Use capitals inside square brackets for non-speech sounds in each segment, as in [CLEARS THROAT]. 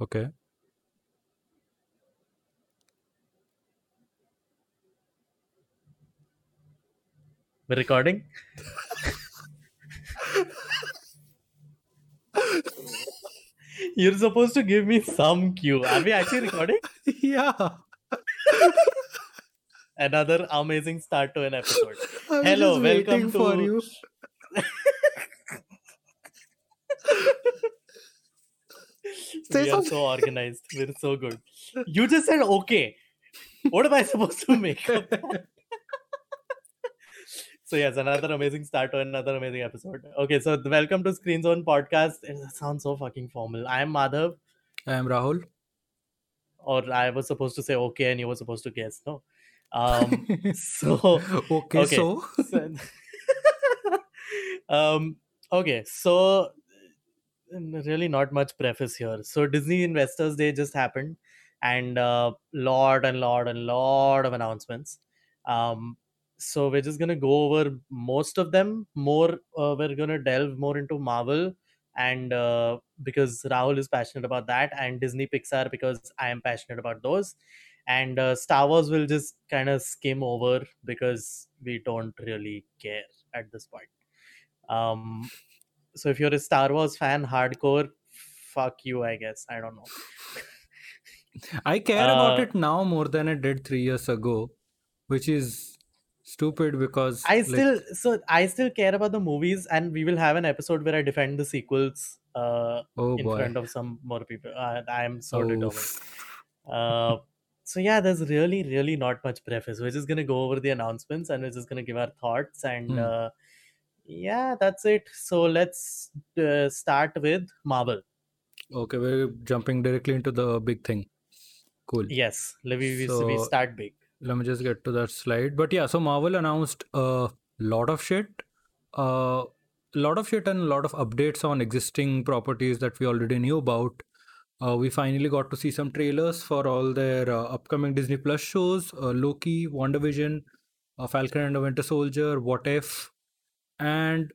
Okay. We're recording. You're supposed to give me some cue. Are we actually recording? [LAUGHS] yeah. Another amazing start to an episode. I was Hello, just welcome waiting for to- you. [LAUGHS] Say we are so organized. We're so good. You just said okay. What am I supposed to make of? [LAUGHS] So yes, another amazing start to another amazing episode. Okay, so welcome to Screen Zone podcast. It sounds so fucking formal. I am Madhav, I am Rahul. or I was supposed to say okay, and you were supposed to guess. No. Um. [LAUGHS] So okay, okay. so [LAUGHS] So- um okay so n- really not much preface here. So disney investors day just happened and uh lot and lot and lot of announcements. Um so we're just gonna go over most of them. More uh, we're gonna delve more into marvel and uh, because rahul is passionate about that and disney pixar because i am passionate about those. And uh, star wars will just kind of skim over because we don't really care at this point. Um so if you're a star wars fan hardcore fuck you i guess. I don't know. [LAUGHS] I care about Uh, it now more than I did three years ago, which is stupid because i like, still so i still care about the movies and we will have an episode where i defend the sequels uh oh in boy. front of some more people. Uh, i am so Oh, determined. Uh so yeah there's really really not much preface. We're just gonna go over the announcements and we're just gonna give our thoughts and Hmm. Yeah that's it so let's uh, start with marvel Okay, we're jumping directly into the big thing. Cool. yes we, we, we start big Let me just get to that slide. But yeah, so Marvel announced a lot of shit. A lot of shit and a lot of updates on existing properties that we already knew about. Uh, we finally got to see some trailers for all their uh, upcoming Disney Plus shows uh, Loki, WandaVision, uh, Falcon and the Winter Soldier, What If. And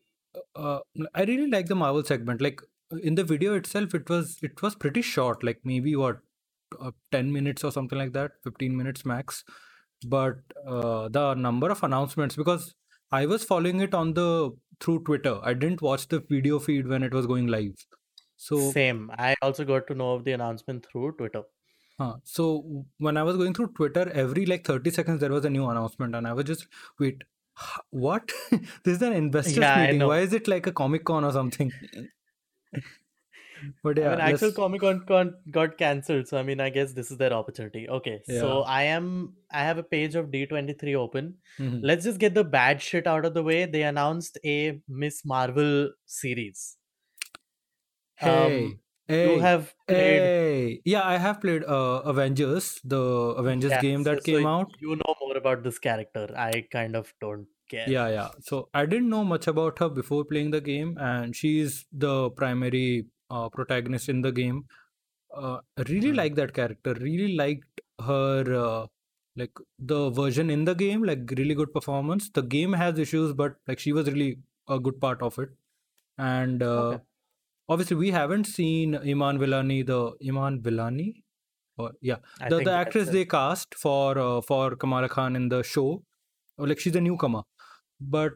uh, I really like the Marvel segment. Like in the video itself, it was it was pretty short, like maybe what uh, 10 minutes or something like that, 15 minutes max but uh, the number of announcements because i was following it on the through twitter i didn't watch the video feed when it was going live so Same. I also got to know of the announcement through Twitter. huh, so when i was going through twitter every like 30 seconds there was a new announcement and i was just wait what [LAUGHS] this is an investors Yeah, meeting why is it like a comic con or something [LAUGHS] but I yeah mean, actual let's- Comic Con con got cancelled, so I mean, I guess this is their opportunity. Okay, so I am. I have a page of D23 open. Mhm. Let's just get the bad shit out of the way. They announced a Miss Marvel series. hey Um, hey You have played Hey, yeah, I have played uh, Avengers, the Avengers Yeah, game that so came out. You know more about this character. I kind of don't care. Yeah, yeah. So I didn't know much about her before playing the game, and she's the primary uh, protagonist in the game. Uh, I really Hmm. like that character. Really liked her, uh, like the version in the game. Like really good performance. The game has issues, but like she was really a good part of it. And uh, Okay. Obviously, we haven't seen Iman Vellani, the Iman Vellani, or yeah, the the actress they cast for uh, for Kamala Khan in the show, like she's a newcomer, but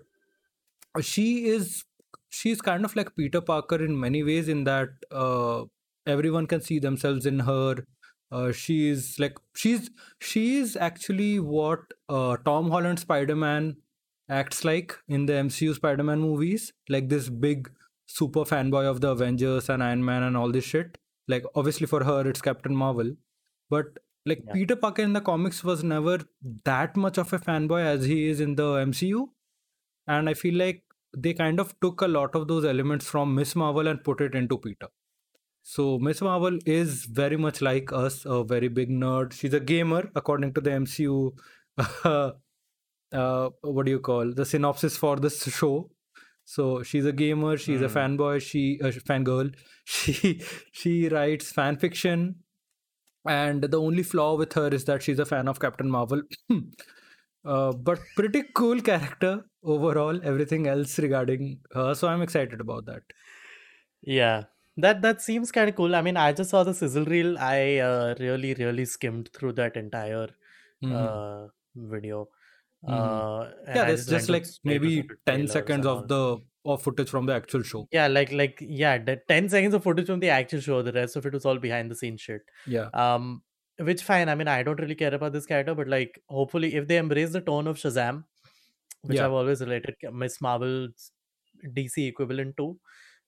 she is she's kind of like Peter Parker in many ways in that uh, everyone can see themselves in her. Uh, she's like she's she's actually what uh, Tom Holland Spider-Man acts like in the MCU Spider-Man movies, like this big super fanboy of the Avengers and Iron Man and all this shit. Like obviously for her it's Captain Marvel, but like Yeah. Peter Parker in the comics was never that much of a fanboy as he is in the MCU, and I feel like they kind of took a lot of those elements from Miss Marvel and put it into Peter. So Miss Marvel is very much like us, a very big nerd. She's a gamer, according to the MCU. [LAUGHS] uh, what do you call the synopsis for this show? So she's a gamer. She's a Hmm. fanboy. She a fangirl. [LAUGHS] She she writes fan fiction, and the only flaw with her is that she's a fan of Captain Marvel. [COUGHS] uh, but pretty cool character overall. Everything else regarding her, so I'm excited about that. Yeah. that that seems kind of cool. I mean, I just saw the sizzle reel. I uh, really really skimmed through that entire uh, video. Uh, mm-hmm. Uh, yeah, it's just, just like maybe 10 seconds of the of footage from the actual show. Yeah, like like yeah, the 10 seconds of footage from the actual show. The rest of it was all behind the scenes shit. Yeah. Um, which fine. I mean, I don't really care about this character, but like, hopefully, if they embrace the tone of Shazam, which yeah. I've always related Miss Marvel's DC equivalent to.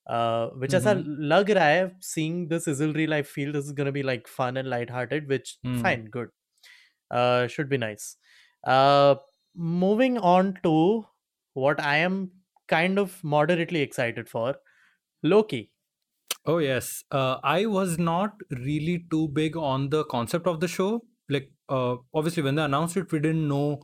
Uh, which mm-hmm. as I mm-hmm. lag raha hai, seeing the sizzle reel, I feel this is gonna be like fun and lighthearted, which mm. fine, good. Uh, should be nice. Uh, moving on to what I am kind of moderately excited for, Loki. Oh yes. Uh, I was not really too big on the concept of the show. Like, uh, obviously, when they announced it, we didn't know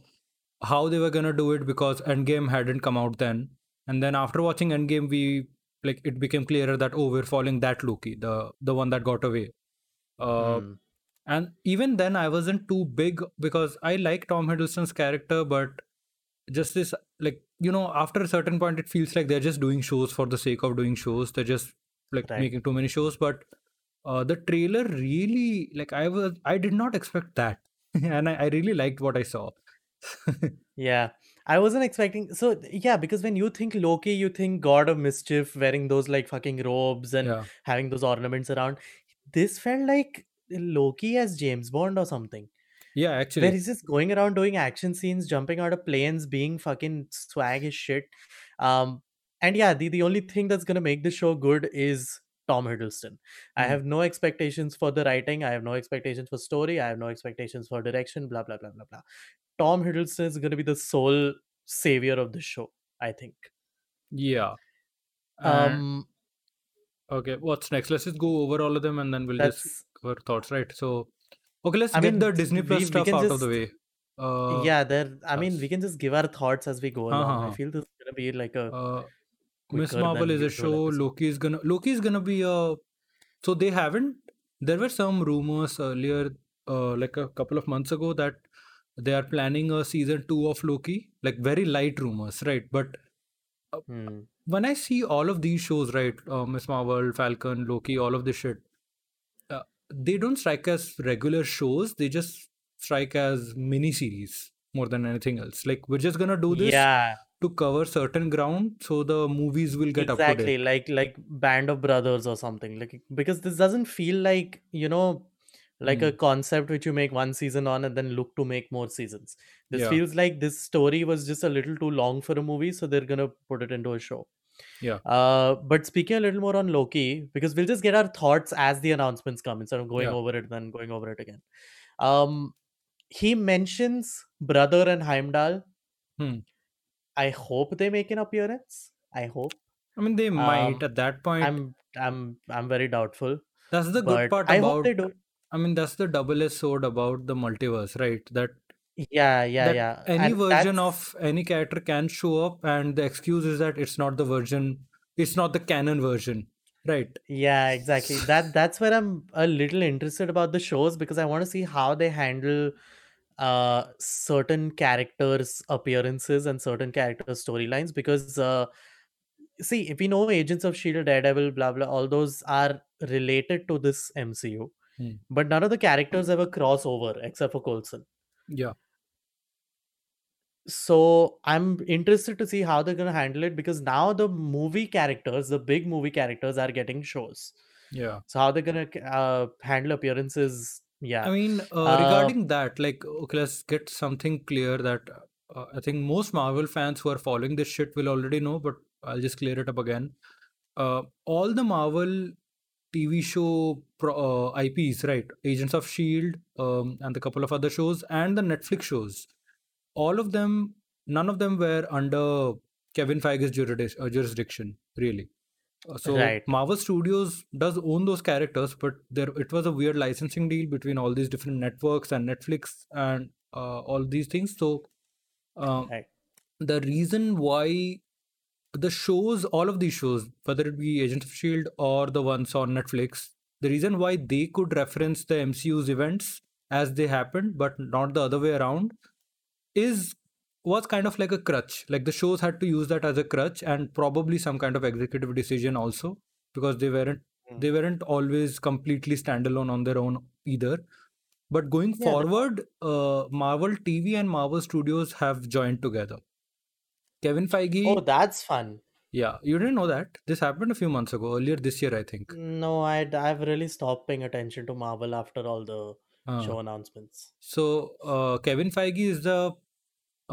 how they were gonna do it because Endgame hadn't come out then. And then after watching Endgame, we like it became clearer that oh, we're following that Loki, the the one that got away. Uh, Hmm. And even then, I wasn't too big because I like Tom Hiddleston's character, but just this like you know after a certain point it feels like they're just doing shows for the sake of doing shows they're just like Right. making too many shows but uh, the trailer really like i was i did not expect that [LAUGHS] and I, I really liked what i saw [LAUGHS] Yeah, I wasn't expecting. So yeah, because when you think Loki, you think God of Mischief wearing those like fucking robes and yeah having those ornaments around. This felt like Loki as James Bond or something, yeah actually. where he's just going around doing action scenes, jumping out of planes, being fucking swag as shit. Um, and yeah, the, the only thing that's gonna make the show good is Tom Hiddleston. I Hmm. have no expectations for the writing. I have no expectations for story. I have no expectations for direction. Blah blah blah blah blah. Tom Hiddleston is gonna be the sole savior of the show. I think. yeah and, Um, okay what's next let's just go over all of them and then we'll just cover thoughts right so okay let's I get mean, the disney we plus we stuff can out of the way uh yeah. There. I mean, we can just give our thoughts as we go Huh, along. I feel this is gonna be like a uh Miss Marvel is a show. Loki is gonna Loki is gonna be a. So they haven't. There were some rumors earlier, uh, like a couple of months ago, that they are planning a season two of Loki. Like very light rumors, right? But uh, Hmm. when I see all of these shows, right, uh, Miss Marvel, Falcon, Loki, all of this shit, they don't strike as regular shows. They just strike as mini series more than anything else. Like we're just gonna do this Yeah, to cover certain ground, so the movies will get exactly. Like like Band of Brothers or something. Like because this doesn't feel like you know like Hmm. a concept which you make one season on and then look to make more seasons. This Yeah. feels like this story was just a little too long for a movie, so they're gonna put it into a show. Yeah. Uh, but speaking a little more on Loki, because we'll just get our thoughts as the announcements come instead of going Yeah. over it then going over it again. Um, he mentions Brother and Heimdall. Hmm. I hope they make an appearance. I hope. I mean, they might Um, at that point. I'm I'm I'm very doubtful. that's the good part I about. hope they do. I mean, that's the double-edged sword about the multiverse, right? That Yeah, yeah, that yeah. any And version that's of any character can show up, and the excuse is that it's not the version, it's not the canon version, right? yeah, exactly. [LAUGHS] That that's where I'm a little interested about the shows because I want to see how they handle uh certain characters appearances and certain characters storylines because uh see if we know agents of shield daredevil blah blah all those are related to this mcu Hmm. but none of the characters ever cross over except for Coulson Yeah. so i'm interested to see how they're going to handle it because now the movie characters the big movie characters are getting shows Yeah. so how they're going to uh, handle appearances yeah I mean, uh, uh, regarding that, like, okay, let's get something clear that uh, I think most Marvel fans who are following this shit will already know, but I'll just clear it up again. Uh, all the Marvel TV show pro, uh, IPs, right? Agents of Shield, um, and a couple of other shows, and the Netflix shows, all of them, none of them were under Kevin Feige's jurisdic- uh, jurisdiction, really. Uh, So right Marvel Studios does own those characters, but there it was a weird licensing deal between all these different networks and Netflix and uh, all these things. So right the reason why the shows, all of these shows, whether it be Agents of Shield or the ones on Netflix, the reason why they could reference the MCU's events as they happened, but not the other way around, is was kind of like a crutch. Like the shows had to use that as a crutch and probably some kind of executive decision also because they weren't Hmm. they weren't always completely standalone on their own either. But going Yeah, forward, uh, Marvel TV and Marvel Studios have joined together. Kevin Feige, Oh, that's fun. yeah, you didn't know that. This happened a few months ago, earlier this year, I think. No, I I've really stopped paying attention to Marvel after all the Uh, show announcements. So uh, Kevin Feige is the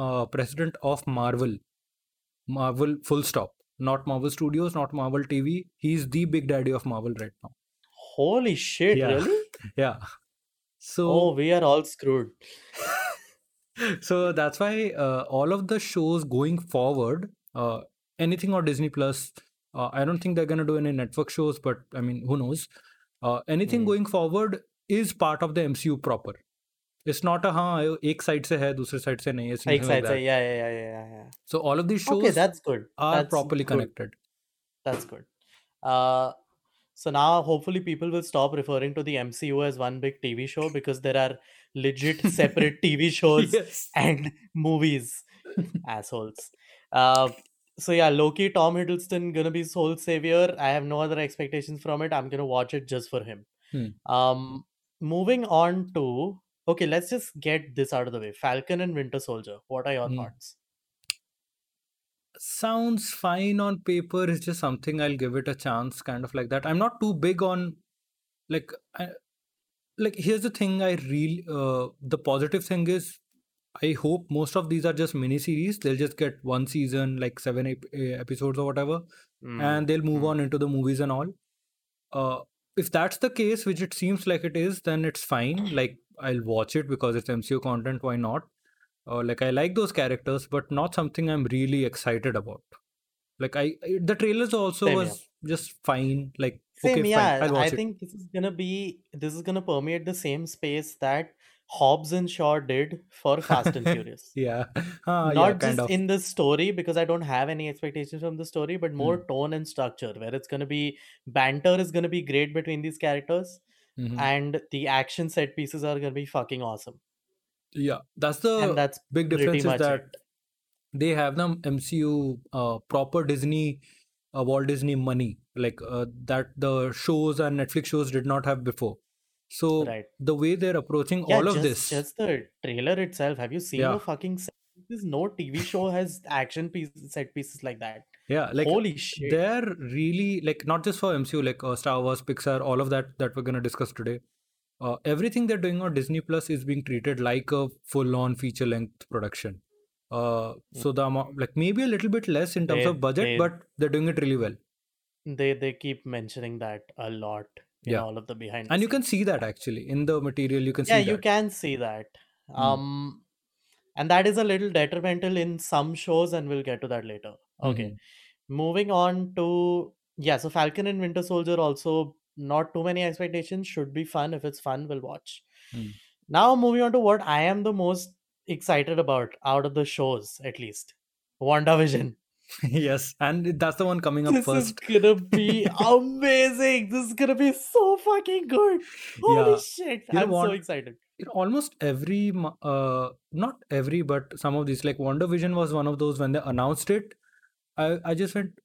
uh, president of Marvel. Marvel, full stop. Not Marvel Studios, not Marvel TV. He's the big daddy of Marvel right now. Holy shit, Yeah. really? [LAUGHS] Yeah. So Oh, we are all screwed. [LAUGHS] [LAUGHS] so that's why uh, all of the shows going forward, uh, anything on Disney Plus, uh, I don't think they're gonna do any network shows, but I mean, who knows? Uh, anything Hmm. going forward is part of the MCU proper. It's not a हाँ एक side से है दूसरे side से नहीं है. It's Like nothing like side say, that. yeah, yeah, yeah, yeah, yeah, yeah. So all of these shows Okay, that's good. are That's properly good. connected. That's good. Uh, so now hopefully people will stop referring to the MCU as one big TV show because there are legit [LAUGHS] separate TV shows Yes. and movies. Assholes. Uh, so yeah, Loki, Tom Hiddleston gonna be Sole Savior. I have no other expectations from it. I'm gonna watch it just for him. Hmm. Um, moving on to okay, let's just get this out of the way. Falcon and Winter Soldier. What are your Hmm. thoughts? Sounds fine on paper. It's just something I'll give it a chance, kind of like that. I'm not too big on like I, like here's the thing I real uh, the positive thing is I hope most of these are just mini series. They'll just get one season, like seven ep- eh, episodes or whatever, Mm, and they'll move mm. on into the movies and all. Uh, if that's the case, which it seems like it is, then it's fine. Like I'll watch it because it's MCU content. Why not? Uh, like I like those characters, but not something I'm really excited about. Like I, I the trailers also Same here. was just fine. Like Same, okay, fine, yeah. I'll I watch it. think this is gonna be this is gonna permeate the same space that Hobbs and Shaw did for Fast and [LAUGHS] Furious. Yeah, [LAUGHS] Ah, yeah, Not kind just of. in the story because I don't have any expectations from the story, but more Hmm. tone and structure, where it's gonna be banter is gonna be great between these characters, Mhm. and the action set pieces are gonna be fucking awesome. Yeah, that's the And that's big pretty difference is much that it. they have the MCU uh, proper Disney, uh, Walt Disney money, like uh, that the shows and Netflix shows did not have before. So Right. the way they're approaching Yeah, all of just this, just the trailer itself. Have you seen Yeah. the fucking set pieces? No TV show has action pieces, set pieces like that. yeah, like Holy shit. they're really like not just for MCU, like uh, Star Wars, Pixar, all of that that we're gonna discuss today. Uh, everything they're doing on Disney Plus is being treated like a full-on feature-length production. Uh, so the amount, like maybe a little bit less in terms They- of budget, they- but they're doing it really well. They they keep mentioning that a lot in Yeah. all of the behind the and you can see that actually in the material you can yeah see you that can see that Hmm. um and that is a little detrimental in some shows and we'll get to that later okay Mhm. moving on to yeah so falcon and winter soldier also not too many expectations should be fun if it's fun we'll watch Hmm. now moving on to what i am the most excited about out of the shows at least. Wandavision. [LAUGHS] Yes and that's the one coming up this is first. gonna be [LAUGHS] amazing. This is gonna be so fucking good. Holy Yeah. shit. You i'm so excited. know, almost every uh not every but some of these like WandaVision was one of those when they announced it. I i just went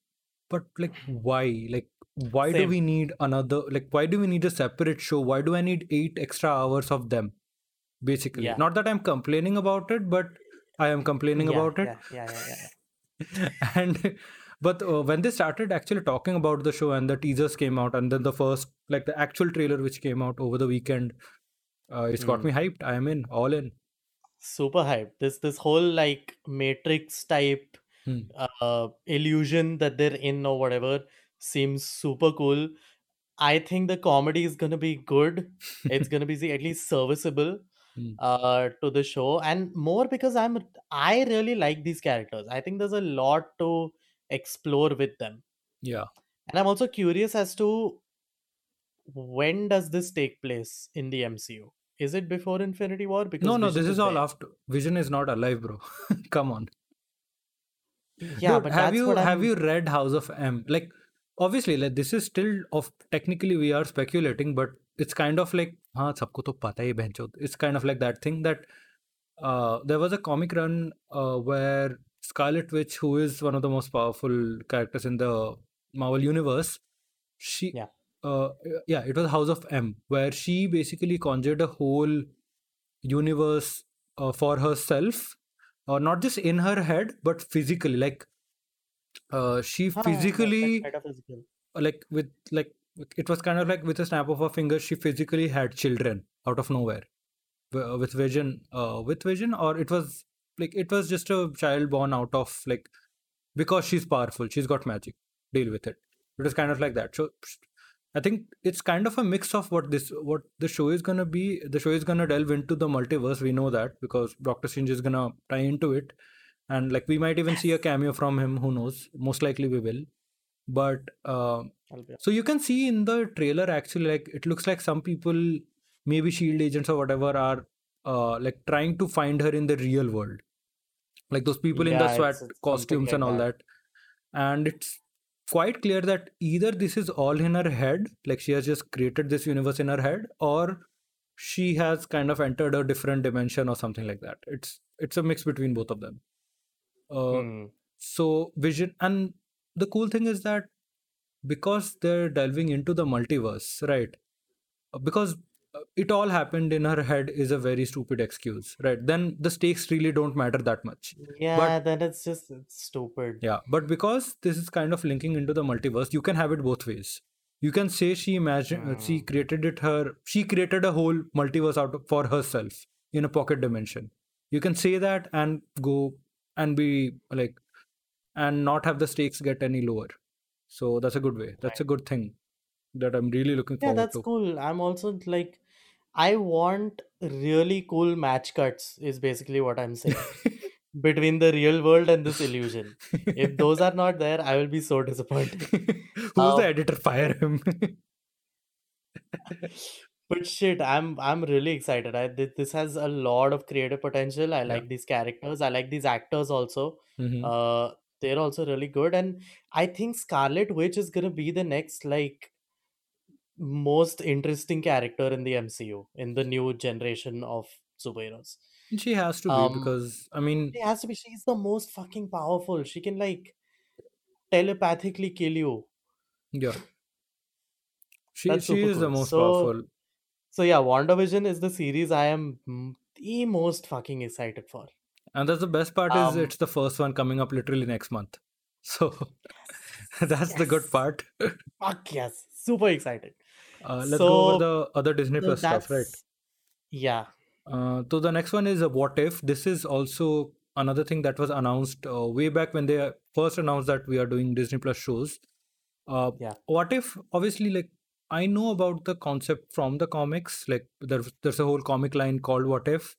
but like why? Like why do we need another like why do we need a separate show? Why do i need eight extra hours of them basically. Yeah. not that i'm complaining about it but i am complaining Yeah, about it. yeah yeah yeah, yeah. [LAUGHS] and but uh, when they started actually talking about the show and the teasers came out and then the first like the actual trailer which came out over the weekend uh, it's got Hmm. me hyped. I am in. All in. Super hyped. This this whole like matrix type Hmm. uh illusion that they're in or whatever seems super cool. I think the comedy is gonna be good. It's [LAUGHS] gonna be at least serviceable Hmm. uh to the show and more because i'm i really like these characters. I think there's a lot to explore with them. Yeah. And i'm also curious as to when does this take place in the mcu is it before infinity war? Because no no Vision this is all there. after vision is not alive bro. [LAUGHS] Come on. Yeah Dude, but have that's you what have I'm- you read house of m? Like obviously like this is still of technically we are speculating but it's kind of like हाँ सबको तो पता ही बहनचोद it's kind of like that thing that uh, there was a comic run uh, where Scarlet Witch who is one of the most powerful characters in the Marvel universe she Yeah. uh, yeah, it was House of M, where she basically conjured a whole universe uh, for herself, uh, not just in her head, but physically. Like, uh, she Ah, physically, metaphysical. like with like it was kind of like with a snap of her fingers, she physically had children out of nowhere uh, with vision, uh, with vision, or it was like it was just a child born out of like because she's powerful, she's got magic. Deal with it. It was kind of like that. So I think it's kind of a mix of what this what the show is gonna be. The show is gonna delve into the multiverse. We know that because Doctor Strange is gonna tie into it, and like we might even see a cameo from him. Who knows? Most likely we will. But uh, so you can see in the trailer actually like it looks like some people, maybe shield agents or whatever, are uh, like trying to find her in the real world, like those people in the Yeah, SWAT it's- it's costumes and all like that. And it's quite clear that either this is all in her head, like she has just created this universe in her head, or she has kind of entered a different dimension or something like that. It's it's a mix between both of them. Uh, Hmm. so vision and the cool thing is that because they're delving into the multiverse right uh, because uh, it all happened in her head is a very stupid excuse right then the stakes really don't matter that much Yeah, but, then it's just it's stupid. yeah but because this is kind of linking into the multiverse you can have it both ways you can say she imagined uh, she Hmm. created it her she created a whole multiverse out of, for herself in a pocket dimension you can say that and go and be like and not have the stakes get any lower so that's a good way that's a good thing that i'm really looking Yeah, forward that's cool. I'm also like, I want really cool match cuts, is basically what I'm saying, [LAUGHS] between the real world and this illusion. If those are not there, I will be so disappointed. [LAUGHS] who's Uh, the editor fire him [LAUGHS] But shit, I'm I'm really excited. I thi- this has a lot of creative potential. I Yeah. like these characters. I like these actors also. Mhm. Uh, they're also really good, and I think Scarlet Witch is gonna be the next like most interesting character in the MCU in the new generation of superheroes. she has to be Um, because i mean She has to be. She's the most fucking powerful. She can like telepathically kill you. yeah she That's she super is the cool. most So powerful so yeah, WandaVision is the series I am mm, the most fucking excited for. And that's the best part is Um, it's the first one coming up literally next month. [LAUGHS] So that's the good part. Uh, Fuck yes, super excited. let's go over the other Disney so Plus stuff, right? yeah. Uh, so the next one is a What If. This is also another thing that was announced uh, way back when they first announced that we are doing Disney Plus shows. Uh, Yeah. What If, obviously, like I know about the concept from the comics. Like there's there's a whole comic line called What If,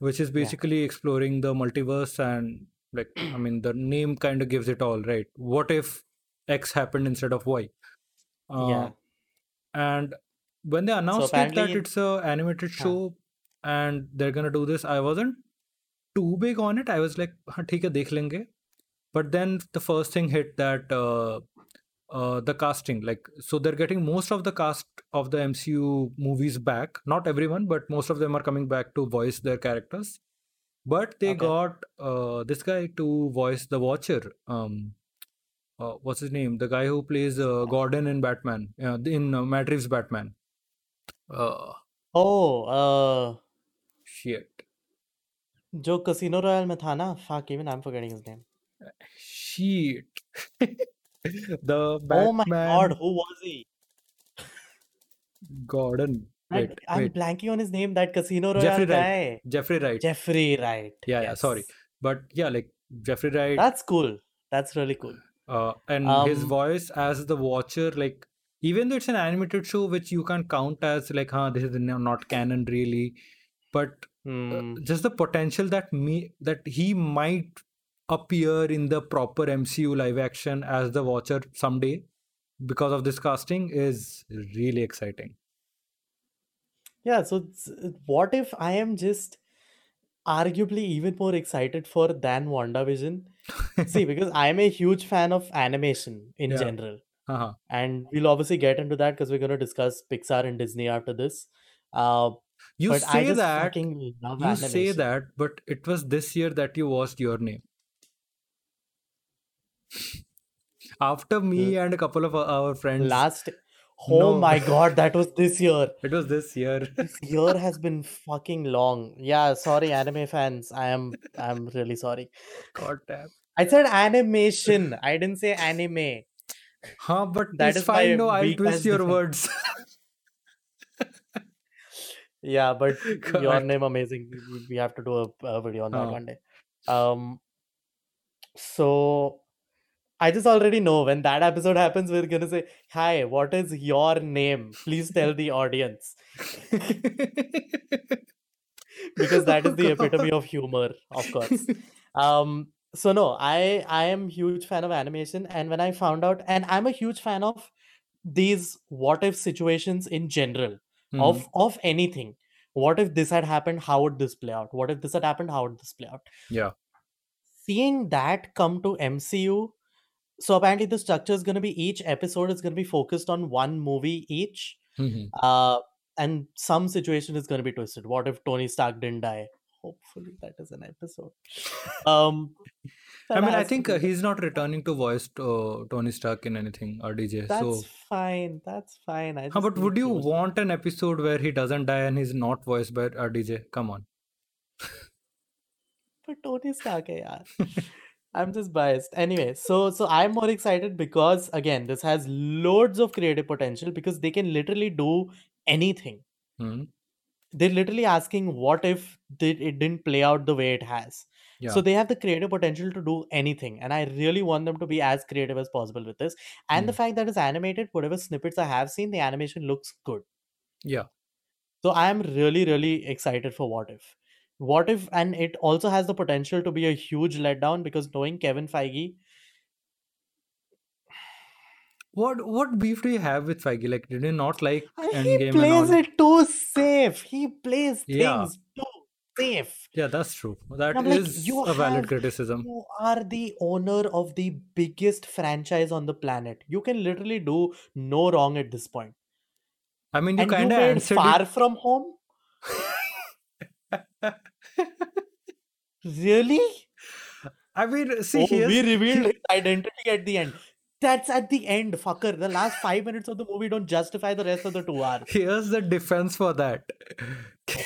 which is basically yeah. exploring the multiverse and like i mean the name kind of gives it all right what if x happened instead of y uh, yeah and when they announced so it, that it's a animated show huh. and they're gonna do this i wasn't too big on it i was like theek hai, dekh lenge. but then the first thing hit that uh, uh, the casting, like, so they're getting most of the cast of the MCU movies back. Not everyone, but most of them are coming back to voice their characters. But they Okay. got uh, this guy to voice the Watcher. Um, uh, what's his name? The guy who plays uh, Gordon in Batman, uh, in uh, Matt Reeves' Batman. Uh, Oh, uh, shit. जो Casino Royale में था ना? Fuck, even I'm forgetting his name. Shit. [LAUGHS] the Batman. Oh my god, who was he? Gordon. Wait, I'm wait. blanking on his name. That Casino Royale Jeffrey Wright. Jeffrey Wright. Jeffrey Wright. Yeah, yeah, sorry. But yeah, like Jeffrey Wright, That's cool. That's really cool. uh, and his Um, voice as the Watcher, like even though it's an animated show, which you can't count as like, huh, this is not canon really, but uh, hmm. just the potential that me that he might appear in the proper MCU live action as the Watcher someday because of this casting is really exciting. Yeah, so what if I am just arguably even more excited for than WandaVision? [LAUGHS] See, because I'm a huge fan of animation in Yeah. general. Uh-huh. And we'll obviously get into that because we're going to discuss Pixar and Disney after this. Uh, You say that, you say that, but it was this year that you watched Your Name. After me and a couple of our- our friends, Last, Oh No. my god, that was this year. [LAUGHS] It was this year. This year has been fucking long. Yeah, sorry, anime fans. I am I'm really sorry. God damn. I said animation. I didn't say anime. Huh, but That it's fine. No, I'll twist your words. Yeah, but [LAUGHS] your name amazing. We- We have to do a, a video on that Oh. one day. Um, so I just already know when that episode happens, we're gonna say, "Hi, what is your name? Please tell the audience," [LAUGHS] because that is the epitome of humor, of course. Um, so no, I I am huge fan of animation, and when I found out, and I'm a huge fan of these what if situations in general Mhm. of of anything. What if this had happened? How would this play out? What if this had happened? How would this play out? Yeah. Seeing that come to MCU, so apparently the structure is going to be each episode is going to be focused on one movie each, Mhm. uh, and some situation is going to be twisted. What if Tony Stark didn't die? Hopefully that is an episode. Um, [LAUGHS] I mean, I think uh, he's not returning to voice uh, Tony Stark in anything RDJ. That's So, fine. That's fine. I just but would you want an episode where he doesn't die and he's not voiced by RDJ? Come on. [LAUGHS] But Tony Stark, hai [LAUGHS] yaar. I'm just biased. Anyway, so so I'm more excited because again, this has loads of creative potential because they can literally do anything. Hmm. They're literally asking what if they, it didn't play out the way it has. Yeah. So they have the creative potential to do anything, and I really want them to be as creative as possible with this. And the Hmm. fact that it's animated, whatever snippets I have seen, the animation looks good. Yeah. So I am really, really excited for What If. What If, and it also has the potential to be a huge letdown because knowing Kevin Feige, What what beef do you have with Feige? Like, did you not like uh, he Endgame and plays it too safe. He plays Yeah. things too safe. Yeah, that's true. That is like, a valid have, criticism. you are the owner of the biggest franchise on the planet. You can literally do no wrong at this point. I mean, you kind of answered Far it. From Home? [LAUGHS] Really? I mean, see, Oh, we revealed his identity at the end. That's at the end, fucker. The last five minutes of the movie don't justify the rest of the two hours. here's the defense for that. [LAUGHS]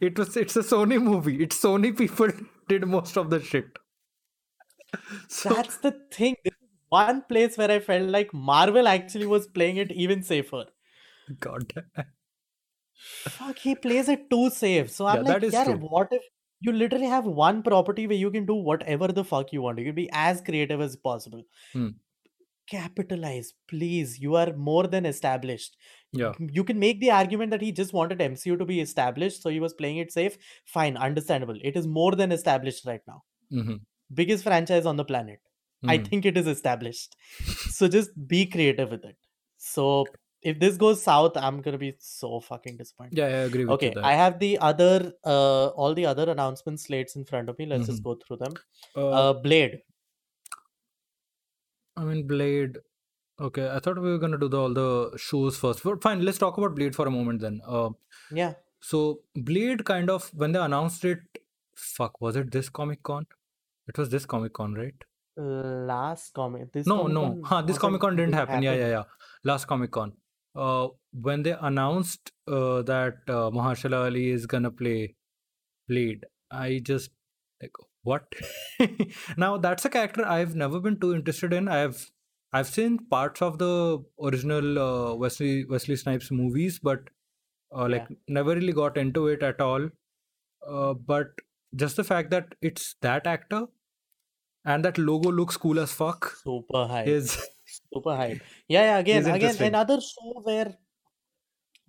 It was it's a Sony movie. It's Sony people [LAUGHS] did most of the shit. [LAUGHS] So That's the thing. This is one place where I felt like Marvel actually was playing it even safer. God. Fuck, he plays it too safe. So I'm Yeah, like, that is yeah, what if you literally have one property where you can do whatever the fuck you want? You can be as creative as possible. Hmm. Capitalize, please. You are more than established. Yeah. You can make the argument that he just wanted MCU to be established, so he was playing it safe. Fine, understandable. It is more than established right now. hmm Biggest franchise on the planet. I Mhm. think it is established. So just be creative with it. So if this goes south, I'm gonna be so fucking disappointed. Yeah, I agree with Okay, I have the other uh all the other announcement slates in front of me. Let's just Mhm. go through them. Uh, Uh Blade. I mean, Blade. Okay, I thought we were gonna do the, all the shows first. But fine, let's talk about Blade for a moment then. Uh, Yeah. so Blade kind of when they announced it, fuck, was it this Comic Con? It was this Comic Con, right? Last comic. This No, Comic no. Huh, this Comic Con didn't didn't happen. Yeah, yeah, yeah. Last Comic Con. Uh, when they announced uh, that uh, Mahershala Ali is gonna play Blade, I just like what? [LAUGHS] now that's a character I've never been too interested in. I've I've seen parts of the original uh, Wesley Wesley Snipes movies, but uh, like Yeah. never really got into it at all. Uh, but just the fact that it's that actor and that logo looks cool as fuck Super high. is [LAUGHS] Super hype. Yeah, yeah. Again, again, another show where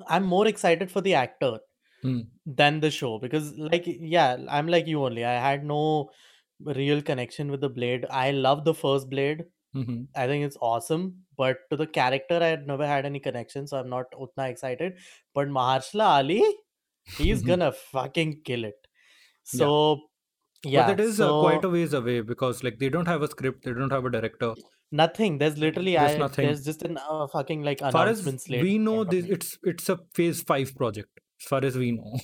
I'm more excited for the actor Hmm. than the show because, like, yeah, I'm like you only. I had no real connection with the Blade. I love the first Blade. Mhm. I think it's awesome, but to the character, I had never had any connection, so I'm not utna excited. But Mahershala Ali, he's [LAUGHS] gonna fucking kill it. Yeah. So, But yeah, that is uh, quite a ways away because like they don't have a script, they don't have a director. Nothing. There's literally There's I nothing. there's just an uh, fucking like Far as announcement slate we know, this it's it's a phase five project. As far as we know.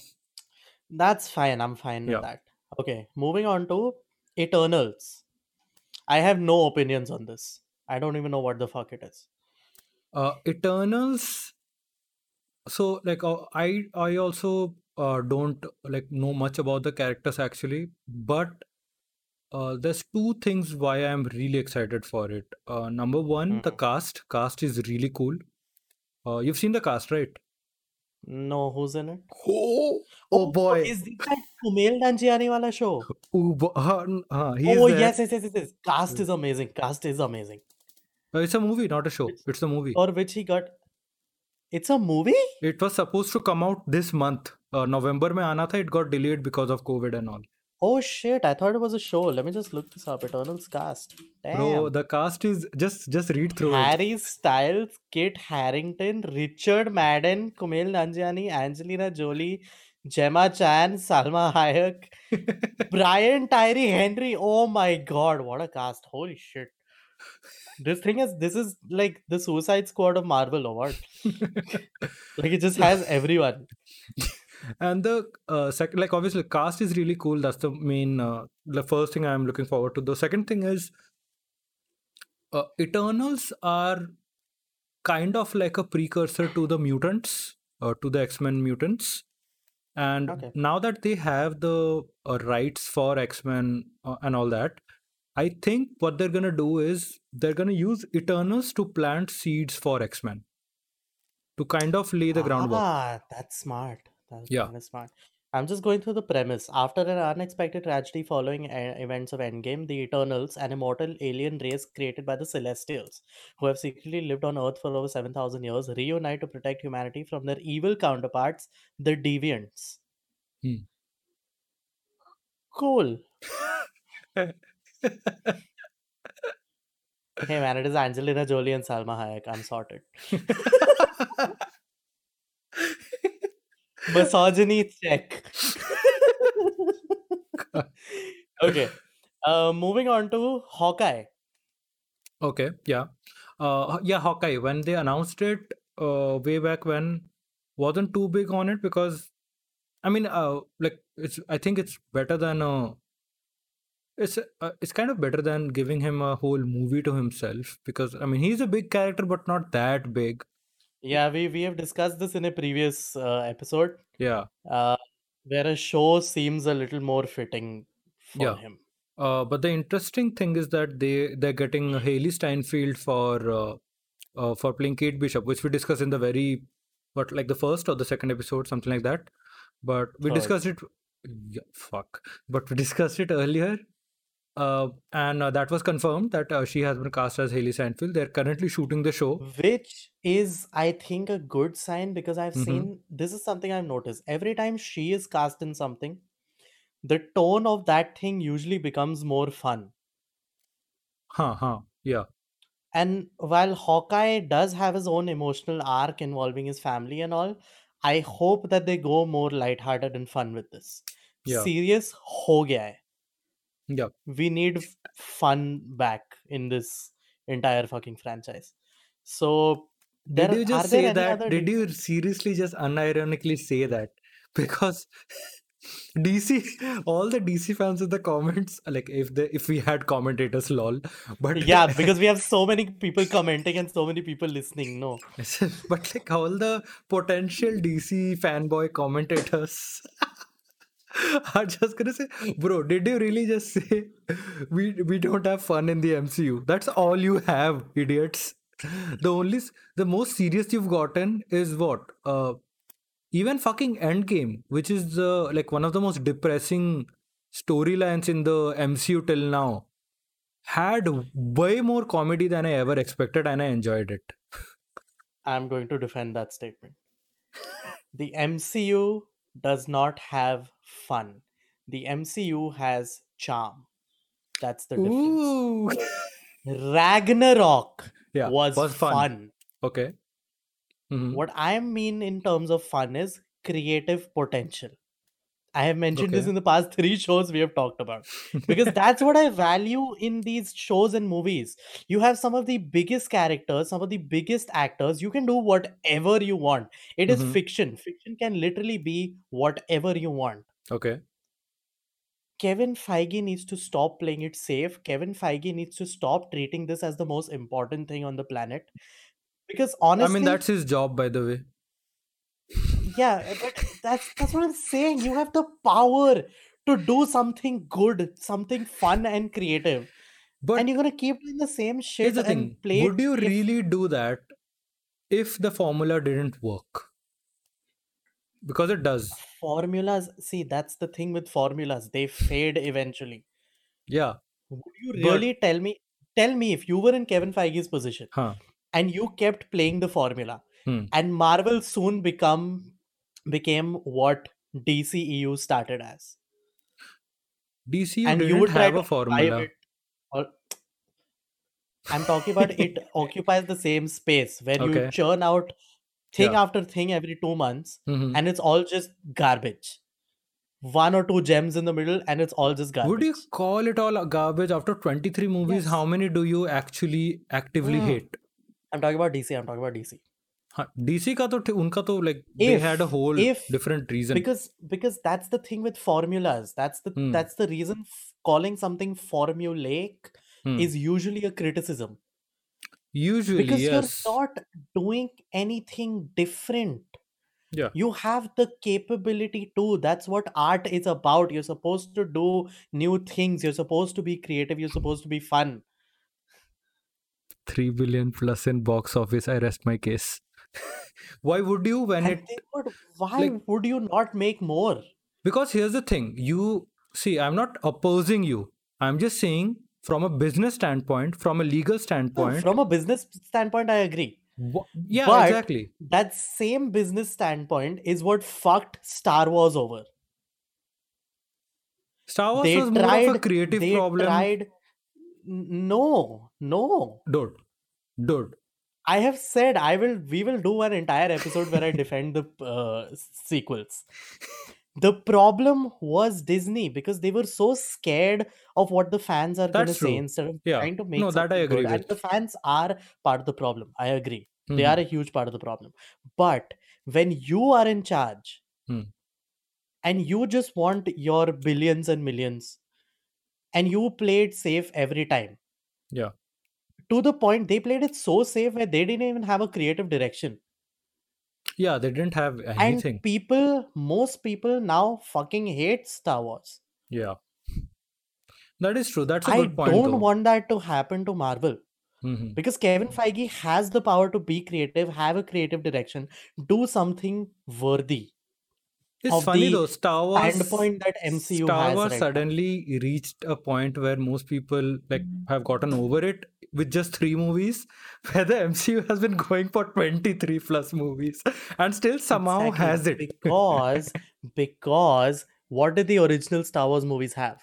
That's fine. I'm fine with that. Okay, moving on to Eternals. I have no opinions on this. I don't even know what the fuck it is. Uh, Eternals. So like uh, I I also uh, don't like know much about the characters actually, but uh, there's two things why I'm really excited for it. Uh, number one, mm. the mm-hmm. cast. Cast is really cool. Uh, you've seen the cast, right? No, who's in it? Oh, oh boy! Oh, is this that Kumail Nanjiani wala show? Uh, oh yes, yes, yes, yes, yes. Cast is amazing. Cast is amazing. Uh, it's a movie, not a show. It's, it's a movie. Or which he got. It's a movie. It was supposed to come out this month, uh, November. Mein aana tha. It got delayed because of COVID and all. Oh shit! I thought it was a show. Let me just look this up. Eternals cast. Damn. Bro, the cast is just just read through it. Harry Styles, Kit Harington, Richard Madden, Kumail Nanjiani, Angelina Jolie, Gemma Chan, Salma Hayek, [LAUGHS] Brian Tyree Henry. Oh my god, what a cast! Holy shit! This thing is this is like the Suicide Squad of Marvel or what? [LAUGHS] Like it just has everyone. And the uh, second, like obviously, cast is really cool. That's the main, uh, the first thing I'm looking forward to. The second thing is, uh, Eternals are kind of like a precursor to the mutants, uh, to the X Men mutants. And Okay. now that they have the uh, rights for X Men uh, and all that, I think what they're gonna do is they're gonna use Eternals to plant seeds for X Men, to kind of lay the groundwork. Ah, that's smart. That's Yeah. kind of smart. I'm just going through the premise. After an unexpected tragedy following e- events of Endgame, the Eternals, an immortal alien race created by the Celestials, who have secretly lived on Earth for over 7,000 years, reunite to protect humanity from their evil counterparts, the Deviants. Hmm. Cool. [LAUGHS] Hey man, it is Angelina Jolie and Salma Hayek. I'm sorted. [LAUGHS] [LAUGHS] Misogyny check. [LAUGHS] okay. Uh, moving on to Hawkeye. Okay, yeah. Uh, yeah, Hawkeye, when they announced it uh, way back when, wasn't too big on it because, I mean, uh, like it's. I think it's better than uh, it's uh, it's kind of better than giving him a whole movie to himself because I mean he's a big character but not that big. Yeah, we, we have discussed this in a previous uh, episode Yeah. uh, where a show seems a little more fitting for Yeah. him. Uh, but the interesting thing is that they they're getting Hailee Steinfeld for uh, uh, for playing Kate Bishop, which we discussed in the very what like the first or the second episode, something like that. But we Third. discussed it. Yeah, fuck. But we discussed it earlier, uh, and uh, that was confirmed that uh, she has been cast as Hailee Steinfeld. They're currently shooting the show. Which is, I think, a good sign because I've Mhm. seen this is something I've noticed. Every time she is cast in something, the tone of that thing usually becomes more fun. Huh, huh. Yeah. And while Hawkeye does have his own emotional arc involving his family and all, I hope that they go more lighthearted and fun with this. Yeah. Serious ho gaya hai. Yeah. We need fun back in this entire fucking franchise. So Did you just say that? Did you seriously just unironically say that? [LAUGHS] Because [LAUGHS] DC, all the DC fans in the comments, like if they if we had commentators, lol. But yeah, [LAUGHS] because we have so many people commenting and so many people listening. No, but like all the potential DC fanboy commentators [LAUGHS] are just gonna say, bro, did you really just [LAUGHS] say we we don't have fun in the MCU? That's all you have, idiots. The only the most serious you've gotten is what? Uh even fucking Endgame, which is the like one of the most depressing storylines in the MCU till now, had way more comedy than I ever expected, and I enjoyed it. I'm going to defend that statement. The MCU does not have fun. The MCU has charm. That's the difference. Ooh. [LAUGHS] Ragnarok Yeah, was, was fun. fun. Okay. Mhm. What I mean in terms of fun is creative potential. I have mentioned this in the past three [LAUGHS] shows we have talked about [LAUGHS] because that's what I value in these shows and movies. You have some of the biggest characters, some of the biggest actors. You can do whatever you want. It is Mhm. fiction. Fiction can literally be whatever you want. Okay. Kevin Feige needs to stop playing it safe. Kevin Feige needs to stop treating this as the most important thing on the planet. because honestly, I mean, that's his job, by the way. yeah, uh, but that's that's what I'm saying. You have the power to do something good, something fun and creative, But and you're gonna keep doing the same here's shit the and thing play would you safe. really do that if the formula didn't work? Because it does. Formulas. See, that's the thing with formulas; they fade eventually. Yeah. Would you But- really tell me? Tell me if you were in Kevin Feige's position Huh. and you kept playing the formula, Hmm. and Marvel soon become became what DCEU started as, DCU and you didn't would try have a formula. Or, I'm talking about it [LAUGHS] occupies the same space where you churn out thing Yeah. after thing every two months, Mhm. and it's all just garbage. One or two gems in the middle, and it's all just garbage. Would you call it all garbage after 23 movies? Yes. How many do you actually actively Mm. hate? I'm talking about DC. I'm talking about DC. हाँ, DC का तो ठी- उनका तो like they If- had a whole if- different reason. because because that's the thing with formulas that's the Hmm. that's the reason f- calling something formulaic Hmm. is usually because yes. you're not doing anything different. Yeah. you have the capability to. That's what art is about. You're supposed to do new things. You're supposed to be creative. You're supposed to be fun. 3 billion plus in box office. I rest my case. [LAUGHS] Why would you when and it would, why like- would you not make more? Because here's the thing. You see i'm not opposing you. I'm just saying from a business standpoint from a legal No, standpoint. from a business standpoint i agree. Wha- yeah But- exactly. that same business standpoint is what fucked Star Wars over. star wars they was more tried of a creative they problem. tried no no. Dude dude. I have said i will we will do an entire episode where i defend the uh, sequels the problem was disney because they were so scared of what the fans are going to say instead of Yeah. trying to make No, that I agree good. and the fans are part of the problem i agree they Mhm. are a huge part of the problem but when you are in charge Hmm. and you just want your billions and millions and you play it safe every time Yeah. to the point they played it so safe where they didn't even have a creative direction yeah they didn't have anything. and people most people now fucking hate star wars. Yeah. That is true. That's a i good point I don't though. want that to happen to marvel Mhm. because kevin feige has the power to be creative have a creative direction do something worthy it's funny though star wars standpoint that mcu Star has Wars right now. suddenly reached a point where most people like have gotten over it with just three movies, [LAUGHS] where the MCU has been going for 23 plus movies and still somehow Exactly, has it. because because what did the original star wars movies have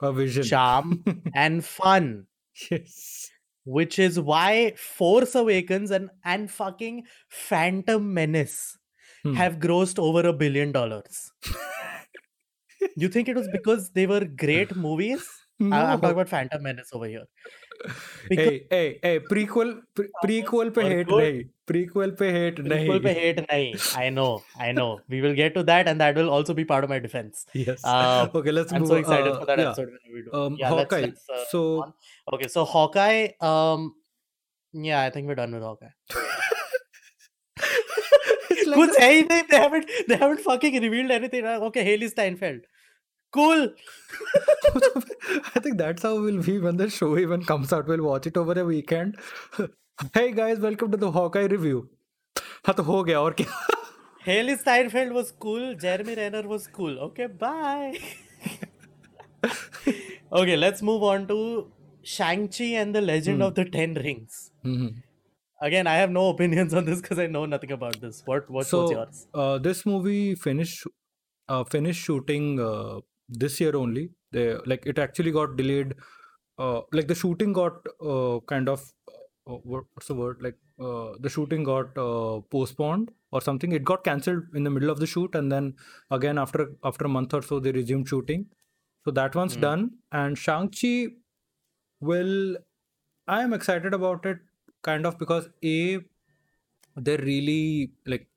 a vision. charm [LAUGHS] and fun yes. which is why force awakens and and fucking phantom menace Hmm. have grossed over a billion dollars you think it was because they were great movies [LAUGHS] I- i'm No. talking about phantom menace over here because Hey, hey, hey, prequel, pre- prequel पे were hate good. नहीं, prequel पे hate people पे नहीं. hate nahi. i know i know we will get to that and that will also be part of my defense [LAUGHS] Yes. Uh, okay, let's i'm move. so excited uh, for that yeah. episode when we do Um, yeah let's, Hawkeye. let's, uh, so move on. okay so hawkeye um yeah i think we're done with hawkeye it's [LAUGHS] like They haven't they haven't fucking revealed anything. Okay, Hailee Steinfeld. Cool. [LAUGHS] I think that's how we'll be when the show even comes out. We'll watch it over a weekend. [LAUGHS] hey guys, welcome to the Hawkeye review. हाँ तो हो गया और क्या Hailee Steinfeld was cool. Jeremy Renner was cool. Okay, bye. okay, let's move on to Shang-Chi and the Legend hmm. of the Ten Rings. Mm-hmm again I have no opinions on this because I know nothing about this what what so was yours uh, this movie finished uh, finished shooting uh, this year only. They like it actually got delayed. Uh, like the shooting got uh, kind of uh, what's the word? Like uh, the shooting got uh, postponed or something. It got cancelled in the middle of the shoot, and then again after after a month or so they resumed shooting. So that one's Hmm. done. And Shang Chi will. I am excited about it, kind of because a they're really like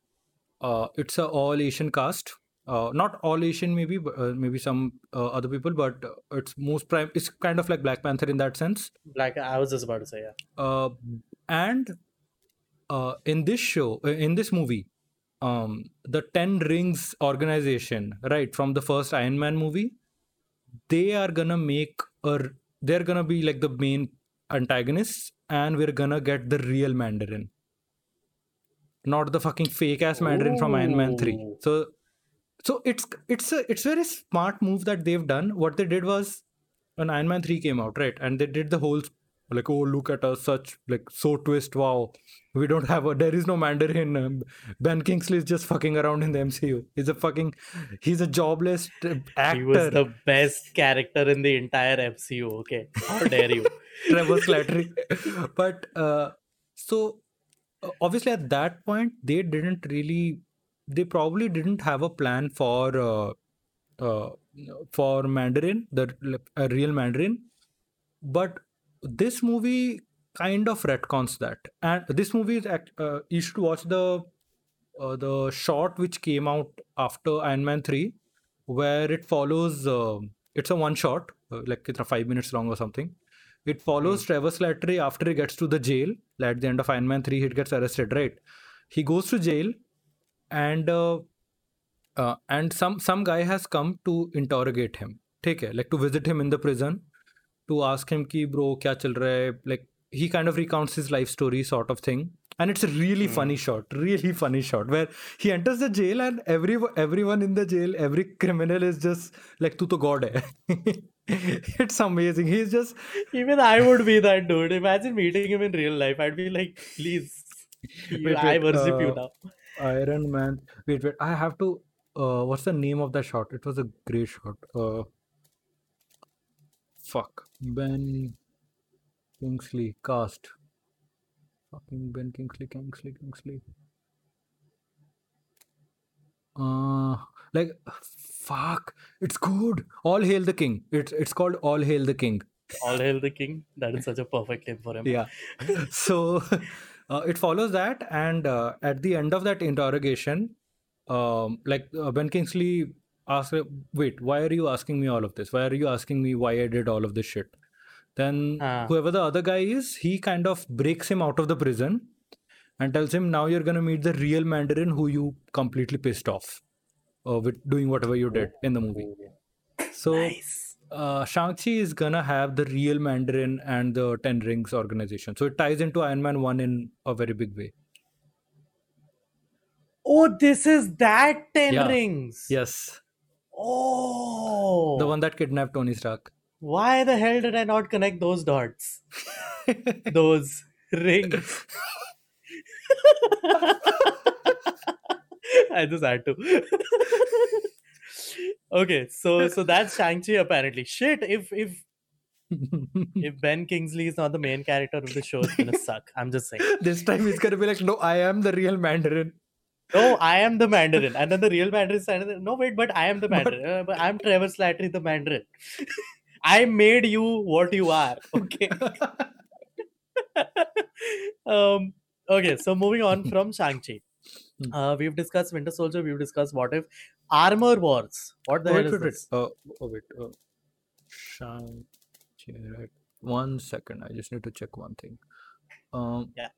uh, it's a all Asian cast. Uh, not all Asian, maybe, but uh, maybe some uh, other people, but uh, it's most prime. It's kind of like Black Panther in that sense. like I was just about to say yeah Uh, and uh, in this show, uh, in this movie, um, the Ten Rings organization, right from the first Iron Man movie, they are gonna make or They're gonna be like the main antagonists, and we're gonna get the real Mandarin, not the fucking fake ass Mandarin from Iron Man Three. So, so it's it's a it's very smart move that they've done. What they did was when Iron Man 3 came out, right? And they did the whole like, oh, look at us, such like so twist. Wow, we don't have a there is no Mandarin. Um, ben Kingsley is just fucking around in the MCU. He's a fucking he's a jobless uh, actor. He was the best character in the entire MCU. Okay, how dare you? Trevor Slattery. [LAUGHS] but uh, so uh, obviously at that point they didn't really they probably didn't have a plan for uh, uh, for Mandarin, the a real Mandarin. But this movie kind of retcons that, and this movie is act, uh, you should watch the uh, the short which came out after Iron Man three, where it follows. Uh, it's a one shot, uh, like it's five minutes long or something. It follows Trevor Slattery after he gets to the jail. At the end of Iron Man 3, he gets arrested, right? He goes to jail and uh, uh, and some some guy has come to interrogate him. Take care, like to visit him in the prison, to ask him ki bro kya chal raha hai? Like he kind of recounts his life story, sort of thing. And it's a really funny shot, really funny shot where he enters the jail and every everyone in the jail, every criminal is just like tu to god hai. [LAUGHS] [LAUGHS] it's amazing. He's just Even I would be that dude. Imagine meeting him in real life. I'd be like, please, you- Wait, I wait, worship you uh, now. Iron Man. Wait, wait. I have to. Uh, what's the name of that shot? It was a great shot. Uh, fuck. Ben Kingsley cast. Fucking Ben Kingsley, Kingsley, Kingsley. Uh, like fuck. It's good. All hail the king. It's it's called All Hail the King. All hail the king. That is such a perfect name for him. yeah [LAUGHS] so [LAUGHS] uh, it follows that and uh, at the end of that interrogation um, like uh, ben kingsley asks wait why are you asking me all of this why are you asking me why i did all of this shit then Ah. whoever the other guy is he kind of breaks him out of the prison and tells him now you're going to meet the real mandarin who you completely pissed off uh, with doing whatever you did in the movie so Nice. uh, Shang-Chi is gonna have the real Mandarin and the Ten Rings organization. So it ties into Iron Man 1 in a very big way. Oh, this is that Ten Yeah. Rings. Yes. Oh. The one that kidnapped Tony Stark. Why the hell did I not connect those dots? [LAUGHS] those rings. [LAUGHS] I just had to. okay, so so that's Shang-Chi apparently. Shit, if if if Ben Kingsley is not the main character of the show, it's gonna suck. I'm just saying. [LAUGHS] this time he's gonna be like, no, I am the real Mandarin. No, I am the Mandarin. And then the real Mandarin is. No, wait, but I am the Mandarin. Uh, but I'm Trevor Slattery, the Mandarin. [LAUGHS] I made you what you are. Okay. [LAUGHS] um, okay, so moving on from Shang-Chi. Hmm. Uh, we've discussed Winter Soldier, we've discussed What If. Armor Wars. What the wait, hell is wait, wait. this? Uh, oh, wait. Uh, right. One second. I just need to check one thing. Um, Yeah.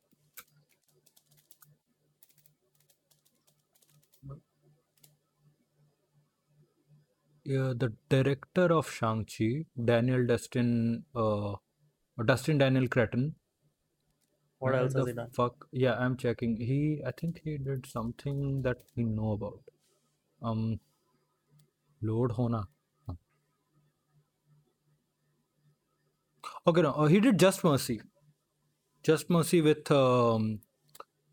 Yeah, the director of Shang-Chi, Daniel Dustin, uh, Dustin Daniel Cretton. What else has he done? Fuck, yeah, I'm checking. He, I think he did something that we know about. Um, Lord Hona. Okay, no, uh, he did Just Mercy. Just Mercy with um,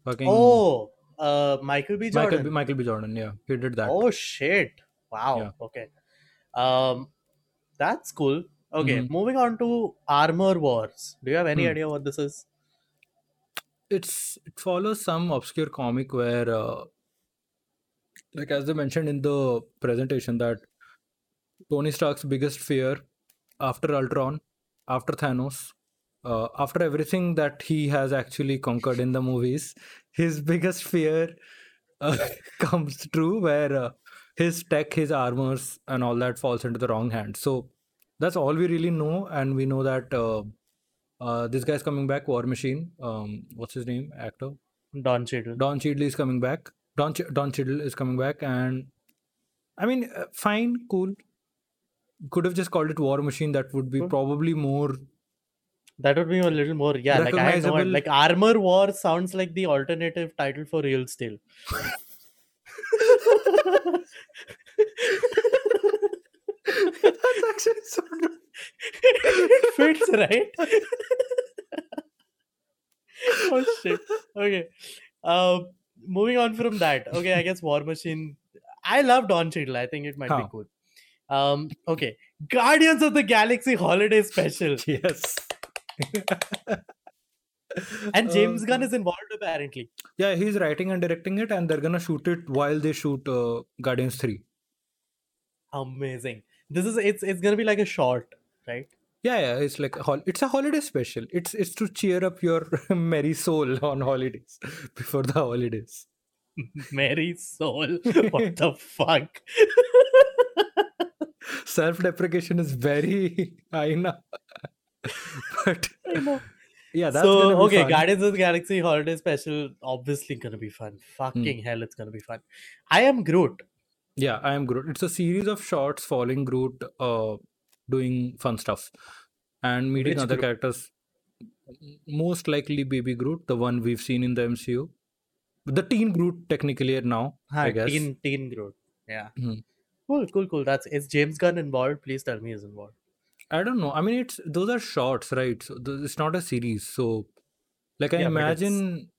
fucking Oh, uh, Michael B. Michael Jordan. B, Michael B. Jordan. Yeah, he did that. Oh shit! Wow. Yeah. Okay. Um, that's cool. Okay, Mhm. moving on to Armor Wars. Do you have any Hmm. idea what this is? It's it follows some obscure comic where uh, like as they mentioned in the presentation that tony stark's biggest fear after ultron after thanos uh, after everything that he has actually conquered in the movies his biggest fear uh, [LAUGHS] comes true where uh, his tech his armors and all that falls into the wrong hands. So that's all we really know and we know that uh, this guy's coming back war machine um, what's his name actor Don Cheadle. Don Cheadle is coming back. Don Ch- Don Cheadle is coming back, and I mean, uh, fine, cool. Could have just called it War Machine. That would be Cool. probably more. That would be a little more, yeah. Like I Recognizable. like Armor War sounds like the alternative title for Real Steel. [LAUGHS] [LAUGHS] That's actually so. Good. It [LAUGHS] fits, right? [LAUGHS] oh shit. Okay. Uh, moving on from that. Okay, I guess War Machine. I love Don Cheadle. I think it might be Huh. cool. Um, okay. Guardians of the Galaxy Holiday Special. [LAUGHS] Yes. And James Gunn Uh, is involved apparently. Yeah, he's writing and directing it, and they're gonna shoot it while they shoot uh, Guardians Three. Amazing. This is it's it's gonna be like a short, right? Yeah, yeah, it's like a hol- it's a holiday special. It's it's to cheer up your [LAUGHS] merry soul on holidays [LAUGHS] before the holidays. [LAUGHS] merry Soul. What the fuck? Self-deprecation is very high now, but I know. yeah, that's so okay, fun. Guardians of the Galaxy Holiday Special, obviously gonna be fun. Hmm. Fucking hell, it's gonna be fun. I am Groot. Yeah, I am Groot. It's a series of shots following Groot, uh, doing fun stuff, and meeting Which other Groot? characters. Most likely, Baby Groot, the one we've seen in the MCU, the Teen Groot technically now. Huh, I guess. Teen Teen Groot. Yeah. Mhm. Cool, cool, cool. That's is James Gunn involved? Please tell me he's involved. I don't know. I mean, it's those are shorts, right? So th- it's not a series. So, like, I Yeah, imagine.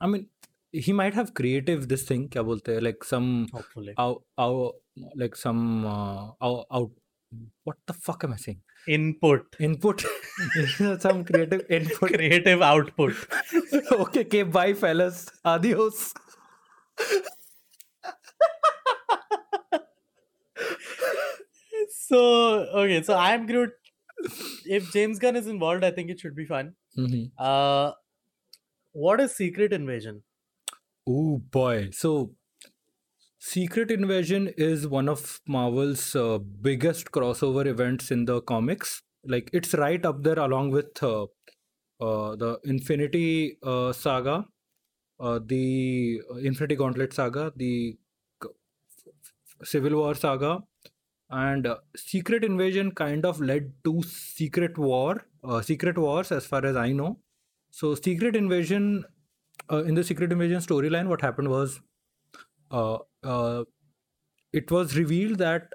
I mean, he might have creative this thing kya bolte like some hopefully. out, out, like some uh, out, out what the fuck am i saying? Input. Input. [LAUGHS] Some creative input. Creative output. [LAUGHS] Okay okay bye fellas. Adios. So okay so i'm groot. If james gunn is involved i think it should be fun. Mm-hmm. uh what is secret invasion? Oh boy. So, Secret Invasion is one of Marvel's uh, biggest crossover events in the comics. Like, it's right up there along with uh, uh, the Infinity uh, Saga, uh, the Infinity Gauntlet Saga, the Civil War Saga, and uh, Secret Invasion kind of led to Secret War, Secret Wars, as far as I know. So, Secret Invasion uh, in the Secret Invasion storyline, what happened was, uh, uh, it was revealed that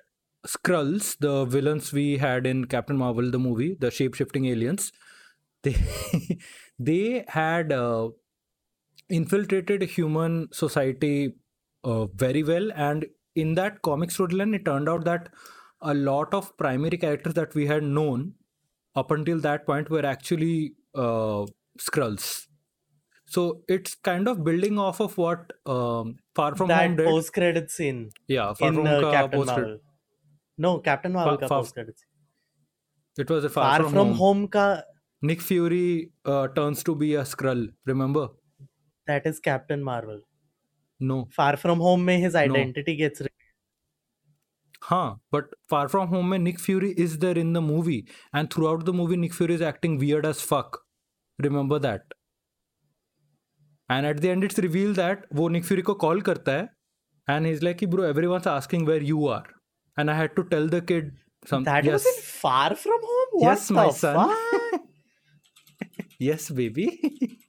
Skrulls, the villains we had in Captain Marvel, the movie, the shape shifting aliens, [LAUGHS] they they had uh, infiltrated human society uh, very well, and in that comic storyline, it turned out that a lot of primary characters that we had known up until that point were actually uh, Skrulls. So it's kind of building off of what um, Far From Home that did. post credit scene yeah, Far in From uh, Home Captain post-credit- Marvel. No, Captain Marvel ka Far- post credit scene. It was a Far, Far from, home. ka Nick Fury uh, turns to be a Skrull. Remember? that is Captain Marvel. No. Far from home mein his identity gets re- Huh. But Far From Home, mein Nick Fury is there in the movie, and throughout the movie, Nick Fury is acting weird as fuck. Remember that? And at the end, it's revealed that वो Nick Fury को call करता है, and he's like, "Bro, everyone's asking where you are," and I had to tell the kid some. That yes, was in Far From Home? What yes, my the son. fuck? [LAUGHS] yes, baby. [LAUGHS]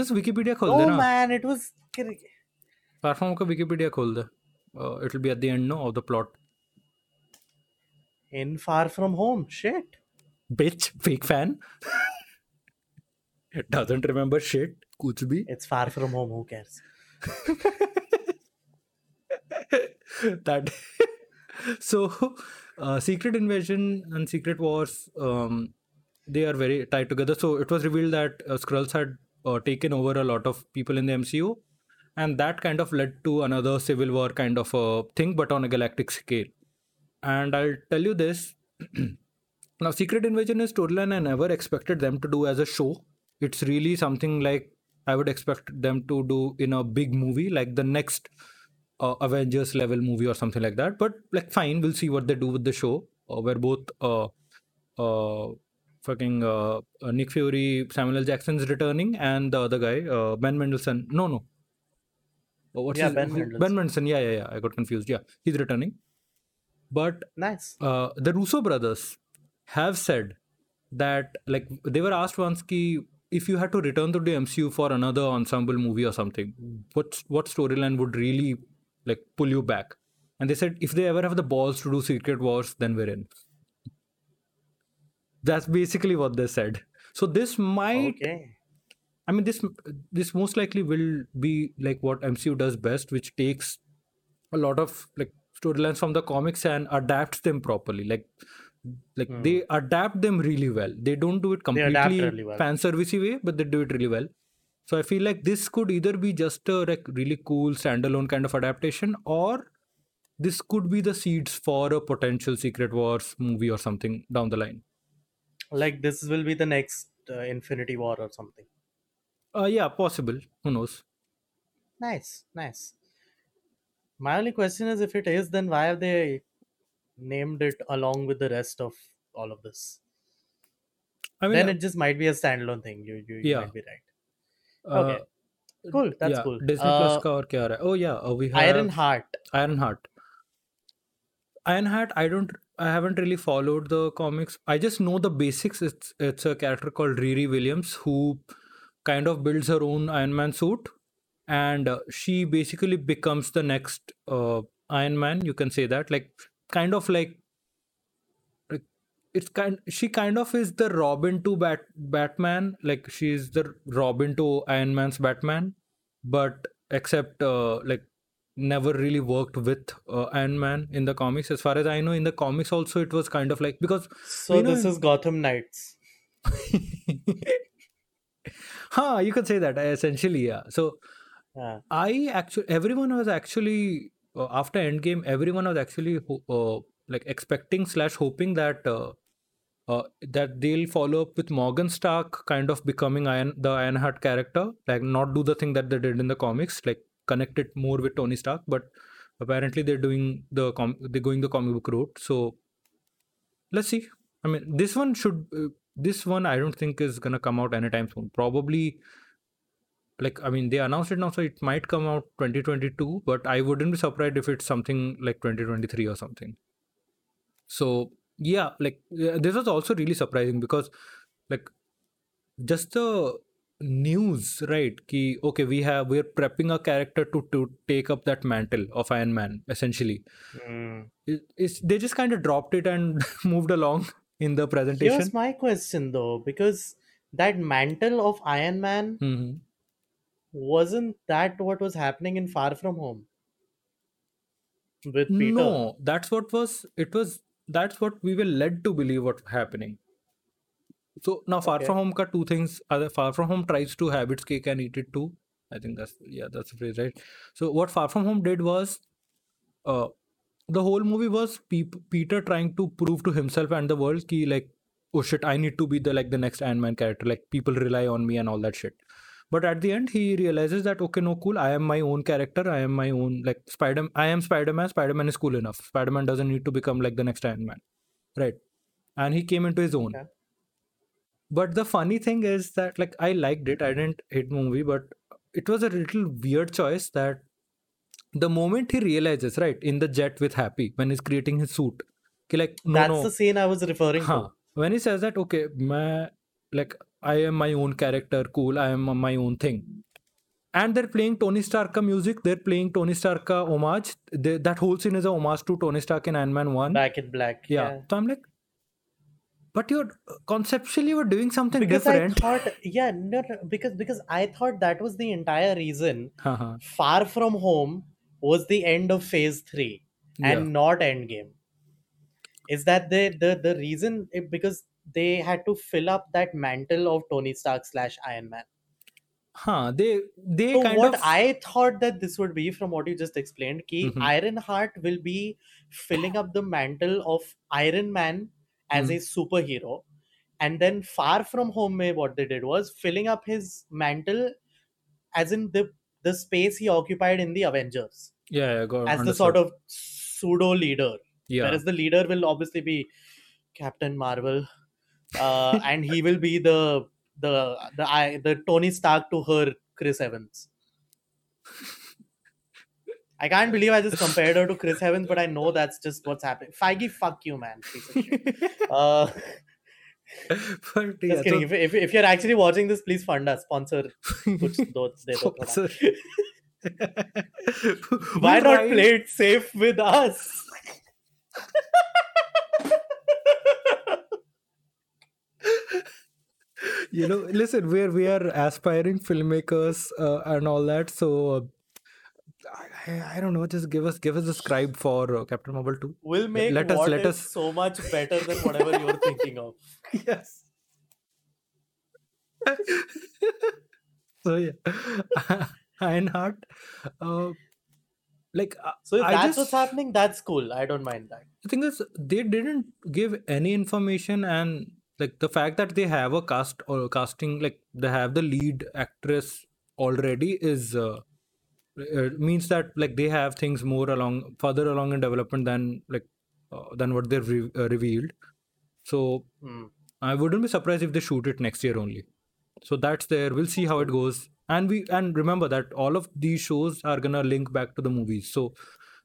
Just Wikipedia खोल Oh देना. man, it was Far From Home का Wikipedia खोल दे. Uh, it'll be at the end no, of the plot. in Far From Home. Shit. Bitch, fake fan. [LAUGHS] [LAUGHS] doesn't remember shit. Kuch bhi. It's far from home. Who cares? [LAUGHS] that. [LAUGHS] so, uh, Secret Invasion and Secret Wars, um, they are very tied together. So it was revealed that uh, Skrulls had uh, taken over a lot of people in the MCU, and that kind of led to another Civil War kind of a thing, but on a galactic scale. And I'll tell you this. [CLEARS THROAT] now, Secret Invasion is storyline I never expected them to do as a show it's really something like i would expect them to do in a big movie like the next uh, Avengers level movie or something like that. But like, fine, we'll see what they do with the show. Uh, where both uh, uh, fucking uh, uh, Nick Fury, Samuel L. Jackson's returning, and the other guy, uh, Ben Mendelsohn. No, no. Oh, what's Yeah, his, Ben Mendelsohn. Ben Mendelsohn. Yeah, yeah, yeah. I got confused. Yeah, he's returning. But Nice. uh, the Russo brothers have said that, like, they were asked once, ki, if you had to return to the MCU for another ensemble movie or something, what what storyline would really like pull you back? And they said if they ever have the balls to do Secret Wars, then we're in. That's basically what they said. So this might Okay. I mean, this this most likely will be like what MCU does best, which takes a lot of like storylines from the comics and adapts them properly. Like, like Hmm. they adapt them really well. They don't do it completely really well. fan servicey way, but they do it really well. So I feel like this could either be just a like really cool standalone kind of adaptation, or this could be the seeds for a potential Secret Wars movie or something down the line. Like this will be the next uh, Infinity War or something. Uh, yeah, possible. Who knows? Nice, nice. My only question is if it is, then why have they named it along with the rest of all of this. I mean, then uh it just might be a standalone thing. You you, you yeah. might be right. Uh, okay. Uh, cool that's yeah, cool disney uh, plus ka aur kya hai? oh yeah Oh, we have Ironheart iron heart Ironheart i don't i haven't really followed the comics i just know the basics it's it's a character called riri williams who kind of builds her own iron man suit and uh, she basically becomes the next iron man you can say that like kind of like. It's kind. She kind of is the Robin to Bat Batman. Like she's the Robin to Iron Man's Batman, but except uh, like never really worked with uh, Iron Man in the comics. As far as I know, in the comics also it was kind of like because So you know- this is Gotham Knights. [LAUGHS] huh, you could say that essentially, yeah. So Yeah. I actually everyone was actually uh, after Endgame, everyone was actually uh, like expecting slash hoping that uh, uh, that they'll follow up with Morgan Stark kind of becoming Iron the Ironheart character, like not do the thing that they did in the comics, like connect it more with Tony Stark. But apparently they're doing the com- they're going the comic book route. So let's see. I mean, this one should uh, this one I don't think is gonna come out anytime soon. Probably like I mean they announced it now, so it might come out 2022. But I wouldn't be surprised if it's something like 2023 or something. So yeah, like yeah, this was also really surprising because like just the news, right? Ki, okay, we have we're prepping a character to to take up that mantle of Iron Man essentially. Mm. It, it's they just kind of dropped it and [LAUGHS] moved along in the presentation. Here's my question though, because that mantle of Iron Man Mhm. Wasn't that what was happening in Far From Home with Peter? No, that's what was it was that's what we were led to believe what happening. So now Far Okay. From Home ka two things other Far From Home tries to have its cake and eat it too. I think that's yeah, that's the phrase, right? So what Far From Home did was uh the whole movie was peop Peter trying to prove to himself and the world ki like oh shit I need to be the like the next Ant Man character like people rely on me and all that shit but at the end he realizes that okay no cool. I am my own character. I am my own like spider i am spider-man. Spider-man is cool enough. Spider-man doesn't need to become like the next iron man. Right. And he came into his own. Yeah. but the funny thing is that like i liked it. I didn't hate movie but it was a little weird choice that the moment he realizes right in the jet with happy when he's creating his suit like no, that's no. the scene i was referring huh. to when he says that okay my like I am my own character cool I am my own thing and they're playing Tony Stark music they're playing Tony Stark homage they, that whole scene is a homage to Tony Stark in Ant Man 1 Back in Black. yeah. so I'm like but you're conceptually you're doing something Because different I thought, yeah, no, no, because because I thought that was the entire reason. हाँ Far From Home was the end of Phase Three yeah and not Endgame. Is that the the the reason? It, because they had to fill up that mantle of Tony Stark slash Iron Man. huh they they So kind what of I thought that this would be from what you just explained, ki Mhm. Ironheart will be filling up the mantle of Iron Man as Mhm. a superhero, and then Far From Home, mein what they did was filling up his mantle, as in the the space he occupied in the Avengers. Yeah, yeah got as the sort of pseudo leader, yeah. Whereas the leader will obviously be Captain Marvel, uh, and he will be the the the I the Tony Stark to her Chris Evans. I can't believe I just compared her to Chris Evans, but I know that's just what's happening. Feige, fuck you, man. Uh, [LAUGHS] just kidding. If, if, if, you're actually watching this, please fund us. Sponsor. [LAUGHS] Sponsor. [LAUGHS] Why not play it safe with us? You know listen we're we are aspiring filmmakers uh, and all that so uh, I, I- don't know just give us give us a scribe for uh, captain marvel 2 We'll make let us- let us- so much better than whatever you're thinking of. [LAUGHS] yes [LAUGHS] so yeah [LAUGHS] ironheart uh, like uh, So if I that's just- what's happening, that's cool. I don't mind that. the thing is they didn't give any information and like the fact that they have a cast or casting like they have the lead actress already is uh, uh, means that like they have things more along further along in development than like uh, than what they've re- uh, revealed. So Hmm. i wouldn't be surprised if they shoot it next year only. So that's there. We'll see how it goes. And we and remember that all of these shows are gonna link back to the movies. So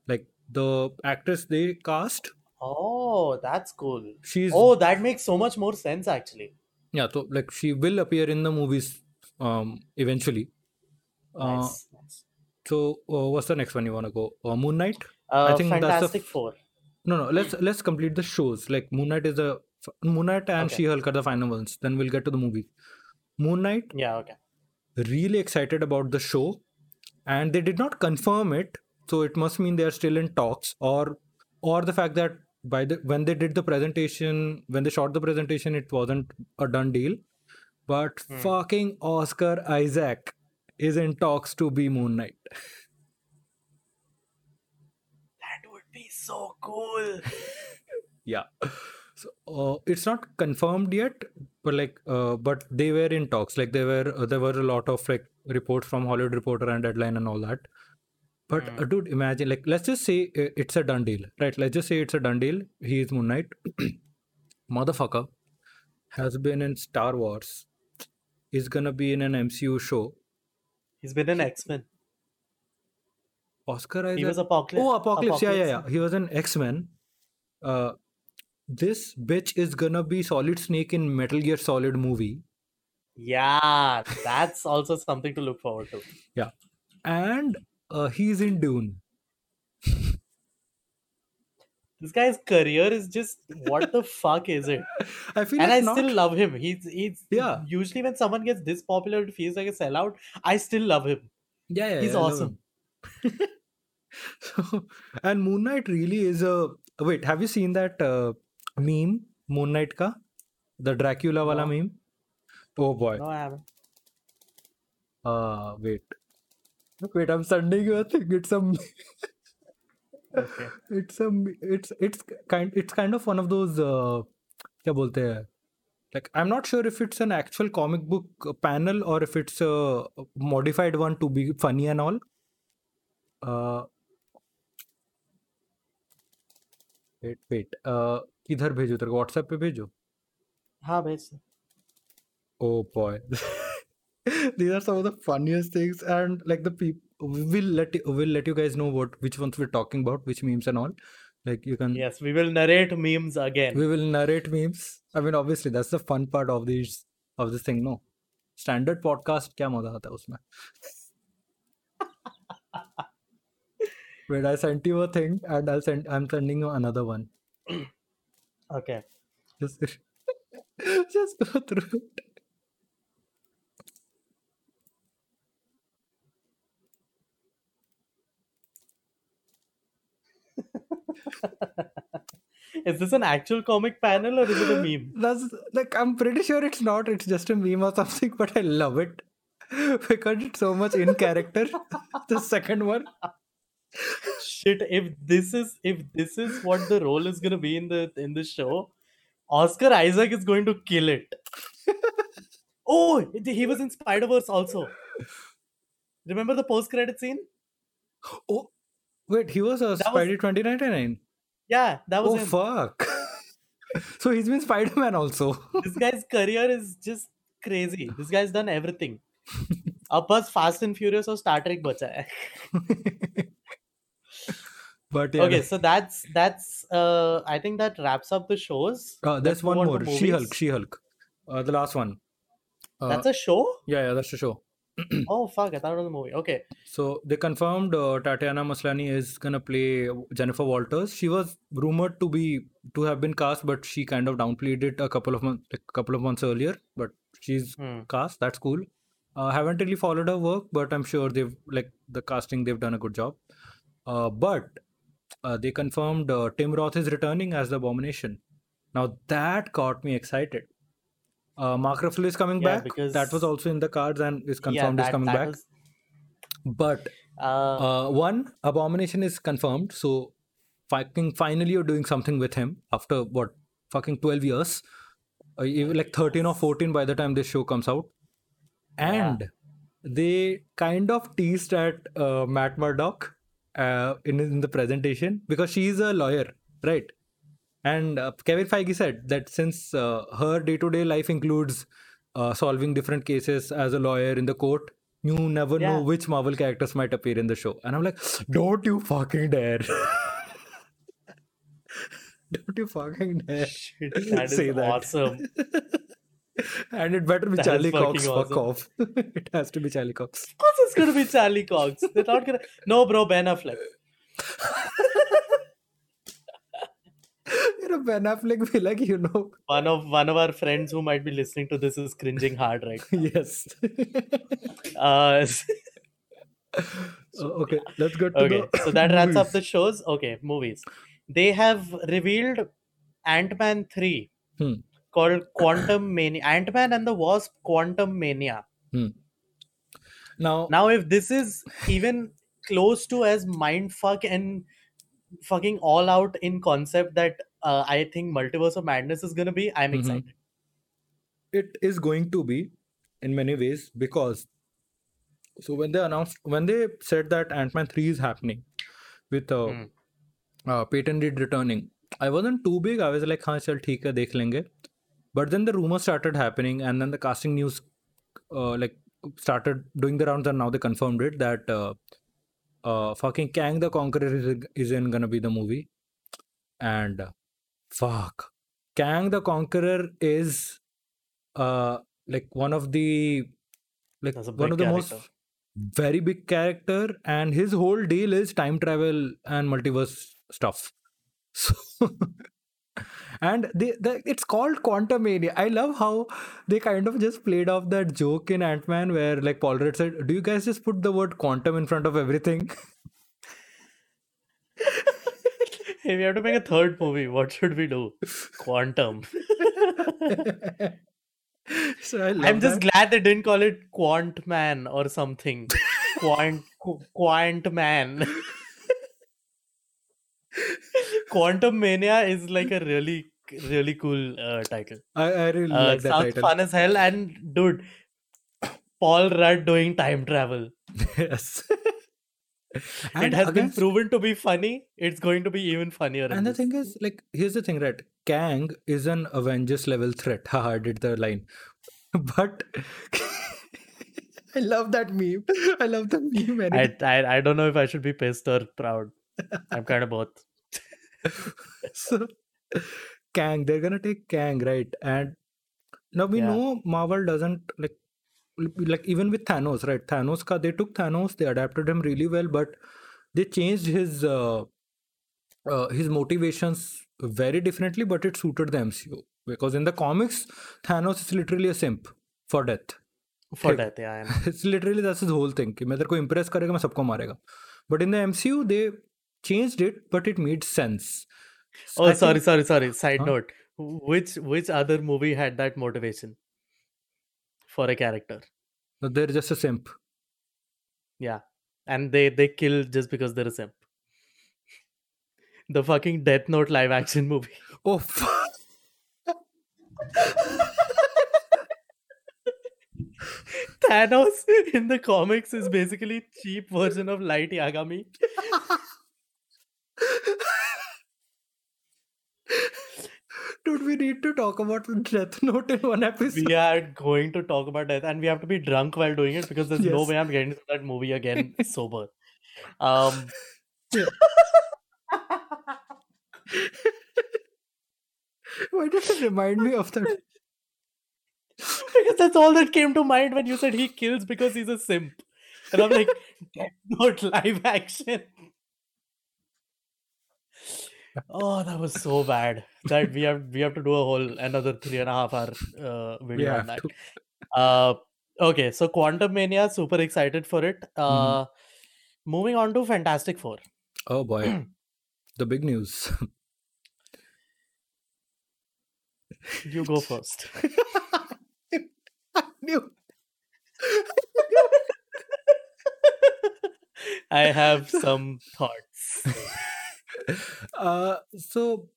like the actress they cast Oh, that's cool. she's Oh, that makes so much more sense actually. yeah so like she will appear in the movies um eventually uh, Nice. nice. so uh, what's the next one you want to go uh, moon knight Uh, think that's the Fantastic f- Four. no no let's let's complete the shows like moon knight is the moon knight and Okay. she-hulk are the final ones then we'll get to the movie moon knight Yeah, okay. really excited about the show and they did not confirm it so it must mean they're still in talks or or the fact that by the when they did the presentation when they shot the presentation it wasn't a done deal. But Hmm. fucking oscar isaac is in talks to be moon knight. That would be so cool. [LAUGHS] yeah. So uh, it's not confirmed yet but like uh, but they were in talks. Like there were uh, there were a lot of like reports from hollywood reporter and deadline and all that but Hmm. uh, dude imagine like let's just say uh, it's a done deal right let's just say it's a done deal he is moon knight [CLEARS THROAT] motherfucker has been in star wars is gonna be in an mcu show He's been an X Men. oscar isaac He was Apocalypse. Oh, Apocalypse. Yeah, yeah, yeah. He was an X Men. Uh, this bitch is gonna be Solid Snake in Metal Gear Solid movie, Yeah, that's also something to look forward to. Yeah, and uh, he's in Dune. This guy's career is just what the [LAUGHS] fuck is it? I feel And I not. still love him. He's he's Yeah. Usually when someone gets this popular, it feels like a sellout. I still love him. yeah, yeah, he's yeah, awesome. [LAUGHS] so, and Moon Knight really is a. Wait, have you seen that uh, meme? Moon Knight ka, the Dracula wala No. meme. Oh boy. No, I haven't. Uh wait. Wait, I'm sending you a thing. It's a. Okay. [LAUGHS] it's a it's it's kind it's kind of one of those uh, क्या बोलते हैं like I'm not sure if it's an actual comic book uh, panel or if it's a modified one to be funny and all. Uh, wait wait uh, किधर भेजो तेरे को WhatsApp पे भेजो हाँ भेज दे। Oh boy. [LAUGHS] these are some of the funniest things and like the people we'll let you, we'll let you guys know what which ones we're talking about which memes and all like you can yes we will narrate memes again we will narrate memes i mean obviously that's the fun part of these of this thing no standard podcast kya maza aata hai usme Wait, I sent you a thing and I'll send I'm sending you another one. okay. Just, [LAUGHS] just go through it. [LAUGHS] Is this an actual comic panel or is it a [LAUGHS] meme? That's like I'm pretty sure it's not. It's just a meme or something, but I love it [LAUGHS] because it's so much in character. the second one, Shit, if this is if this is what the role is gonna be in the in the show, Oscar Isaac is going to kill it. oh, he was in Spider Verse also. Remember the post credit scene? oh wait, he was a That was- Spidey 2099. Yeah, that was Oh him. fuck! [LAUGHS] so he's been Spider-Man also. [LAUGHS] this guy's career is just crazy. This guy's done everything. [LAUGHS] अब बस Fast and Furious और Star Trek बचा है. but yeah, Okay, so that's that's uh I think that wraps up the shows. uh, Let's there's move one on to more. She-Hulk. movies. She-Hulk. Uh, the last one. Uh, That's a show? yeah, yeah, that's the show. [CLEARS THROAT] Oh fuck, I thought it was a movie. Okay. So they confirmed uh, Tatiana Maslany is gonna play Jennifer Walters. She was rumored to be to have been cast, but she kind of downplayed it a couple of months, a couple of months earlier. But she's Hmm. cast. That's cool. Uh, haven't really followed her work, but I'm sure they've like the casting. They've done a good job. Uh, but uh, they confirmed uh, Tim Roth is returning as the Abomination. Now that got me excited. Uh, Mark Ruffalo is coming Yeah, back. because That was also in the cards and is confirmed is that coming back. was But uh uh, one abomination is confirmed. So fucking finally you're doing something with him after what fucking 12 years. Uh, like 13 or 14 by the time this show comes out. yeah. And they kind of teased at uh, Matt Murdock uh, in, in the presentation because she's a lawyer, right? And uh, Kevin Feige said that since uh, her day to day life includes uh, solving different cases as a lawyer in the court, you never know which Marvel characters might appear in the show. And I'm like, don't you fucking dare. [LAUGHS] don't you fucking dare Shit, that say that. awesome. [LAUGHS] and it better be That Charlie Cox. Fuck off. [LAUGHS] it has to be Charlie Cox. Of course it's gonna be Charlie Cox. They're not gonna No bro, Ben Affleck. You know, Ben Affleck be like, you know, One of one of our friends who might be listening to this is cringing hard right yes. [LAUGHS] uh Uh, [LAUGHS] okay, let's to okay the so that wraps up the shows okay movies they have revealed ant-man 3 Hmm. called Quantumania ant-man and the wasp Quantumania Hmm. Now, now if this is even close to as mindfuck and fucking all out in concept that uh, I think Multiverse of Madness is gonna be, I'm mm-hmm. excited. It is going to be in many ways because so when they announced when they said that Ant-Man 3 is happening with uh, mm. uh Peyton Reed returning, I wasn't too big. I was like, "Haan, chal, theek hai, dekh lenge." But then the rumors started happening, and then the casting news uh, like started doing the rounds, and now they confirmed it that. Uh, uh, fucking Kang the Conqueror is, is in gonna be the movie. And uh, fuck. Kang the Conqueror is uh like one of the like one of the character. most very big character. And his whole deal is time travel and multiverse stuff. [LAUGHS] So and they, they it's called Quantumania. I love how they kind of just played off that joke in ant-man where like paul rudd said do you guys just put the word quantum in front of everything? [LAUGHS] Hey we have to make a third movie. What should we do? Quantum. [LAUGHS] So i love i'm just glad they didn't call it quant man or something. Quant quant man [LAUGHS] Quantumania is like a really really cool uh, title I, I really uh, like that sounds title fun as hell and dude paul rudd doing time travel yes [LAUGHS] it and has been proven to be funny it's going to be even funnier And the this. thing is, like, here's the thing, right? Kang is an Avengers level threat. [LAUGHS] Haha, I did the line. [LAUGHS] But I love that meme. I love the meme. I, I i don't know if i should be pissed or proud i'm kind of both [LAUGHS] so, Kang, they're gonna take Kang, right? And now we Yeah. know Marvel doesn't like like even with Thanos, right? Thanos ka they took Thanos, they adapted him really well, but they changed his uh, uh, his motivations very differently, but it suited the MCU because in the comics, Thanos is literally a simp for death. for Okay. that yeah I know. It's literally that's his whole thing कि मैं तेरे को impress करेगा मैं सबको मारेगा. But in the MCU, they changed it, but it made sense. Oh, I sorry, think- sorry, sorry. Side Huh? note: which which other movie had that motivation for a character? that they're just a simp. Yeah, and they they kill just because they're a simp. The fucking Death Note live action movie. Oh, fuck. [LAUGHS] Thanos in the comics is basically cheap version of Light Yagami. Dude, we need to talk about Death Note in one episode. We are going to talk about death, and we have to be drunk while doing it because there's no way I'm getting to that movie again [LAUGHS] sober. Um, [LAUGHS] Why does it remind me of that? because that's all that came to mind when you said he kills because he's a simp, and I'm like, [LAUGHS] Death Note live action. Oh, that was so bad that we have we have to do a whole another three and a half hour uh, video on that. Uh, okay, so Quantumania, super excited for it. Mm-hmm. Uh, moving on to Fantastic Four. Oh boy, [CLEARS THROAT] the big news. You go first. [LAUGHS] I knew. [LAUGHS] I have some thoughts. [LAUGHS] uh, so,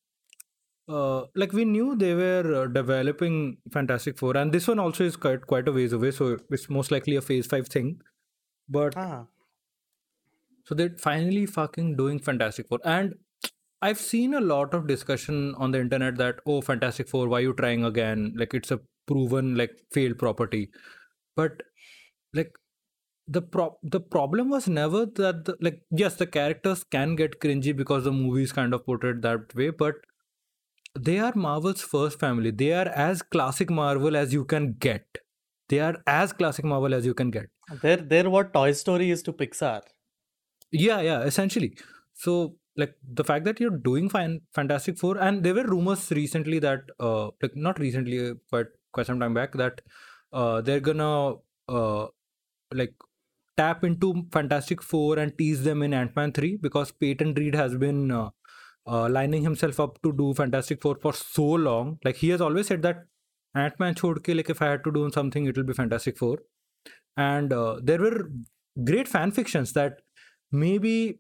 uh, like we knew they were uh, developing Fantastic Four, and this one also is quite quite a ways away, so it's most likely a Phase Five thing. But Ah, so they're finally fucking doing Fantastic Four, and I've seen a lot of discussion on the internet that oh, Fantastic Four, why you trying again? Like it's a proven like failed property, but like the pro the problem was never that the, like yes the characters can get cringy because the movies kind of put it that way but they are marvel's first family. They are as classic marvel as you can get. They are as classic marvel as you can get. They're they're what Toy Story is to Pixar. yeah yeah essentially. So like the fact that you're doing fine fantastic four and there were rumors recently that uh like not recently uh, quite quite some time back that uh they're gonna uh like tap into fantastic four and tease them in ant-man 3 because peyton reed has been uh, uh, lining himself up to do fantastic four for so long. Like he has always said that ant-man chhod ke like if i had to do something it will be fantastic four. And uh, there were great fan fictions that maybe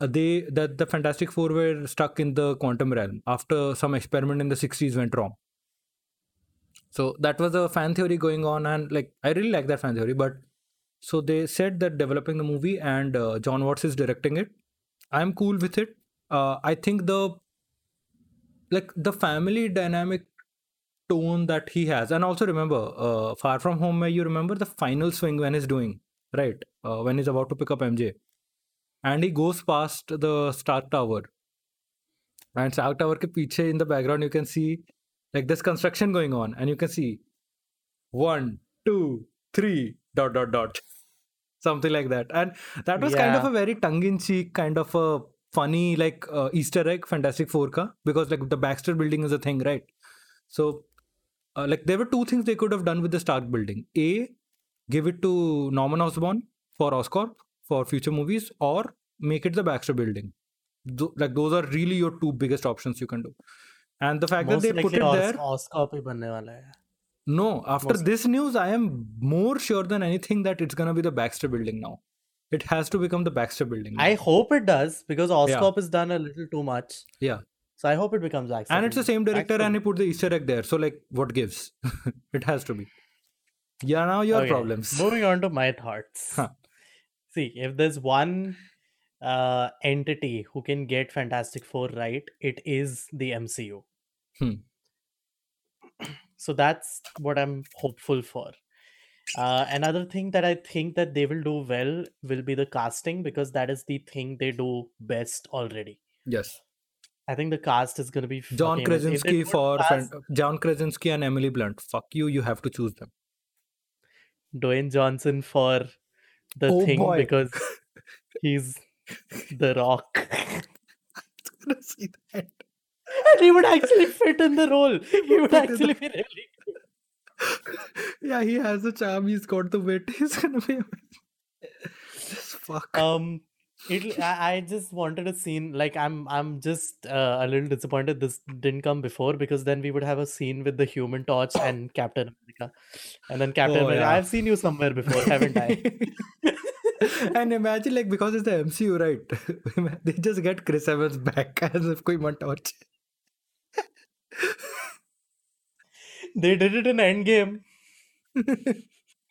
they that the fantastic four were stuck in the quantum realm after some experiment in the 60s went wrong. So that was a fan theory going on and like i really like that fan theory but so they said that developing the movie and uh, john watts is directing it. I'm cool with it. Uh, i think the like the family dynamic tone that he has and also remember uh, far from home where you remember the final swing when he's doing right? Uh, when he's about to pick up mj and he goes past the stark tower. And stark tower ke piche in the background you can see like this construction going on. And you can see one two three dot dot dot something like that. And that was yeah. kind of a very tongue-in-cheek kind of a funny like uh, easter egg fantastic four ka because like the baxter building is a thing right? So uh, like there were two things they could have done with the stark building. A give it to norman osborn for oscorp for future movies or make it the baxter building. Th- like those are really your two biggest options you can do. And the fact Most that they put it Os- there oscorp hi banne wala hai no, after this news, I am more sure than anything that it's gonna be the Baxter building now. It has to become the Baxter building. now. I hope it does because Oscorp has done a little too much. Yeah. So I hope it becomes Baxter. and it's the same director, Baxter- and he put the Easter egg there. So, like, what gives? [LAUGHS] it has to be. Yeah, now your Okay, problems. Moving on to my thoughts. Huh. See, if there's one uh, entity who can get Fantastic Four right, it is the MCU. Hmm. So that's what I'm hopeful for. Uh, another thing that I think that they will do well will be the casting because that is the thing they do best already. Yes. I think the cast is going to be John fucking amazing. If they Krasinski for cast John Krasinski and Emily Blunt. Fuck you. You have to choose them. Dwayne Johnson for the Oh, thing boy. because [LAUGHS] he's the rock. [LAUGHS] I'm gonna see that. [LAUGHS] he would actually fit in the role. He would Fit in the- actually be really yeah, he has the charm. He's got the wit. [LAUGHS] He's gonna be. Just fuck. um it I, I just wanted a scene like i'm i'm just uh, a little disappointed this didn't come before because then we would have a scene with the human torch and [COUGHS] captain america and then captain Oh, america yeah. i've seen you somewhere before haven't i [LAUGHS] and imagine like because it's the MCU, right? they just get Chris Evans back as if koi torch. They did it in endgame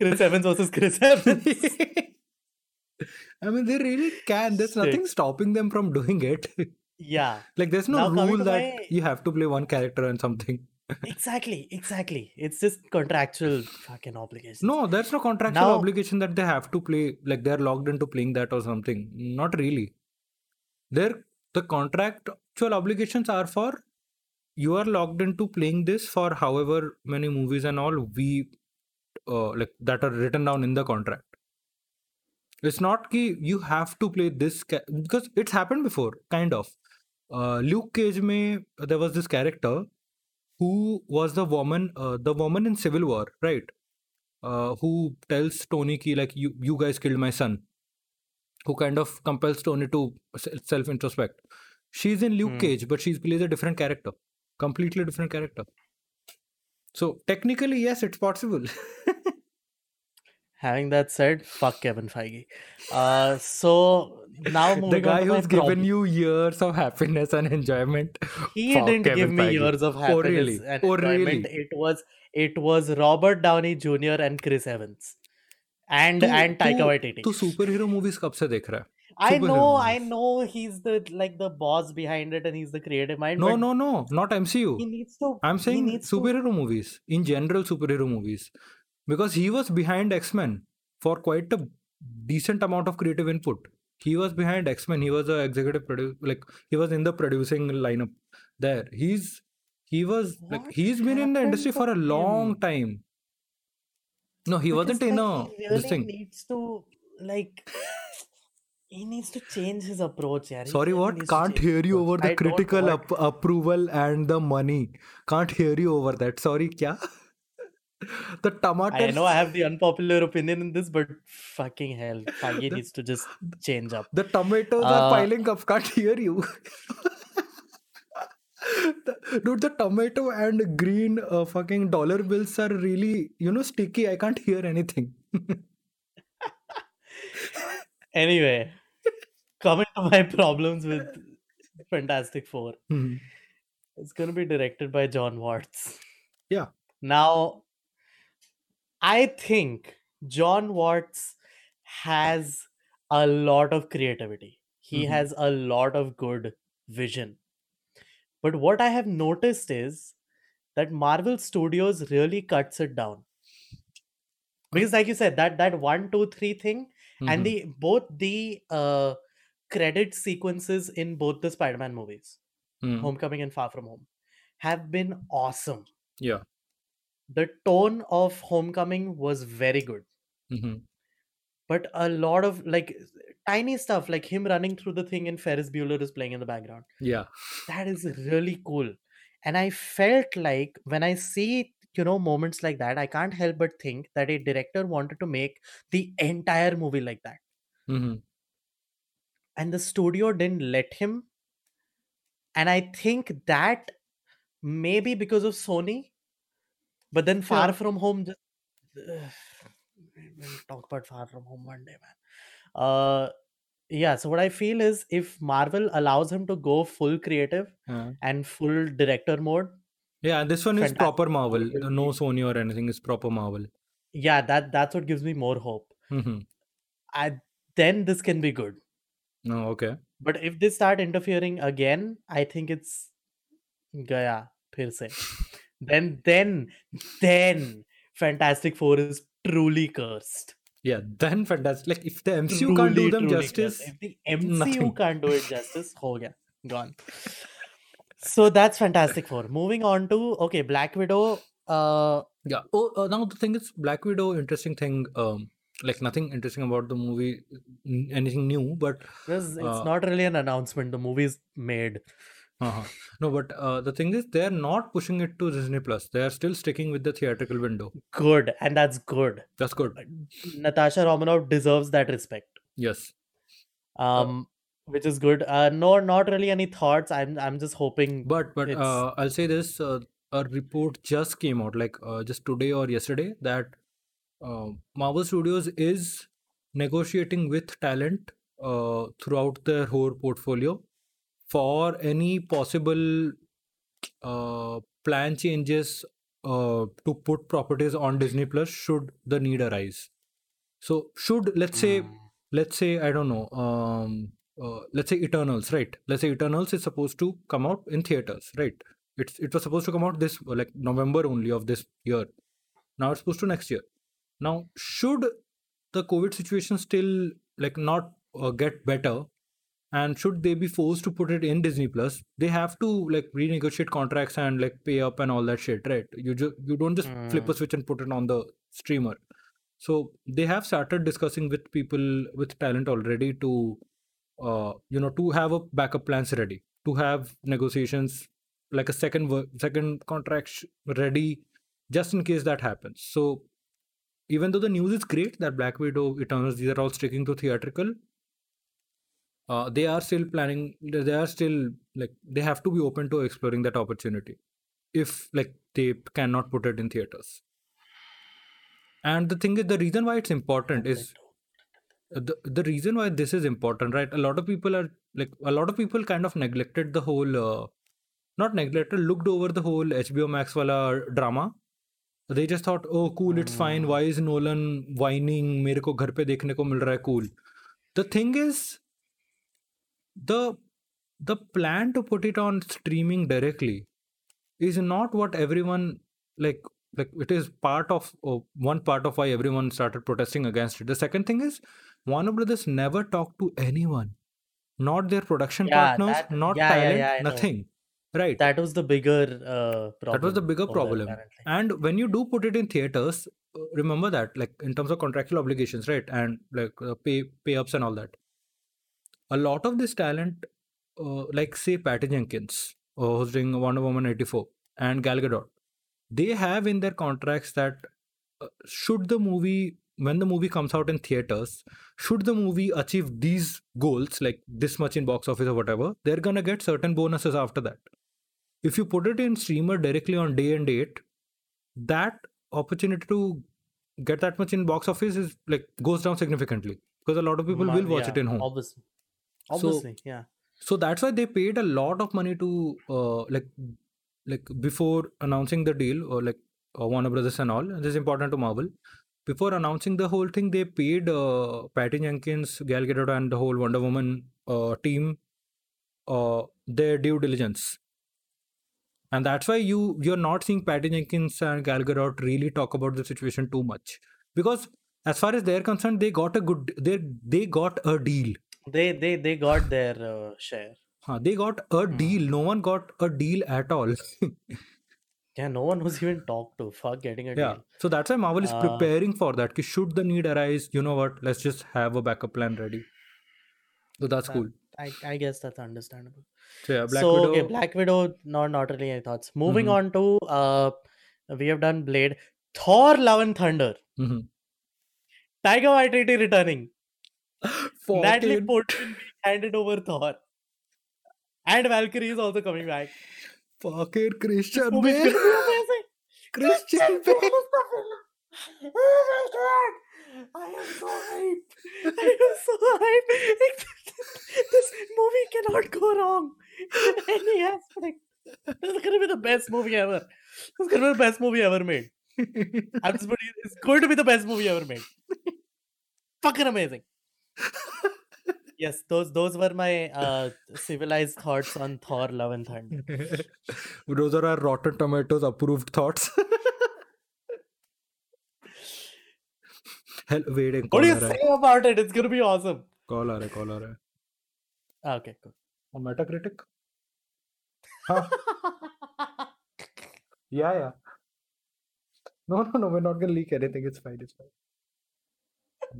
chris evans versus chris evans I mean, they really can. There's nothing stopping them from doing it. yeah [LAUGHS] like, there's no Now, rule that my- you have to play one character and something. exactly, exactly. It's just contractual fucking obligation. No, there's no contractual Now- obligation that they have to play, like they're logged into playing that or something. Not really. They're the contractual obligations are for you are logged into playing this for however many movies and all we uh, like that are written down in the contract. It's not ki you have to play this ca- because it's happened before, kind of. Uh, Luke Cage में there was this character who was the woman, uh, the woman in Civil War, right? Uh, who tells Tony ki like you you guys killed my son. Who kind of compels Tony to self introspect. She's in Luke Hmm. Cage, but she plays a different character, completely different character. So technically, yes, it's possible. [LAUGHS] Having that said, fuck Kevin Feige. Uh, so now moving the on guy to my who's given problem. you years of happiness and enjoyment. he Fuck didn't give Kevin me Feige. years of Oh, happiness really? and Oh, enjoyment. really? It was it was Robert Downey Jr. and Chris Evans, and तू- and Taika तू- Waititi. तू super hero movies कब से देख रहा है I know, I know, he's the like the boss behind it, and he's the creative mind. no no no not mcu he needs to. i'm saying needs to- superhero movies in general superhero movies because he was behind x-men for quite a decent amount of creative input he was behind x-men he was a executive producer like he was in the producing lineup there he's he was like he's been in the industry for a long him? time no he Because, wasn't in a like, he really this thing needs to like. He needs to change his approach, yeah. Sorry, really what? Can't hear you over the I critical what- ap- approval and the money. Can't hear you over that. Sorry, kya? [LAUGHS] the tomato. I know I have the unpopular opinion in this, but fucking hell, Feige needs to just change up. The tomatoes Uh, are piling up. Can't hear you. [LAUGHS] The- Dude, the tomato and green uh, fucking dollar bills are really, you know, sticky. I can't hear anything. [LAUGHS] Anyway, coming to my problems with Fantastic Four, Mhm. it's going to be directed by John Watts. Yeah. Now, I think John Watts has a lot of creativity. He Mhm. has a lot of good vision. But what I have noticed is that Marvel Studios really cuts it down. Because, like you said, that that one, two, three thing, Mhm. and the both the uh, credit sequences in both the Spider-Man movies, Mhm. Homecoming and Far From Home, have been awesome. Yeah. The tone of Homecoming was very good, Mhm. but a lot of like tiny stuff, like him running through the thing and Ferris Bueller is playing in the background. Yeah. That is really cool. And I felt like when I see you know moments like that, I can't help but think that a director wanted to make the entire movie like that. Mhm. And the studio didn't let him and i think that maybe because of sony but then far Yeah. from home just, [SIGHS] we'll talk about far from home one day man uh yeah so what i feel is if marvel allows him to go full creative Yeah. and full director mode Yeah, and this one is proper Marvel. No Sony or anything. is proper Marvel. yeah that that's what gives me more hope Mhm. I, then this can be good no, okay. But if they start interfering again, I think it's Gaya phir se. then then then Fantastic Four is truly cursed. Yeah, then fantastic. Like if the MCU truly, can't do them justice, cursed. if the MCU nothing. can't do it [LAUGHS] justice, ho gaya, gone. so that's Fantastic Four. Moving on to okay, Black Widow. Uh, yeah. Oh, uh, now the thing is, Black Widow. Interesting thing. Um, like nothing interesting about the movie, anything new, but this, it's Uh, not really an announcement. The movie's made. Uh-huh. no. But uh, the thing is, they are not pushing it to Disney Plus. They are still sticking with the theatrical window. Good, and that's good. That's good. Natasha Romanoff deserves that respect. Yes. um which is good uh no not really any thoughts i'm i'm just hoping But but uh, I'll say this: uh, a report just came out, like uh, just today or yesterday, that uh, Marvel Studios is negotiating with talent uh, throughout their whole portfolio for any possible uh, plan changes uh, to put properties on Disney Plus should the need arise. So should let's say Mm. let's say I don't know um uh, let's say Eternals right let's say Eternals is supposed to come out in theaters right it's it was supposed to come out this like november only of this year now it's supposed to next year now should the covid situation still like not uh, get better? And should they be forced to put it in disney plus? They have to like renegotiate contracts and like pay up and all that shit right? You just you don't just flip a Mm. switch and put it on the streamer. So they have started discussing with people with talent already to uh, you know to have a backup plans ready to have negotiations like a second second contract ready just in case that happens. So even though the news is great that black widow eternals these are all sticking to theatrical uh, they are still planning they are still like they have to be open to exploring that opportunity if like they cannot put it in theaters. And the thing is the reason why it's important is the, the reason why this is important right? A lot of people are like a lot of people kind of neglected the whole uh, not neglected looked over the whole hbo max wala drama they just thought oh cool it's fine. Why is nolan whining? mere ko ghar pe dekhne ko mil raha cool. The thing is the the plan to put it on streaming directly is not what everyone like like it is part of one part of why everyone started protesting against it. The second thing is warner brothers never talked to anyone. Not their production partners not talent nothing right That was the bigger uh, problem. that was the bigger over problem apparently. and when you do put it in theaters uh, remember that like in terms of contractual obligations right and like uh, pay pay ups and all that a lot of this talent uh, like say patty jenkins uh, who's doing wonder woman 84 and gal gadot they have in their contracts that uh, should the movie when the movie comes out in theaters should the movie achieve these goals like this much in box office or whatever they're gonna get certain bonuses after that if you put it in streamer directly on day and date that opportunity to get that much in box office is like goes down significantly because a lot of people will watch yeah, it in home Obviously. So- Obviously, yeah. so that's why they paid a lot of money to uh, like like before announcing the deal or like uh, Warner Brothers and all. And this is important to Marvel. Before announcing the whole thing, they paid uh, Patty Jenkins, Gal Gadot, and the whole Wonder Woman uh, team uh, their due diligence. And that's why you you're not seeing Patty Jenkins and Gal Gadot really talk about the situation too much because as far as they're concerned, they got a good they they got a deal. They they they got their uh, share. Huh, they got a Hmm. deal. No one got a deal at all. [LAUGHS] Yeah, no one was even talked to. Fuck getting a yeah. deal. So that's why Marvel is Uh, preparing for that. Ki should the need arise, you know what? Let's just have a backup plan ready. So that's That- cool. I, I guess that's understandable. So yeah, Black so Widow. okay, Black Widow. Not not really any thoughts. Moving Mhm. on to uh, we have done Blade, Thor: Love and Thunder, Mhm. Taika Waititi returning, [GASPS] Natalie Portman handed over Thor, and Valkyrie is also coming back. Fucking Christian Bale. gonna be amazing. Christian Bale Bale. is the villain. Oh my god! I am so hyped. I am so hyped. [LAUGHS] this movie cannot go wrong any aspect. This is gonna be the best movie ever. It's gonna be the best movie ever made. It's going to be the best movie ever made. Fucking amazing. yes, those those were my uh, civilized thoughts on Thor: Love and Thunder. [LAUGHS] those are our Rotten Tomatoes approved thoughts. Hell, wait What do you say about it? It's gonna be awesome. Call her, call her. Ah, okay, cool. On Metacritic. हाँ। yeah, yeah. No, no, no. We're not gonna leak anything. It's fine. It's fine.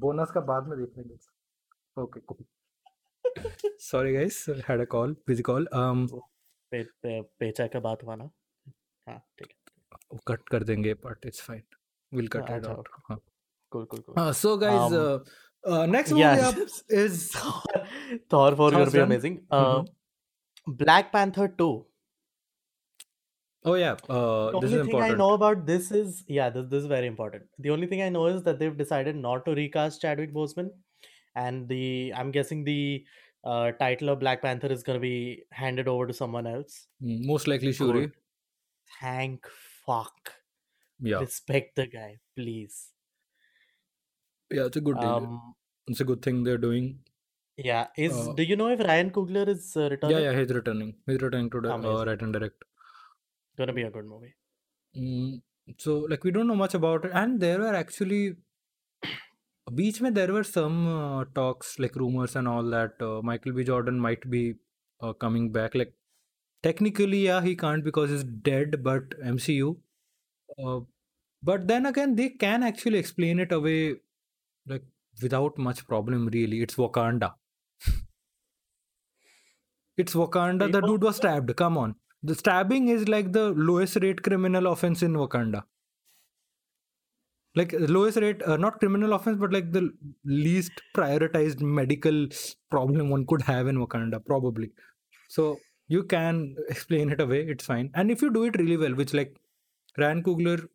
Bonus का बाद में देख लेंगे okay cool sorry guys had a call busy call um oh. पे, पे, पेचा का बात हुआ ना? हाँ ठीक है। कट कर देंगे but it's fine will cut it out हाँ। Cool cool cool so guys next movie up is Thor for your be amazing Black Panther 2 Oh yeah. Uh, the this only is thing I important. know about this is yeah this, this is very important the only thing I know is that they've decided not to recast Chadwick Boseman and the I'm guessing the uh, title of Black Panther is gonna be handed over to someone else Mm, Most likely Shuri. Good. thank fuck Yeah. respect the guy please Yeah, it's a good deal. um It's a good thing they're doing. yeah is Uh, do you know if Ryan Coogler is uh, returning Yeah, yeah. He's returning. He's returning to uh, Amazing. write and direct. Gonna be a good movie. Mm, so like we don't know much about it, and there were actually [COUGHS] beach there were some uh, talks like rumors and all that uh, Michael B. Jordan might be uh, coming back. Like technically, yeah, he can't because he's dead, but MCU. But then again, they can actually explain it away like without much problem. Really, it's Wakanda. [LAUGHS] it's Wakanda. The dude was stabbed. Come on, the stabbing is like the lowest rate criminal offense in Wakanda. Like lowest rate uh, not criminal offense but like the least prioritized medical problem one could have in wakanda probably. So you can explain it away it's fine. And if you do it really well which like ryan coogler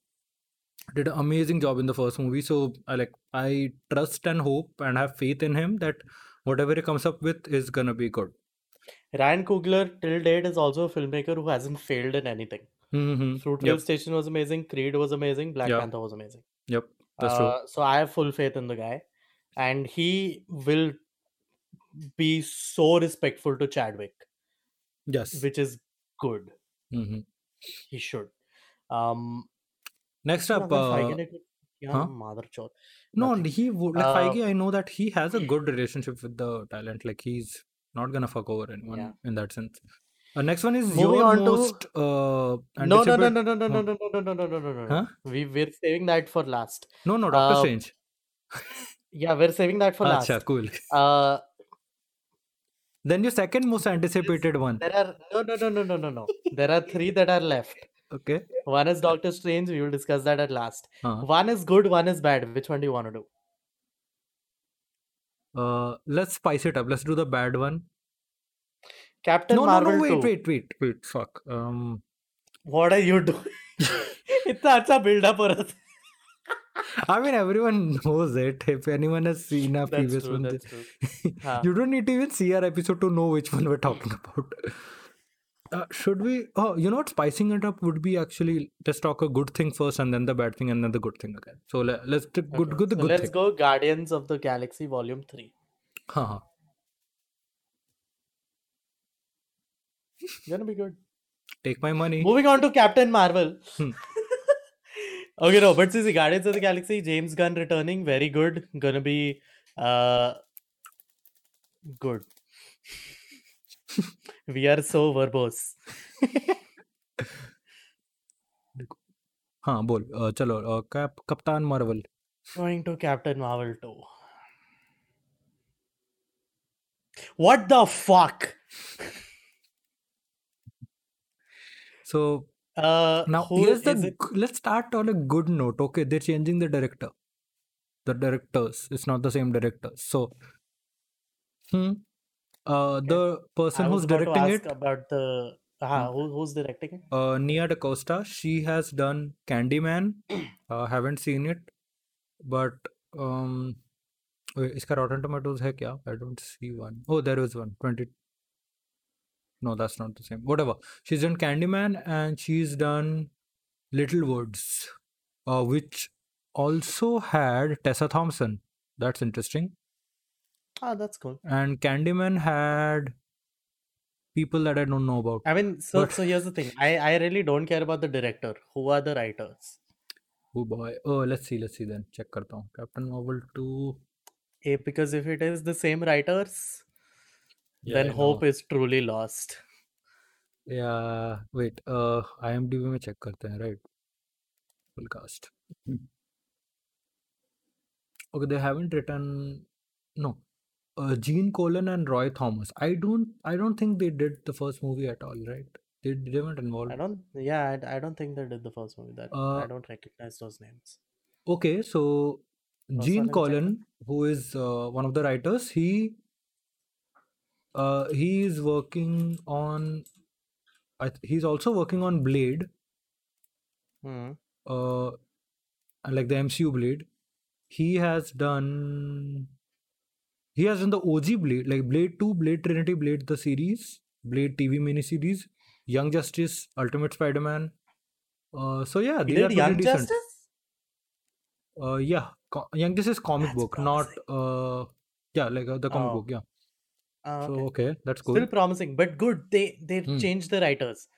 did an amazing job in the first movie so i like i trust and hope and have faith in him that whatever he comes up with is gonna be good Ryan Coogler till date is also a filmmaker who hasn't failed in anything. Mm-hmm. Fruitvale yep. Station was amazing. Creed was amazing. Black yep. Panther was amazing. Yep, that's uh, true. So I have full faith in the guy, and he will be so respectful to Chadwick. Yes, which is good. Mm-hmm. He should. Um, Next up, uh, yeah, huh? No, he would like uh, Feige, I know that he has a [CLEARS THROAT] good relationship with the talent. Like he's not gonna fuck over anyone Yeah. in that sense. Uh, next one is Moving your on to- most uh, No, no, no, no, no, no, no, no, no, no, no, no, no, no, no. Huh? We we're saving that for last. No, no, Doctor Uh, Strange. Yeah, we're saving that for last. Acha, cool. Uh, Then your second most anticipated one. there are no, no, no, no, no, no, no. There are three that are left. Okay. One is Doctor Strange. We will discuss that at last. Uh, One is good. One is bad. Which one do you want to do? uh, let's spice it up. Let's do the bad one. Captain no, Marvel no, no. 2. Wait, wait, wait, wait. Fuck. Um, What are you doing? [LAUGHS] इतना अच्छा build up हो रहा था. I mean, everyone knows it. If anyone has seen our That's previous true. one, That's true. हाँ. [LAUGHS] you don't need to even see our episode to know which one we're talking about. Uh, should we? Oh, you know what? Spicing it up would be actually let's talk a good thing first, and then the bad thing, and then the good thing again. So let, let's do good, Okay, good, the so good let's thing. go Guardians of the Galaxy Volume 3. Huh, huh. Gonna be good. Take my money. Moving on to Captain Marvel. Hmm. [LAUGHS] okay, no, but see, Guardians of the Galaxy, James Gunn returning, very good. Gonna be uh good. [LAUGHS] we are so verbose. हाँ बोल uh, चलो uh, cap कप्तान Marvel Going to Captain Marvel 2. What the fuck? so Uh, now who here's the is it? g- let's start on a good note okay they're changing the director the directors it's not the same directors so hmm Uh, the person who's directing it about the uh, hmm. who, who's directing it? Uh, Nia DaCosta. She has done Candyman. [CLEARS THROAT] uh, haven't seen it, but um, uh, wait, इसका Rotten Tomatoes है Yeah, I don't see one. Oh, there is one. Twenty. No, that's not the same. Whatever. She's done Candyman and she's done Little Woods, uh, which also had Tessa Thompson. That's interesting. Ah, that's cool. and Candyman had people that I don't know about I mean, so But- so here's the thing. I I really don't care about the director. Who are the writers? oh boy oh let's see let's see then check करता हूँ Captain Marvel 2 Eh, because if it is the same writers, Yeah, then I hope know. is truly lost. Yeah, wait. Uh, IMDb में check करते हैं, right? Full cast. Okay, they haven't written. No, uh, Gene Colan and Roy Thomas. I don't. I don't think they did the first movie at all, right? They, they weren't involved. I don't. Yeah, I, I don't think they did the first movie. That Uh, I don't recognize those names. Okay, so First Gene one, let me check Colan, who is uh, one of the writers, he uh, he is working on. I th- he's also working on Blade. Hmm. uh like the MCU Blade, he has done he has done the OG Blade, like Blade 2, Blade Trinity, Blade the series, Blade TV miniseries, Young Justice, Ultimate Spider-Man. Uh so yeah, He these are Young decent. Justice. Uh yeah, co- Young Justice comic That's book, not uh yeah, like uh, the comic Oh, book, yeah. Ah, So okay. okay, that's cool. Still promising, but good. They they Hmm. changed the writers.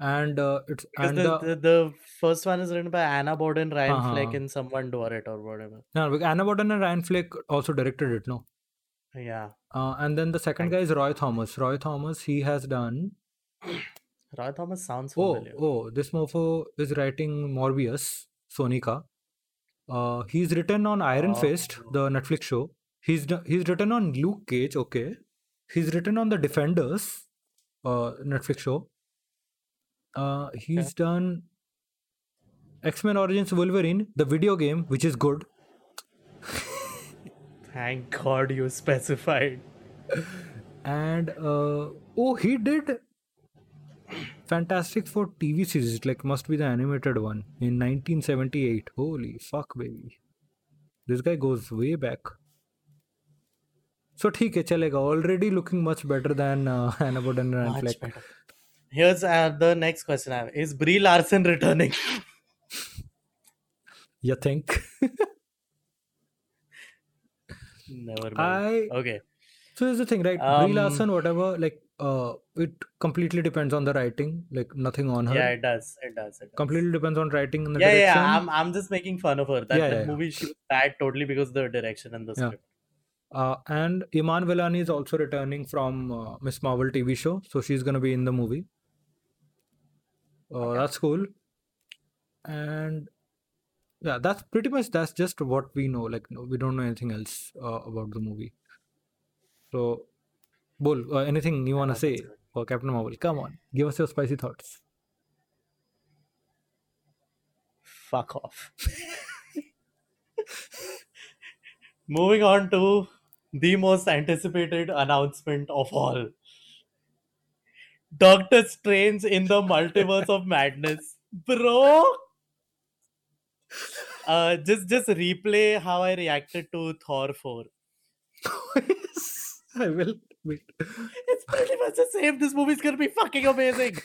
and uh, it's Because and the, the, the first one is written by Anna Boden, Ryan Uh-huh. Fleck, and someone do it or whatever. no, Anna Boden and Ryan Fleck also directed it, no. Yeah. Uh, and then the second guy is Roy Thomas. Roy Thomas, he has done. Roy Thomas sounds Oh, familiar. oh, oh this mofo is writing Morbius, Sonika. Uh, he's written on Iron Fist, Oh. the Netflix show. He's he's written on Luke Cage, okay. He's written on the Defenders, uh, Netflix show. Uh, he's done X Men Origins Wolverine, the video game, which is good. Thank God you specified. and uh, oh he did fantastic four tv series like must be the animated one in 1978 holy fuck baby this guy goes way back so ठीक है चलेगा already looking much better than uh, [LAUGHS] Hannah Boden and Much Fleck better. Here's uh, the next question I have. Is Brie Larson returning? [LAUGHS] you think [LAUGHS] Never mind. I Okay. so here's the thing right Um, Brie Larson whatever like uh it completely depends on the writing like nothing on her Yeah, it does. It does. It does. completely depends on writing and the yeah, direction yeah. I'm, I'm just making fun of her. That, Yeah, that yeah, yeah. movie she was bad totally because of the direction and the Yeah. script. Uh, and Iman Vellani is also returning from uh, Miss Marvel TV show, so she's gonna be in the movie. Uh, That's cool. And yeah, that's pretty much that's just what we know. Like no, we don't know anything else uh, about the movie. So, Bull, uh, anything you wanna say for Captain Marvel? Come on, give us your spicy thoughts. Fuck off. [LAUGHS] Moving on to the most anticipated announcement of all. Doctor Strange in the Multiverse of Madness. Bro! Uh, just just replay how I reacted to Thor 4. yes, [LAUGHS] I will. Wait. It's pretty much the same. This movie's gonna be fucking amazing.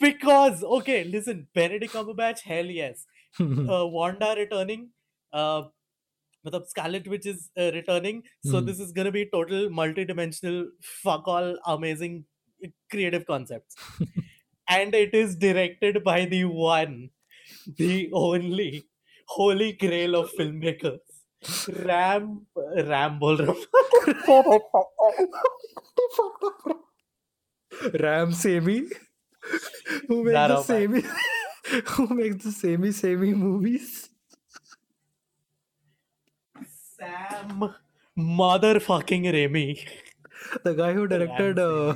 because, okay, listen, Benedict Cumberbatch, hell yes. [LAUGHS] uh, Wanda returning, uh, matlab Scarlet Witch is uh, returning. So Hmm. this is gonna be total multi-dimensional, fuck all, amazing, creative concepts. [LAUGHS] and it is directed by the one, the only, holy grail of filmmakers, Ram Ram bol raha Ram Semi, who makes the semi, [LAUGHS] who makes the semi semi movies. Sam motherfucking Raimi. The guy who directed, uh,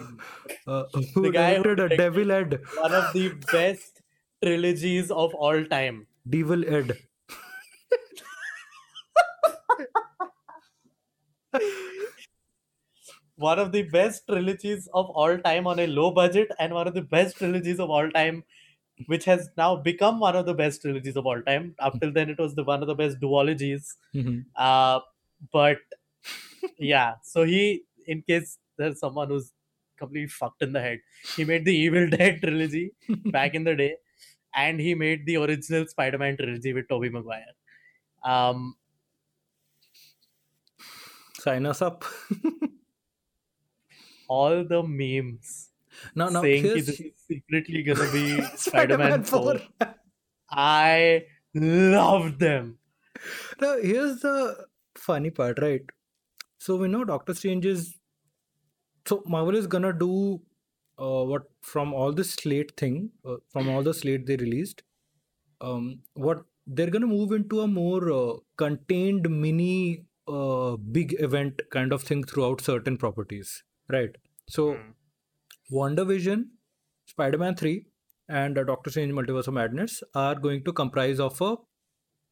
uh, who The guy who directed uh, directed- Evil Dead, One of the best trilogies of all time. Evil Dead. One of the best trilogies of all time on a low budget, and one of the best trilogies of all time, which has now become one of the best trilogies of all time. Up till then, it was the one of the best duologies. Mhm. Uh, but yeah, so he, in case there's someone who's completely fucked in the head, he made the Evil Dead trilogy back in the day, and he made the original Spider-Man trilogy with Tobey Maguire. Um, Sign us up. all the memes no, no. saying this is secretly gonna be [LAUGHS] Spider-Man Spider-Man 4. 4. I love them. Now, here's the funny part, right? So we know Doctor Strange is. So Marvel is gonna do uh, what from all the slate thing, uh, from all the slate they released. Um, what they're gonna move into a more uh, contained mini uh, big event kind of thing throughout certain properties, right? So WandaVision, Spider-Man 3, and uh, Doctor Strange Multiverse of Madness are going to comprise of a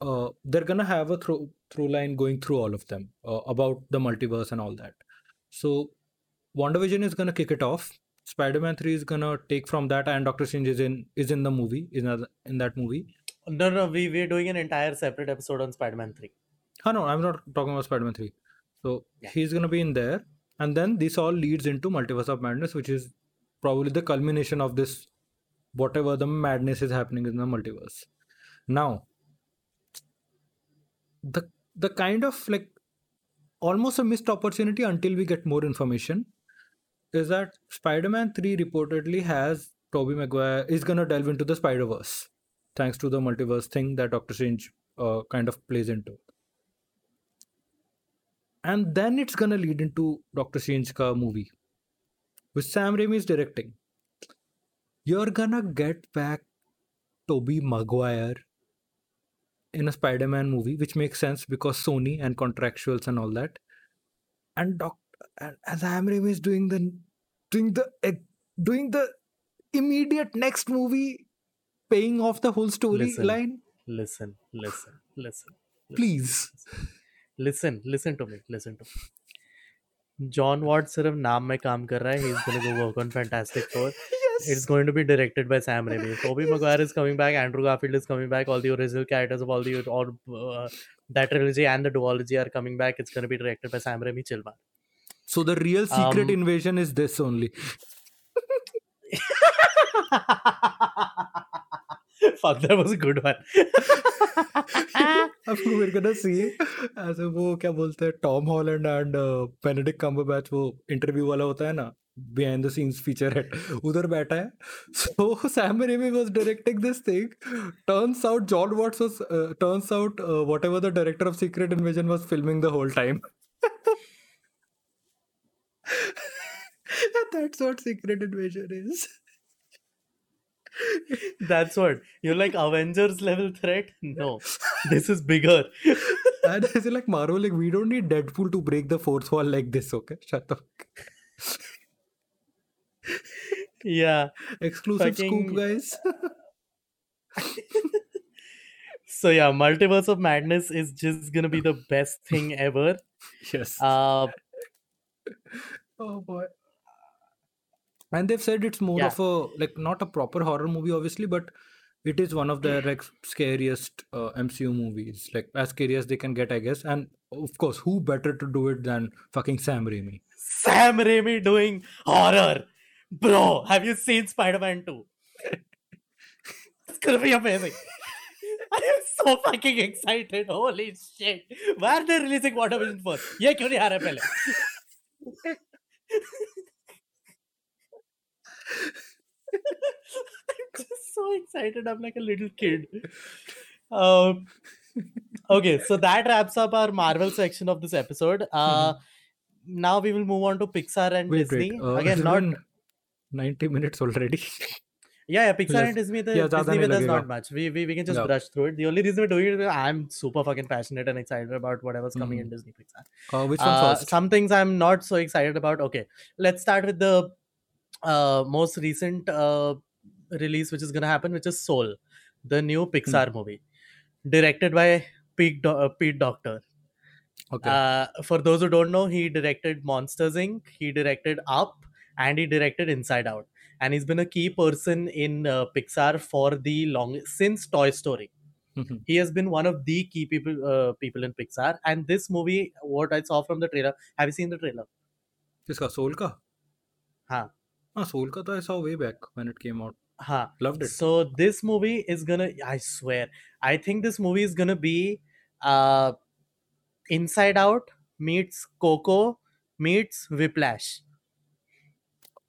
uh, they're gonna have a through through line going through all of them uh, about the multiverse and all that. So WandaVision is gonna kick it off. Spider-Man 3 is gonna take from that, and Doctor Strange is in is in the movie, in a, in that movie. No, no, we we're doing an entire separate episode on Spider-Man 3. Oh no, I'm not talking about Spider-Man 3. So Yeah. he's gonna be in there, and then this all leads into Multiverse of Madness, which is probably the culmination of this whatever the madness is happening in the multiverse. Now, the the kind of like almost a missed opportunity until we get more information is that Spider-Man 3 reportedly has Tobey Maguire is gonna delve into the Spider Verse, thanks to the multiverse thing that Doctor Strange uh, kind of plays into. And then it's gonna lead into Doctor Strange ka movie, which Sam Raimi is directing. You're gonna get back Tobey Maguire in a Spider-Man movie, which makes sense because Sony and contractuals and all that. And Doc and, and Sam Raimi is doing the doing the eh, doing the immediate next movie, paying off the whole Listen. storyline. listen listen listen Please. listen listen to me listen to me John Watt सिर्फ नाम में काम कर रहा है he's gonna go work on Fantastic Four yes. it's going to be directed by Sam Raimi Tobey Maguire is coming back Andrew Garfield is coming back all the original characters of all the all uh, that trilogy and the duology are coming back it's going to be directed by Sam Raimi chill man So the real secret Um, invasion is this only. fuck that was a good one अब we're gonna see ऐसे वो क्या बोलते हैं Tom Holland and Benedict Cumberbatch वो interview वाला होता है ना behind the scenes feature head उधर बैठा है so Sam Raimi was directing this thing turns out Jon Watts was turns out whatever the director of Secret Invasion was filming the whole time [LAUGHS] that's what secret invasion is that's what you're like Avengers level threat no this is bigger [LAUGHS] and it's like Marvel, like we don't need Deadpool to break the fourth wall like this, okay? Shut fuck. yeah Exclusive Fucking- scoop, guys. [LAUGHS] so yeah multiverse of madness is just gonna be the best thing ever yes. uh oh boy. And they've said it's more Yeah. of a like not a proper horror movie, obviously, but it is one of the like scariest uh, MCU movies, like as scary as they can get, I guess. And of course, who better to do it than fucking Sam Raimi? Sam Raimi doing horror. Bro, have you seen Spider Man 2? [LAUGHS] it's gonna be amazing. [LAUGHS] I am so fucking excited. Holy shit. Why are they releasing WandaVision first? ये क्यों नहीं आ रहा है पहले? excited. I'm like a little kid. Um, okay, so that wraps up our Marvel section of this episode. Uh, mm-hmm. Now we will move on to Pixar and wait, Disney. Wait. Uh, [LAUGHS] Again, not 90 minutes already. yeah, yeah, Pixar yes. and Disney, the, yeah, Disney with us not much. We, we, we can just yeah. brush through it. The only reason we're doing it, I'm super fucking passionate and excited about whatever's mm-hmm. coming in mm-hmm. Disney Pixar. Uh, which one uh, first? Some things I'm not so excited about. Okay, let's start with the uh, most recent uh, release which is going to happen, which is Soul, the new hmm. Pixar hmm. movie, directed by Pete, Do- uh, Pete Docter. Okay. Uh, for those who don't know, he directed Monsters Inc., he directed Up, and he directed Inside Out. And he's been a key person in uh, Pixar for the long since Toy Story. Mm-hmm. He has been one of the key people uh, people in Pixar. And this movie, what I saw from the trailer, have you seen the trailer? This Soul Soul हाँ Ah, Soul का I saw way back when it came out. Huh. Loved it. So this movie is gonna. I swear, I think this movie is gonna be uh, Inside Out meets Coco meets Whiplash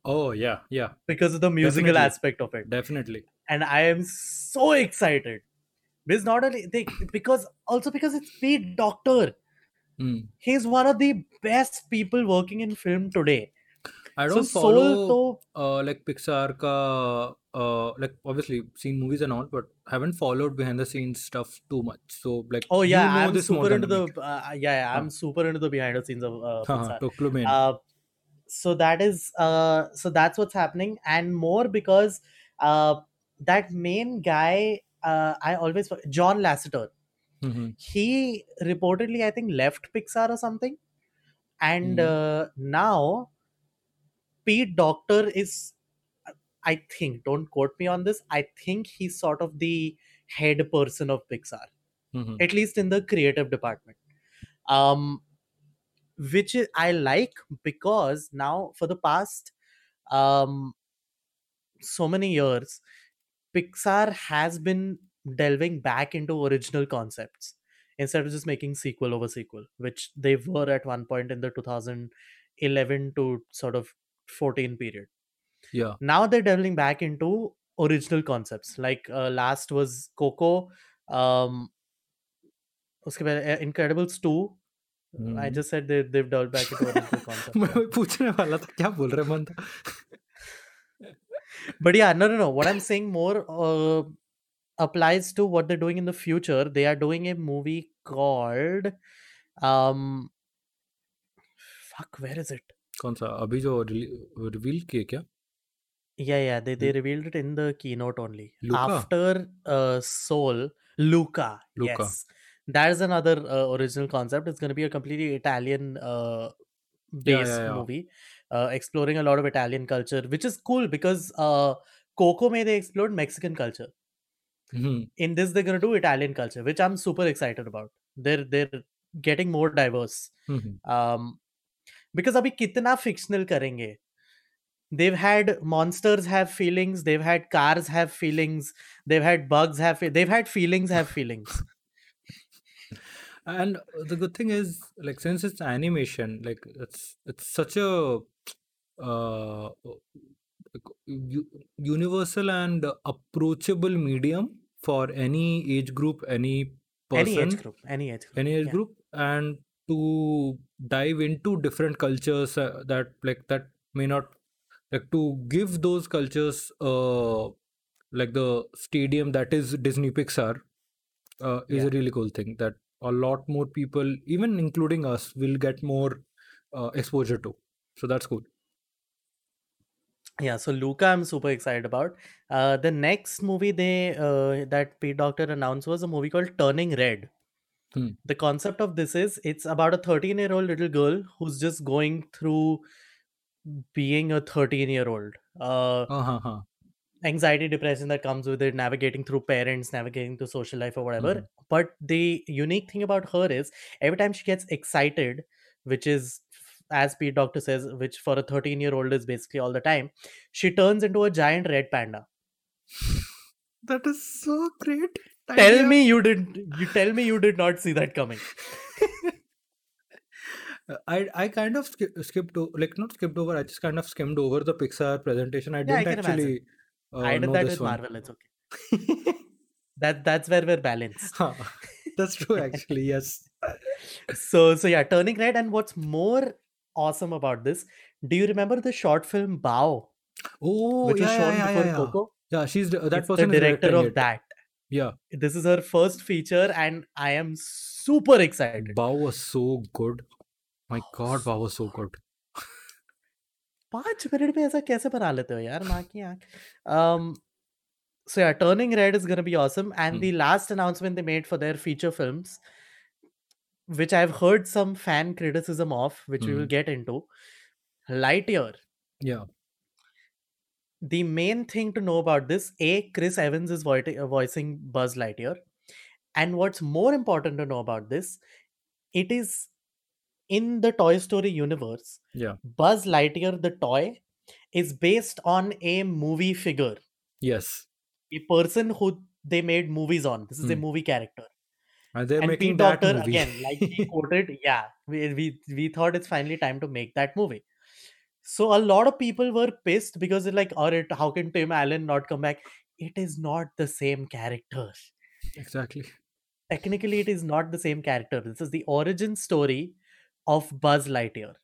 Oh yeah, yeah, because of the musical Definitely. aspect of it. definitely. and I am so excited. Because not only they, because also because it's Pete Docter. Hmm. He's one of the best people working in film today. I don't Soul follow to uh, like Pixar ka uh, like obviously seen movies and all, but haven't followed behind the scenes stuff too much. So like oh you yeah, know I'm super into the uh, yeah, yeah, I'm Huh. super into the behind the scenes of uh, हाँ, Pixar. हाँ, to clue me in. uh, so that is uh so that's what's happening and more because uh that main guy uh i always john lasseter Mhm. he reportedly i think left pixar or something and Mhm. uh, now pete docter is i think don't quote me on this i think he's sort of the head person of pixar Mhm. at least in the creative department um which is, i like because now for the past um so many years pixar has been delving back into original concepts instead of just making sequel over sequel which they were at one point in the 2011 to sort of 14 period Yeah. Now they're delving back into original concepts. Like uh, last was Coco. Um, उसके पहले uh, Incredibles 2. I hmm. just said they, they've delved back into original concepts. मैं yeah. वही पूछने वाला था क्या बोल रहे मन था But yeah, no, no, no. What I'm saying more uh, applies to what they're doing in the future. They are doing a movie called um fuck, where is it? कौन सा अभी जो रिवील किए क्या Yeah, yeah, they they Lu- revealed it in the keynote only. Luca? After uh Soul, Luca. Luca. Yes. That is another uh, original concept. It's going to be a completely Italian uh based yeah, yeah. movie uh, exploring a lot of Italian culture, which is cool because uh Coco may they explored Mexican culture. Hmm in this they're going to do italian culture which i'm super excited about they're they're getting more diverse hmm um because abhi kitna fictional karenge they've had monsters have feelings they've had cars have feelings they've had bugs have fe- they've had feelings have feelings [LAUGHS] and the good thing is like since it's animation like it's it's such a uh universal and approachable medium for any age group any person any age group any age group any age yeah. group and to dive into different cultures uh, that like that may not like to give those cultures uh like the stadium that is disney pixar uh, is Yeah. a really cool thing that a lot more people even including us will get more uh, exposure to so that's cool yeah so luca i'm super excited about uh the next movie they uh that pete docter announced was a movie called turning red Hmm. the concept of this is it's about a 13 year old little girl who's just going through being a 13 year old uh uh-huh. anxiety depression that comes with it navigating through parents navigating through social life or whatever Mhm. but the unique thing about her is every time she gets excited which is as pete docter says which for a 13 year old is basically all the time she turns into a giant red panda that is so great tell idea. me you did you tell me you did not see that coming [LAUGHS] I I kind of sk- skipped o- like not skipped over. I just kind of skimmed over the Pixar presentation. I Yeah, didn't imagine. actually uh, i did know that with one. marvel it's okay [LAUGHS] [LAUGHS] that that's where we're balanced Huh. That's true, actually. [LAUGHS] Yes. so so yeah turning red and what's more awesome about this do you remember the short film Bao Oh, which was yeah, shown yeah, yeah, before yeah, coco Yeah, she's the- that it's person is director of it. that Yeah, this is her first feature and i am super excited Bao was so good. My God, Bao was so good. पांच minute में ऐसा कैसे बना लेते हो यार माँ की आंख um so yeah turning red is going to be awesome and Hmm. the last announcement they made for their feature films which i've heard some fan criticism of which we will Hmm. get into lightyear Yeah. the main thing to know about this a chris evans is voi- uh, voicing buzz lightyear and what's more important to know about this it is in the toy story universe Yeah. buzz lightyear the toy is based on a movie figure Yes. a person who they made movies on this is a Hmm. movie character And they're and making Pete that Docter movie. again, like he [LAUGHS] quoted, yeah, we, we we thought it's finally time to make that movie. So a lot of people were pissed because they're like, all right, how can Tim Allen not come back? It is not the same character. exactly. Technically, it is not the same character. This is the origin story of Buzz Lightyear.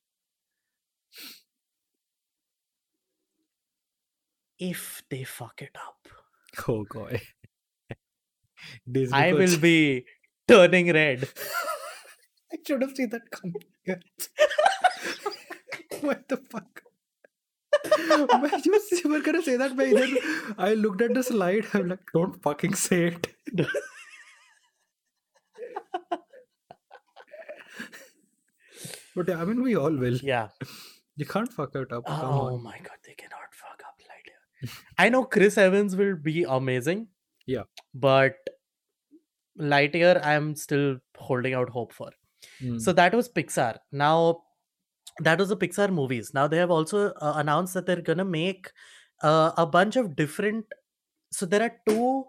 If they fuck it up, Oh God. Disney I will be turning red. [LAUGHS] I should have seen that coming. [LAUGHS] what the fuck? Man, you were gonna say that, then I looked at the slide. I'm like, don't fucking say it. [LAUGHS] But yeah, I mean, we all will. Yeah. [LAUGHS] You can't fuck it up. Oh my god, they cannot fuck up Lightyear. I know Chris Evans will be amazing. Yeah. But Lightyear, I'm still holding out hope for. Mm. So that was Pixar. Now, that was the Pixar movies. Now they have also uh, announced that they're gonna make uh, a bunch of different. So there are two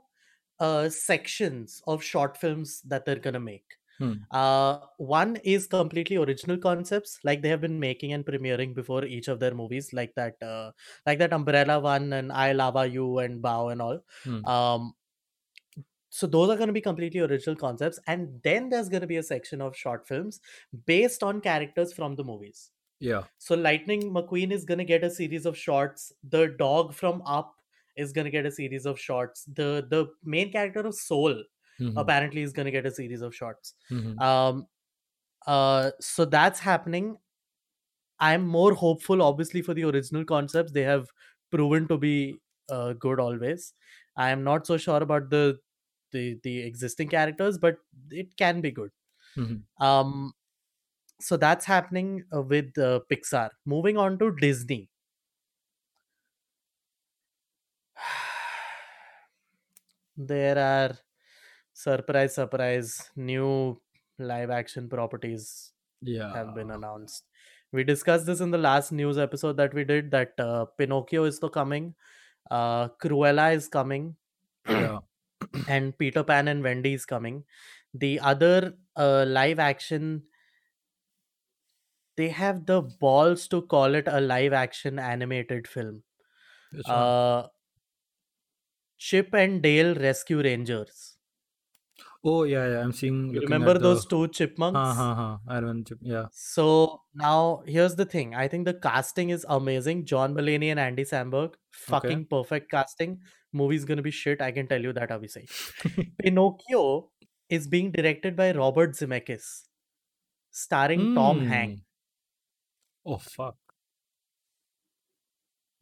uh, sections of short films that they're gonna make. Hmm. Uh, one is completely original concepts, like they have been making and premiering before each of their movies, like that, uh, like that Umbrella one and I Lava You and Bao and all. Hmm. Um, so those are going to be completely original concepts, and then there's going to be a section of short films based on characters from the movies. Yeah. So Lightning McQueen is going to get a series of shorts. The dog from Up is going to get a series of shorts. The the main character of Soul Mhm. apparently is going to get a series of shorts. Mhm. Um, uh, so that's happening. I'm more hopeful, obviously, for the original concepts. They have proven to be uh, good always. I am not so sure about the the the existing characters, but it can be good. Mhm. Um, so that's happening uh, with uh, Pixar. Moving on to Disney. [SIGHS] There are surprise, surprise, new live action properties Yeah. have been announced. We discussed this in the last news episode that we did that uh, Pinocchio is still coming, uh, Cruella is coming, Yeah. [CLEARS THROAT] and Peter Pan and Wendy is coming. The other uh, live action, they have the balls to call it a live action animated film. Which one? Uh, Chip and Dale Rescue Rangers. Oh yeah, yeah. I'm seeing. You looking remember at those the. two chipmunks? Ha ha ha. I remember. Yeah. So now here's the thing. I think the casting is amazing. John Mulaney and Andy Samberg, fucking perfect casting. Movie's gonna be shit. I can tell you that, Abhishek. [LAUGHS] Pinocchio is being directed by Robert Zemeckis, starring Tom Hanks. Hmm. Oh fuck.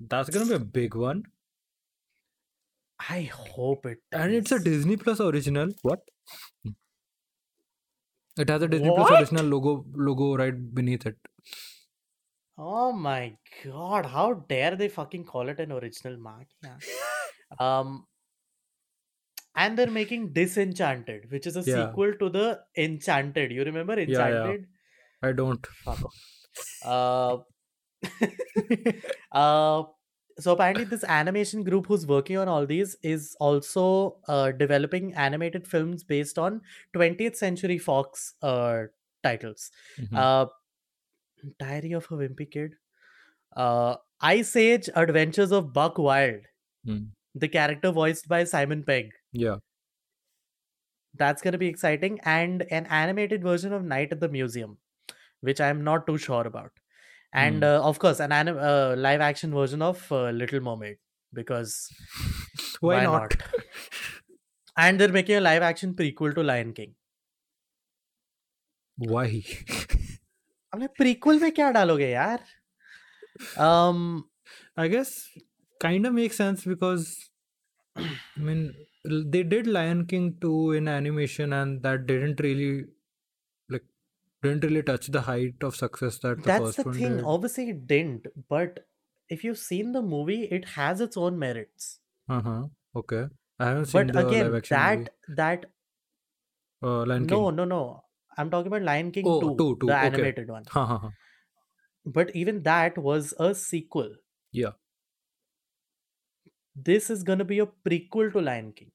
That's gonna be a big one, I hope it. and it's a is. Disney Plus original. What? It has a Disney Plus original logo logo right beneath it. Oh my god! How dare they fucking call it an original mark? Yeah. Um, and they're making Disenchanted, which is a Yeah. sequel to the Enchanted. You remember Yeah, yeah. Enchanted? I don't. Fuck off. Uh, [LAUGHS] uh, so apparently, this animation group who's working on all these is also uh, developing animated films based on 20th Century Fox uh, titles. Mhm. Uh, Diary of a Wimpy Kid, uh, Ice Age Adventures of Buck Wild, Hmm. the character voiced by Simon Pegg. Yeah. That's going to be exciting, and an animated version of Night at the Museum, which I'm not too sure about. And Hmm. uh, of course, an anim- uh, live action version of uh, Little Mermaid because [LAUGHS] Why, why not? not? [LAUGHS] and they're making a live action prequel to Lion King. Why? [LAUGHS] हमने prequel में क्या डालोगे यार? Um, I guess kind of makes sense because I mean l- they did Lion King 2 in animation and that didn't really like didn't really touch the height of success that the that's the thing. did. Obviously, it didn't, but if you've seen the movie, it has its own merits. Uh-huh. Okay. I haven't seen But the live again, action that movie. that Uh, Lion no King. no no, no I'm talking about Lion King Oh, 2, two, two. the Okay. animated one. Ha ha ha. But even that was a sequel. Yeah. This is gonna be a prequel to Lion King.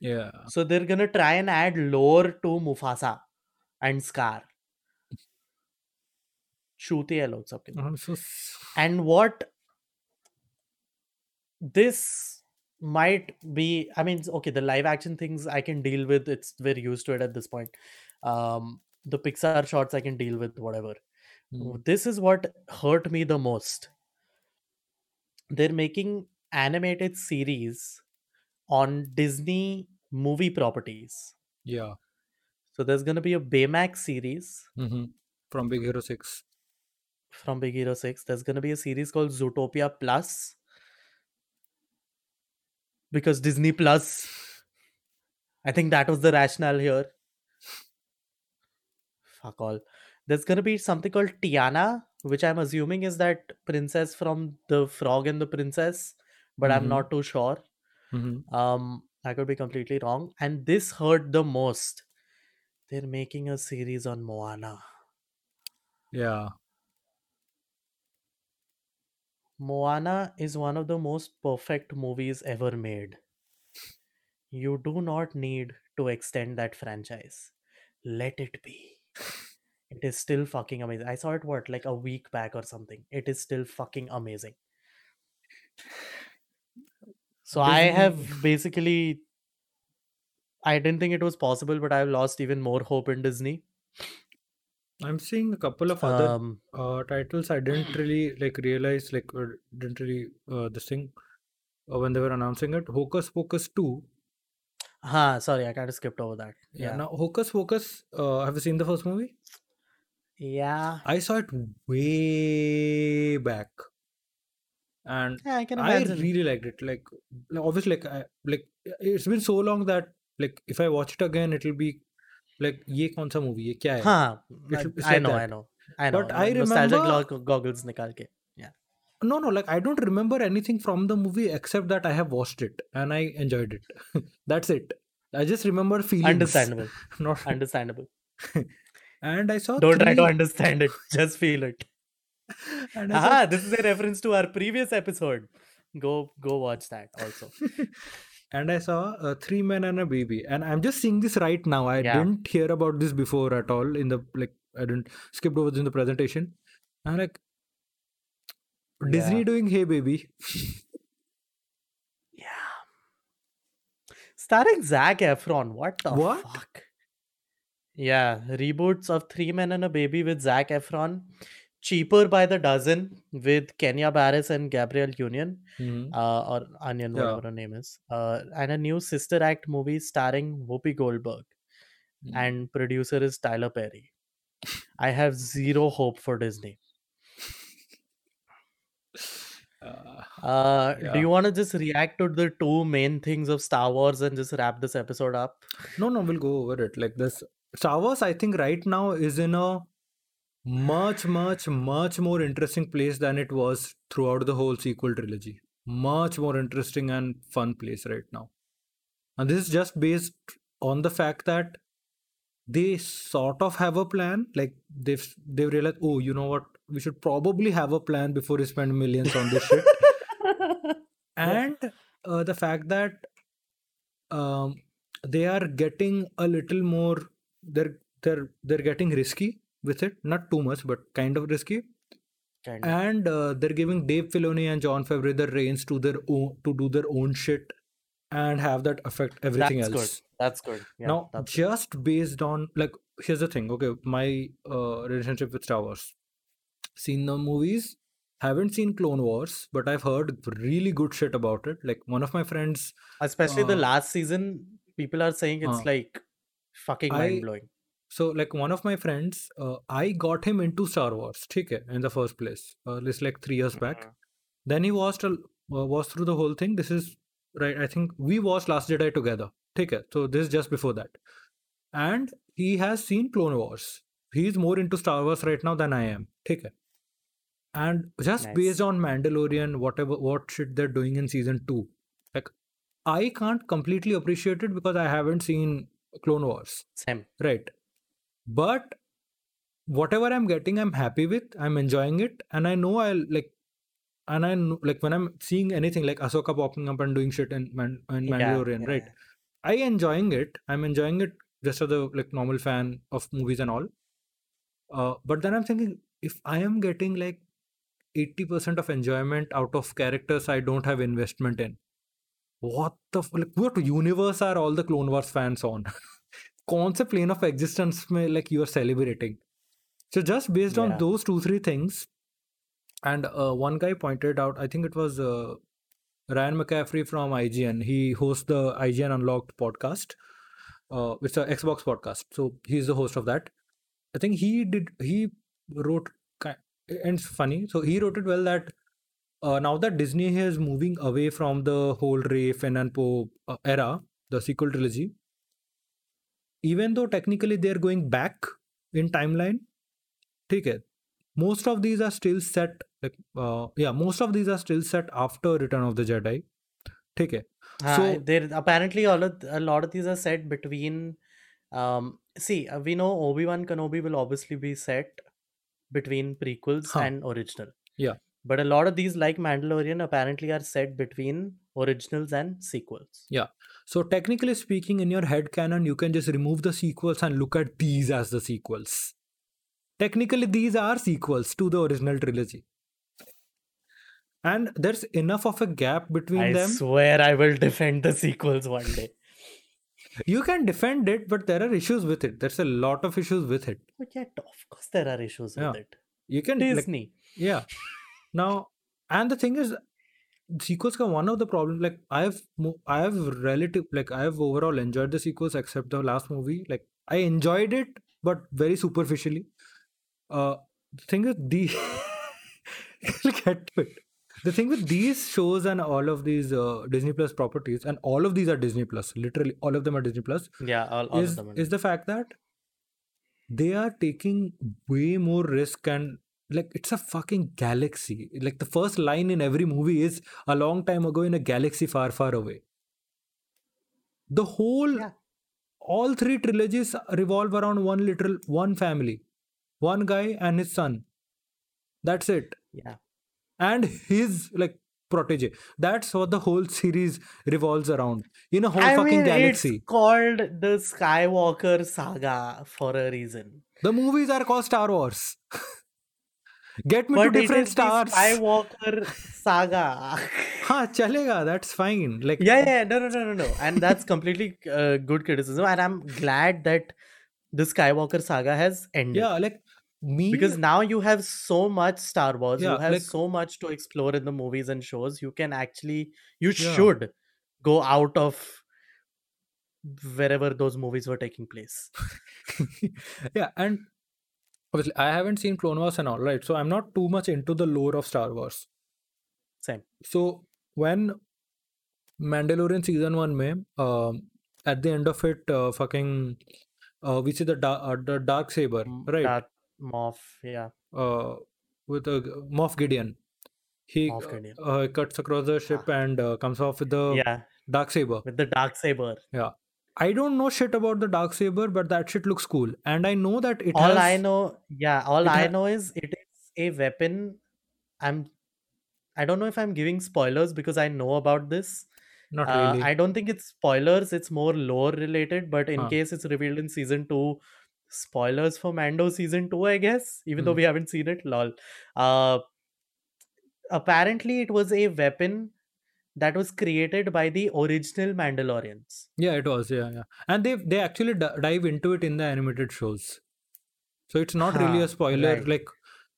Yeah. So they're gonna try and add lore to Mufasa and Scar. Shooty hai log sabke. I'm so s- And what this might be, I mean, okay, the live action things I can deal with. It's we're used to it at this point. Um, the Pixar shots I can deal with, whatever. Hmm. This is what hurt me the most. They're making animated series on Disney movie properties. Yeah. So there's gonna be a Baymax series hmm From Big Hero 6. From Big Hero 6. There's gonna be a series called Zootopia Plus. Because Disney Plus. [LAUGHS] I think that was the rationale here. Fuck all. There's gonna be something called Tiana, which I'm assuming is that princess from the Frog and the Princess, but I'm Mhm. not too sure. hmm Um, I could be completely wrong. And this hurt the most. They're making a series on Moana. Yeah. Moana is one of the most perfect movies ever made. You do not need to extend that franchise. let it be. It is still fucking amazing. I saw it what like a week back or something. It is still fucking amazing. So I have basically I didn't think it was possible, but I've lost even more hope in Disney. I'm seeing a couple of other Um uh, titles I didn't [CLEARS THROAT] really like realize like uh, didn't really uh, this thing uh, when they were announcing it. Hocus Pocus 2. huh, sorry, I kind of skipped over that. Yeah. Yeah. Now Hocus Pocus. Uh, have you seen the first movie? Yeah. I saw it way back, and Yeah, I can I imagine. really liked it. Like, like, obviously, like, I, like it's been so long that like if I watch it again, it'll be like, ये कौन सा movie? ये क्या है? Huh. It's, I, it's I like know, I that. know. I know. But I nostalgic remember- gog- goggles nikal ke. No, no, like I don't remember anything from the movie except that I have watched it and I enjoyed it. [LAUGHS] That's it. I just remember feelings. Understandable. [LAUGHS] Not Understandable. [LAUGHS] and I saw Don't try to three- understand it. Just feel it. and I saw Ah, this is a reference to our previous episode. Go go watch that also. and I saw uh, Three Men and a Baby, and I'm just seeing this right now. I Yeah. didn't hear about this before at all in the like. I didn't skipped over this in the presentation. I'm like, Disney Yeah. doing Hey Baby. Yeah. Starring Zac Efron. What the What? fuck? Yeah, reboots of Three Men and a Baby with Zac Efron. Cheaper by the dozen with Kenya Barris and Gabrielle Union, Mhm. uh, or Onion, Yeah. whatever her name is. Uh, and a new Sister Act movie starring Whoopi Goldberg. Mm. And producer is Tyler Perry. I have zero hope for Disney. Uh, Uh, Do you want to just react to the two main things of Star Wars and just wrap this episode up? No, no, we'll go over it. Like this, Star Wars, I think right now is in a much, much, much more interesting place than it was throughout the whole sequel trilogy. Much more interesting and fun place right now. And this is just based on the fact that they sort of have a plan. Like they've they've realized, oh, you know what, we should probably have a plan before we spend millions on this shit. [LAUGHS] and uh, the fact that um, they are getting a little more they're they're they're getting risky with it not too much but kind of risky kind of. and uh, they're giving Dave Filoni and Jon Favreau the reins to their own to do their own shit and have that affect everything else. That's else good. That's good. Yeah, now that's good. just based on like here's the thing okay my uh, relationship with Star Wars seen the movies haven't seen Clone Wars but I've heard really good shit about it like one of my friends especially the uh, last season, people are saying it's uh, like fucking mind blowing so like one of my friends uh, i got him into star wars okay, in the first place uh, it's like three years back. Mm-hmm. then he watched a, uh, watched through the whole thing. This is right i think we watched last jedi together okay so this is just before that. And he has seen clone wars. He's more into star wars right now than i am okay and just nice. based on mandalorian whatever what shit they're doing in season 2 like i can't completely appreciate it because i haven't seen clone wars. Same. Right. But whatever I'm getting, I'm happy with. I'm enjoying it. And I know I'll like, and I know, like when I'm seeing anything like Ahsoka popping up and doing shit in, Man- in Yeah, Mandalorian, yeah, right? I enjoying it. I'm enjoying it just as a like normal fan of movies and all. Uh, but then I'm thinking if I am getting like 80% of enjoyment out of characters I don't have investment in, what the f- like what universe are all the Clone Wars fans on? [LAUGHS] कौन से plane of existence में like you are celebrating so just based on those two three and uh, one guy pointed out i think it was uh, ryan mccaffrey from ign he hosts the ign unlocked podcast. Uh, it's an xbox podcast. So he's the host of that. I think he did he wrote it's funny. So he wrote it well that uh, now that disney is moving away from the whole Rey Finn and Poe era the sequel trilogy even though technically they're going back in timeline, ठीक है, most of these are still set like uh, yeah, most of these are still set after Return of the Jedi. ठीक है. Uh, So- there apparently all of, a lot of these are set between. Um, see, uh, we know Obi Wan Kenobi will obviously be set between prequels Huh. and original. Yeah. but a lot of these, like Mandalorian, apparently are set between originals and sequels. Yeah. So technically speaking, in your head canon, you can just remove the sequels and look at these as the sequels. Technically, these are sequels to the original trilogy. And there's enough of a gap between I them. I swear I will defend the sequels one day. [LAUGHS] You can defend it, but there are issues with it. There's a lot of issues with it. But yeah, of course there are issues Yeah. with it. You can like, Disney. yeah. [LAUGHS] Now, and the thing is, sequels ka one of the problems like I've mo- I have relative like I have overall enjoyed the sequels except the last movie. Like I enjoyed it, but very superficially. Uh, the thing is the [LAUGHS] get to it. The thing with these shows and all of these uh, Disney Plus properties, and all of these are Disney Plus. Literally, all of them are Disney Plus. Yeah, all, all is of them. are is the fact that they are taking way more risk and like it's a fucking galaxy like the first line in every movie is a long time ago in a galaxy far far away the whole Yeah. all three trilogies revolve around one literal one family one guy and his son that's it yeah. and his like protege that's what the whole series revolves around in a whole I fucking mean, galaxy it's called the Skywalker saga for a reason. The movies are called Star Wars. [LAUGHS] Get me to different stars. Skywalker saga. Ha, chalega, that's fine. Like yeah, yeah, no, no, no, no, no. And that's completely uh, good criticism. And I'm glad that the Skywalker saga has ended. yeah, like me because now you have so much Star Wars, Yeah, you have like- so much to explore in the movies and shows. You can actually, you Yeah. should go out of wherever those movies were taking place. [LAUGHS] yeah, and obviously I haven't seen Clone Wars and all, right? So I'm not too much into the lore of Star Wars. Same. So when Mandalorian season one में um, at the end of it, uh, fucking uh, we see the da- uh, the dark saber, right? Darth Moff, yeah. uh, with a Moff Gideon. He Moff Gideon. uh, cuts across the ship and uh, comes off with the yeah, dark saber. with the dark saber. I don't know shit about the dark saber, but that shit looks cool, and I know that it all has. I know, yeah, all I ha- know is it is a weapon. I'm, I don't know if I'm giving spoilers because I know about this. Not Uh, really. I don't think it's spoilers. It's more lore related. But in Huh. case it's revealed in season two, spoilers for Mando season two, I guess. Even though Hmm. we haven't seen it, lol. Uh, apparently, it was a weapon that was created by the original Mandalorians. Yeah, it was. Yeah, yeah, and they they actually d- dive into it in the animated shows, so it's not really a spoiler. right. Like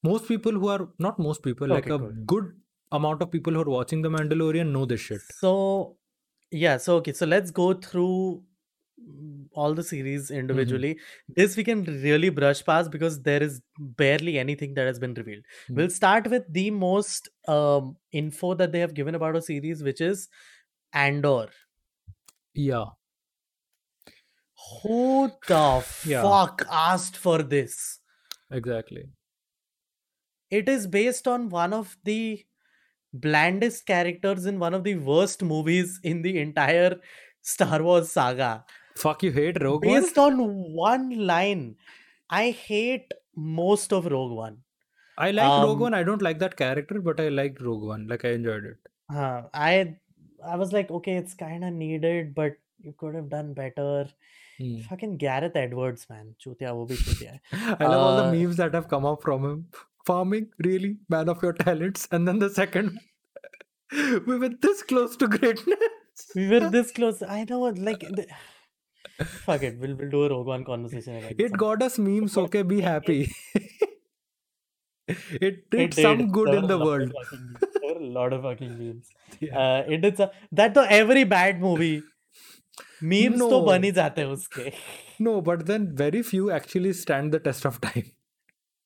most people who are not most people, like a cool. good amount of people who are watching the Mandalorian know this shit. So, yeah. So okay. So let's go through all the series individually. This we can really brush past because there is barely anything that has been revealed. Mm. We'll start with the most um, info that they have given about a series, which is Andor. Yeah, Who the Yeah. fuck asked for this? exactly. It is based on one of the blandest characters in one of the worst movies in the entire Star Wars saga. Fuck, you hate Rogue One? Based on one line. I hate most of Rogue One. I like Rogue Um, One. I don't like that character, but I liked Rogue One. Like I enjoyed it. Uh, I I was like, okay, it's kind of needed, but you could have done better. Hmm. Fucking Gareth Edwards, man. Chutiya, wo bhi chutiya hai. [LAUGHS] I love all the Uh, memes that have come up from him. Farming, really, man of your talents. And then the second, [LAUGHS] we were this close to greatness. We were [LAUGHS] this close. I know, like, the... fuck it. We'll, we'll do a Rogue One conversation again. It got us memes, okay? Be happy. it did It some did. good in the world. There were a lot of fucking memes. Yeah. Uh, it did some, that तो every bad movie memes तो No. बन ही जाते हैं उसके No, but then very few actually stand the test of time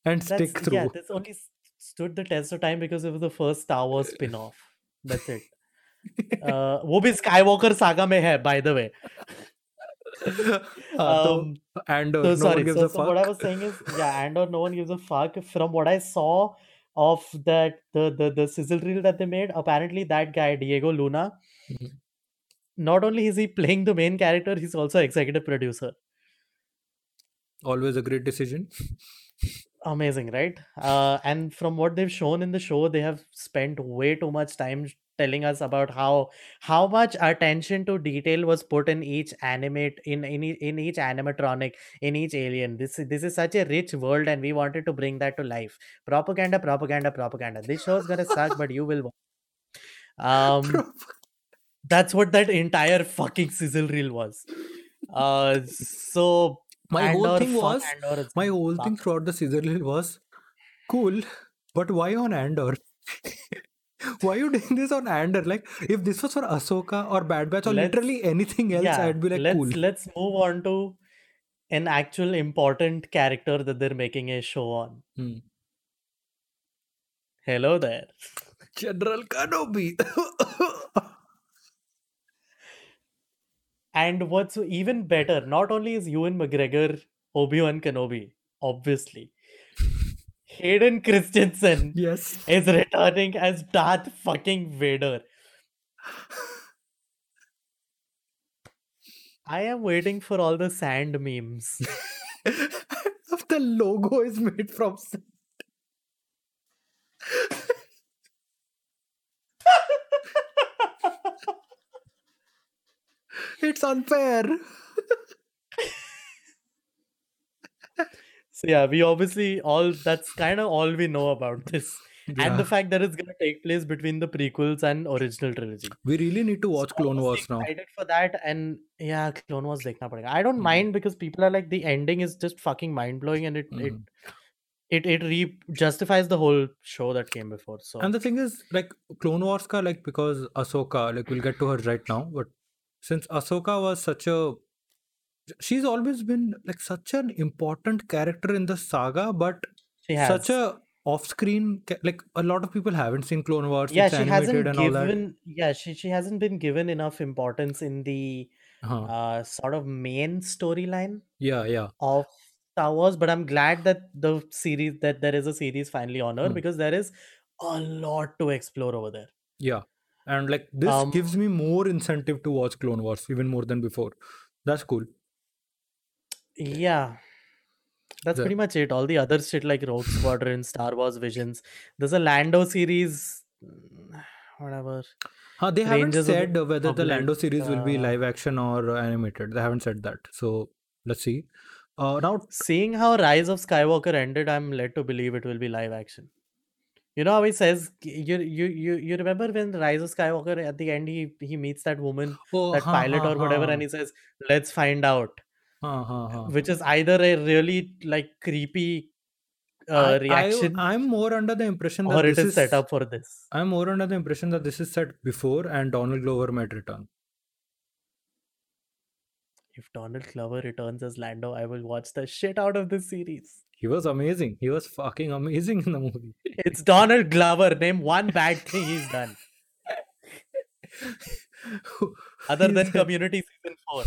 and That's, stick through. yeah this only stood the test of time because it was the first Star Wars spin-off that's it uh, वो भी Skywalker saga में है by the way तो um, and uh, so no sorry so, a so fuck. what I was saying is yeah and or no one gives a fuck from what I saw of that the the the sizzle reel that they made apparently that guy Diego Luna Mhm. not only is he playing the main character he's also executive producer Always a great decision. amazing right uh, and from what they've shown in the show they have spent way too much time telling us about how how much attention to detail was put in each animate in in, e- in each animatronic in each alien. This is- this is such a rich world and we wanted to bring that to life. Propaganda propaganda propaganda. This show is gonna suck but you will watch. um that's what that entire fucking sizzle reel was. Uh so my whole thing was Andor, my whole thing throughout the season reel was cool, but why on Andor? [LAUGHS] why you doing this on Andor? Like if this was for Ahsoka or Bad Batch or Let's- literally anything else, yeah I'd be like let's cool. let's move on to an actual important character that they're making a show on Hmm. hello there [LAUGHS] General Kenobi. [LAUGHS] and what's even better not only is ewan mcgregor obi-wan kenobi obviously hayden christensen yes. is returning as darth fucking vader i am waiting for all the sand memes if [LAUGHS] the logo is made from sand. [LAUGHS] it's unfair. So yeah, we obviously all that's kind of all we know about [LAUGHS] this. And the fact that it's gonna take place between the prequels and original trilogy. we really need to watch So Clone Wars now. Excited for that, and yeah, Clone Wars dekhna padega. I don't Mhm. mind because people are like the ending is just fucking mind blowing, and it it Mhm. it it re justifies the whole show that came before. So And the thing is, like Clone Wars ka, like because Ahsoka, like we'll get to her right now, but since Ahsoka was such a she's always been like such an important character in the saga, but she has such a off-screen ca- like a lot of people haven't seen Clone Wars. yeah she hasn't given yeah she she hasn't been given enough importance in the Huh. uh sort of main storyline Yeah, yeah. of Star Wars, but I'm glad that the series that there is a series finally on her Hmm. because there is a lot to explore over there. Yeah. And like this Um, gives me more incentive to watch Clone Wars even more than before. That's cool. Yeah. That's The- pretty much it. All the other shit like Rogue Squadron, Star Wars Visions. There's a Lando series. mm, [SIGHS] Whatever. Huh, they haven't Rangers of the said whether the Lando Republic, series will be uh, live action or animated. They haven't said that. So let's see. Uh, now, Seeing how Rise of Skywalker ended, I'm led to believe it will be live action. You know how he says you you you you remember when Rise of Skywalker at the end he he meets that woman, oh, that huh, pilot huh, or whatever, huh, and he says, Let's find out. Huh, huh, huh. which is either a really like creepy uh, reaction I, I'm more under the impression that or it this is set up for this. I'm more under the impression that this is set before and Donald Glover might return. If Donald Glover returns as Lando, I will watch the shit out of this series. He was amazing. He was fucking amazing in the movie. It's Donald Glover. Name one bad thing he's done [LAUGHS] other than Community season four.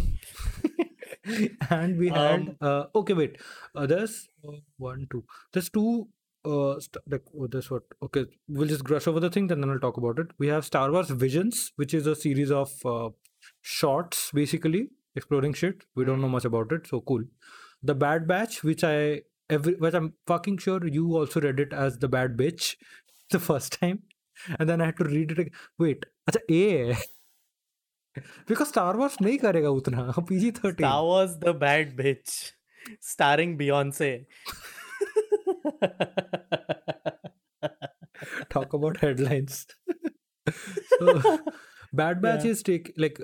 [LAUGHS] [LAUGHS] and we had Um, uh, okay wait. Uh, there's uh, one two. There's two uh st- like oh, this what okay we'll just brush over the thing and then i'll talk about it. We have star wars visions which is a series of uh, shorts basically exploring shit. We don't know much about it so cool. The bad batch which i every which i'm fucking sure you also read it as the bad bitch [LAUGHS] the first time. And then i had to read it ag- wait acha a because Star Wars नहीं करेगा उतना PG thirteen Star Wars the Bad Batch starring beyond talk about headlines Bad Batch is take like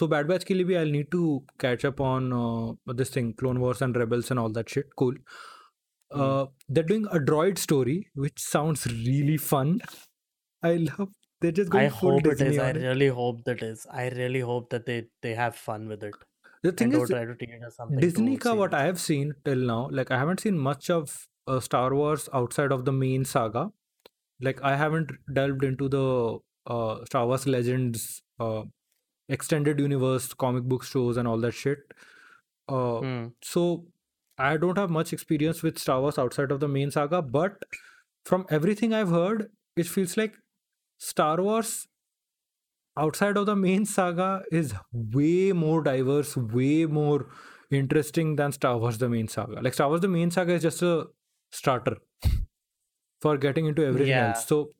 so Bad Batch के लिए भी I need to catch up on this thing Clone Wars and Rebels and all that shit cool that doing a droid story which sounds really fun I love they're just going I full hope it is. I really hope that is. I really hope that they they have fun with it the thing is try to treat it as something. Disney ka what. I have seen till now, like I haven't seen much of uh, Star Wars outside of the main saga. Like I haven't delved into the uh, Star Wars Legends uh, extended universe comic book shows and all that shit. Uh, Hmm. so I don't have much experience with Star Wars outside of the main saga, but from everything I've heard, it feels like Star Wars outside of the main saga is way more diverse, way more interesting than Star Wars the main saga. Like Star Wars the main saga is just a starter for getting into everything Yeah. else. So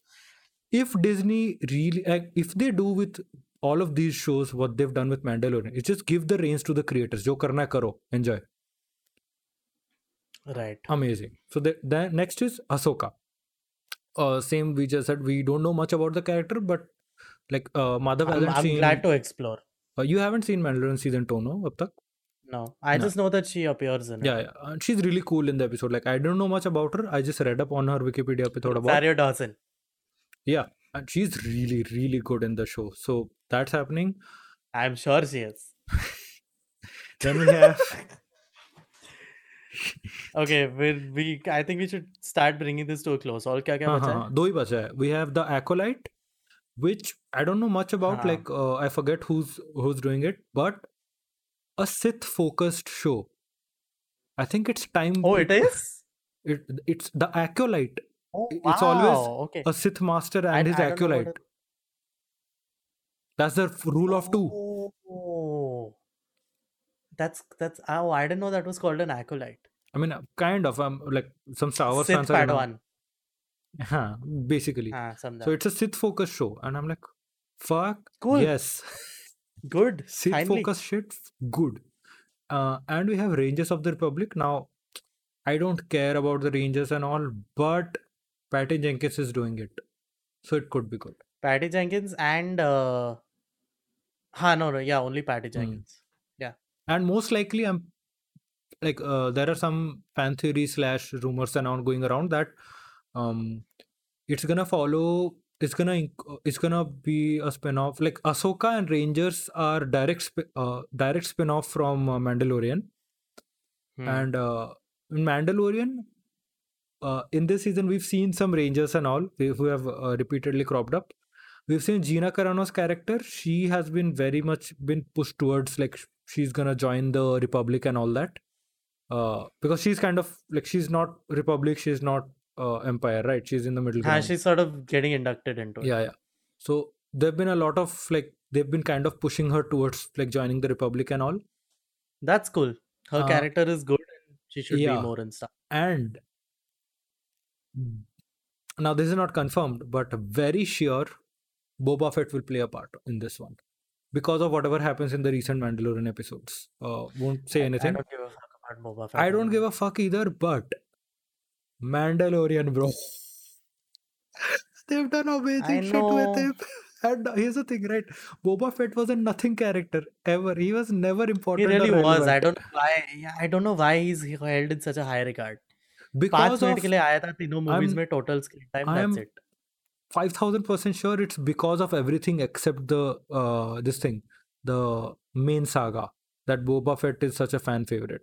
if Disney really, like, if they do with all of these shows what they've done with Mandalorian, it's just give the reins to the creators. Jo karna karo, enjoy. Right. Amazing. So the, the next is Ahsoka. Uh, same we just said we don't know much about the character, but like uh, Madhav I'm, hasn't I'm seen. glad to explore. uh, you haven't seen Mandalorian season two, no? Ab tak? No, I No. just know that she appears in it. Yeah, yeah. And she's really cool in the episode. Like I don't know much about her. I just read up on her Wikipedia pe thoda bahut. Dawson. Yeah, and she's really, really good in the show. So that's happening. I'm sure she is. [LAUGHS] Then we have [LAUGHS] Okay, we we I think we should start bringing this to a close. और क्या क्या हाँ बचा हाँ है? हाँ दो ही बचा है. We have the acolyte, which I don't know much about. हाँ. Like uh, I forget who's who's doing it, but a Sith focused show. I think it's time. Oh, to- it is. It, it's the acolyte, Oh, It's always wow, okay. a Sith master I- and his I don't know what acolyte. it- That's the f- rule of two. Oh, That's that's oh I didn't know that was called an acolyte. I mean, uh, kind of. Um, like some Star Wars Sith fans are. Padawan. Huh, basically. Ah, so it's a Sith focus show, and I'm like, fuck. Cool. Yes. [LAUGHS] good. [LAUGHS] Sith focus shit. Good. Uh, and we have Rangers of the Republic now. I don't care about the Rangers and all, but Patty Jenkins is doing it, so it could be good. Patty Jenkins and uh, huh, no, no, yeah, only Patty hmm. Jenkins. Mm. And most likely, I'm like, uh, there are some fan theories slash rumors and all going around that um, it's gonna follow. It's gonna it's gonna be a spin-off. Like Ahsoka and Rangers are direct sp- uh, direct spin-off from uh, Mandalorian. Hmm. And uh, in Mandalorian, uh, in this season, we've seen some Rangers and all who have uh, repeatedly cropped up. We've seen Gina Carano's character. She has been very much been pushed towards like she's gonna join the Republic and all that. Uh, because she's kind of like she's not Republic, she's not uh, Empire, right? She's in the middle ground. she's sort of getting inducted into it. Yeah, yeah. So there've been a lot of like they've been kind of pushing her towards like joining the Republic and all. That's cool. Her Uh, character is good and she should yeah. be more and stuff. and now this is not confirmed but very sure boba fett will play a part in this one because of whatever happens in the recent mandalorian episodes uh, won't say I- anything I don't give a fuck about Boba Fett. i don't give anymore. a fuck either but mandalorian bro they've done amazing shit with know. him [LAUGHS] and here's the thing right boba fett was a nothing character ever he was never He important or really was. I relevant. don't know why. Yeah, I don't know why he's held in such a high regard. पांच because minute of के लिए आया था तीनों movies I'm- में total screen time I am that's it 5000% sure it's because of everything except the uh this thing the main saga that boba fett is such a fan favorite.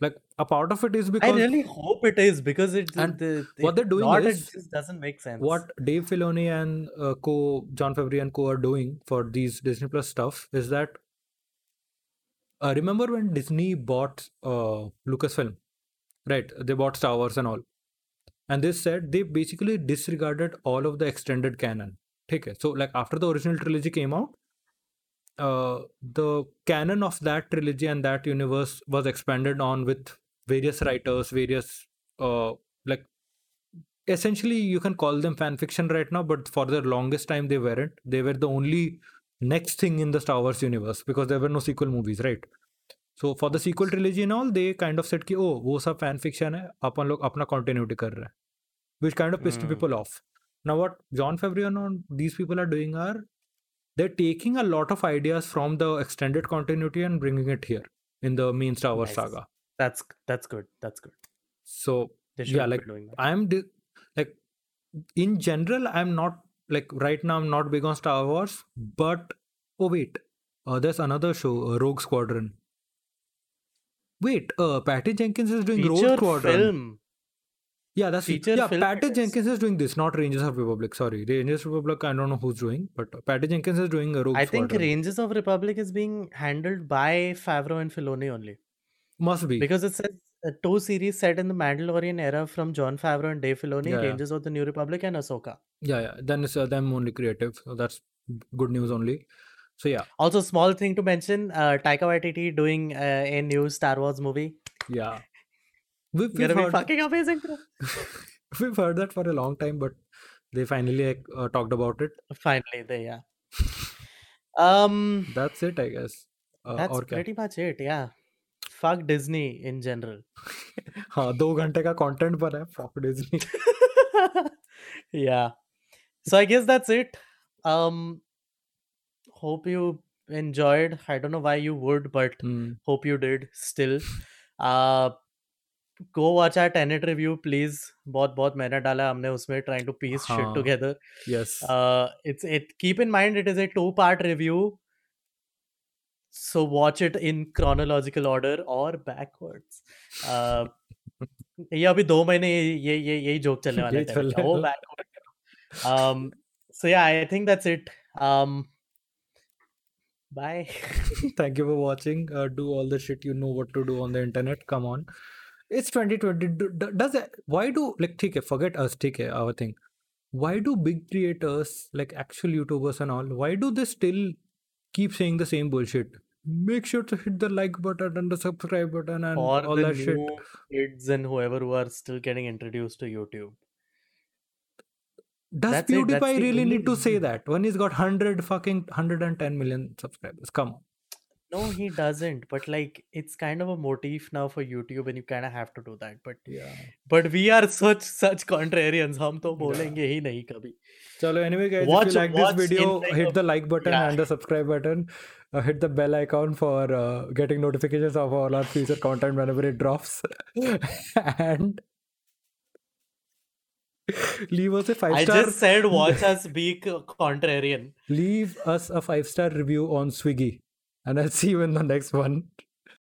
Like a part of it is because I really hope it is because it And what they're doing not, is it just doesn't make sense. what dave filoni and uh, co jon favreau and co are doing for these disney plus stuff is that uh, remember when disney bought uh lucasfilm right? They bought star wars and all and they said they basically disregarded all of the extended canon. Okay so like after the original trilogy came out uh the canon of that trilogy and that universe was expanded on with various writers various uh like essentially you can call them fan fiction right now but for the longest time they weren't. They were the only next thing in the star wars universe because there were no sequel movies right so for the sequel trilogy and all they kind of said कि ओ वो सब fan fiction है अपन लोग अपना continuity कर रहे हैं which kind of pissed now what jon favreau and these people are doing are they're taking a lot of ideas from the extended continuity and bringing it here in the main star wars saga. That's that's good that's good. So yeah like i'm like in general i'm not like right now i'm not big on star wars but oh wait uh, there's another show uh, rogue squadron wait uh patty jenkins is doing rogue Feature squadron film. yeah that's it. feature yeah film patty jenkins is doing this not rangers of republic sorry rangers of republic i don't know who's doing but uh, patty jenkins is doing a rogue I think squadron Rangers of Republic is being handled by Favreau and Filoni only must be because it says uh, two series set in the Mandalorian era from Jon Favreau and Dave Filoni, Yeah, yeah. Rangers of the New Republic and Ahsoka. yeah yeah then it's uh, them only creative so that's good news only so yeah Also, small thing to mention: uh, Taika Waititi doing uh, a new Star Wars movie. yeah We've, we've Gonna be heard, fucking amazing, bro. [LAUGHS] we've heard that for a long time, but they finally like, uh, talked about it. Finally, there, yeah. Um, That's it, I guess. Uh, that's और क्या pretty much it. Yeah. Fuck Disney in general. [LAUGHS] हाँ दो घंटे का content पर है Fock Disney yeah. [LAUGHS] So I guess that's it. Um, hope you enjoyed. I don't know why you would, but hope you did still. Uh, go watch our Tenet review, please. बहुत बहुत मेहनत डाला हमने उसमें trying to piece shit हाँ. together. Yes Uh, it's it. Keep in mind it is a two part review. So watch it in chronological order or backwards. Uh, ये अभी दो महीने ये ये ये यही जोक चलने वाला है यही Tenet का. चलने वो वाला। backward. Um, so yeah, I think that's it. Um, Bye. [LAUGHS] Thank you for watching. Uh, do all the shit you know what to do on the internet. Come on. It's 2020. Does that, why do like take forget us take our thing. Why do big creators like actual YouTubers and all? Why do they still keep saying the same bullshit? Make sure to hit the like button and the subscribe button and or all that shit. Kids and whoever who are still getting introduced to YouTube does That's it, that's PewDiePie the really only need to say reason. that when he's got 100 fucking 110 million subscribers come on No, he doesn't. But like, it's kind of a motif now for YouTube, and you kind of have to do that. But yeah but we are such such contrarians. हम तो बोलेंगे ही नहीं कभी. Chalo, anyway, guys, Watch- if you like watch this video, in like hit a- the like button Yeah. and the subscribe button. Uh, hit the bell icon for uh, getting notifications of all our future content whenever it drops. [LAUGHS] and leave us a five I star. I just said [LAUGHS] watch us be contrarian. Leave us a five star review on Swiggy, and I'll see you in the next one.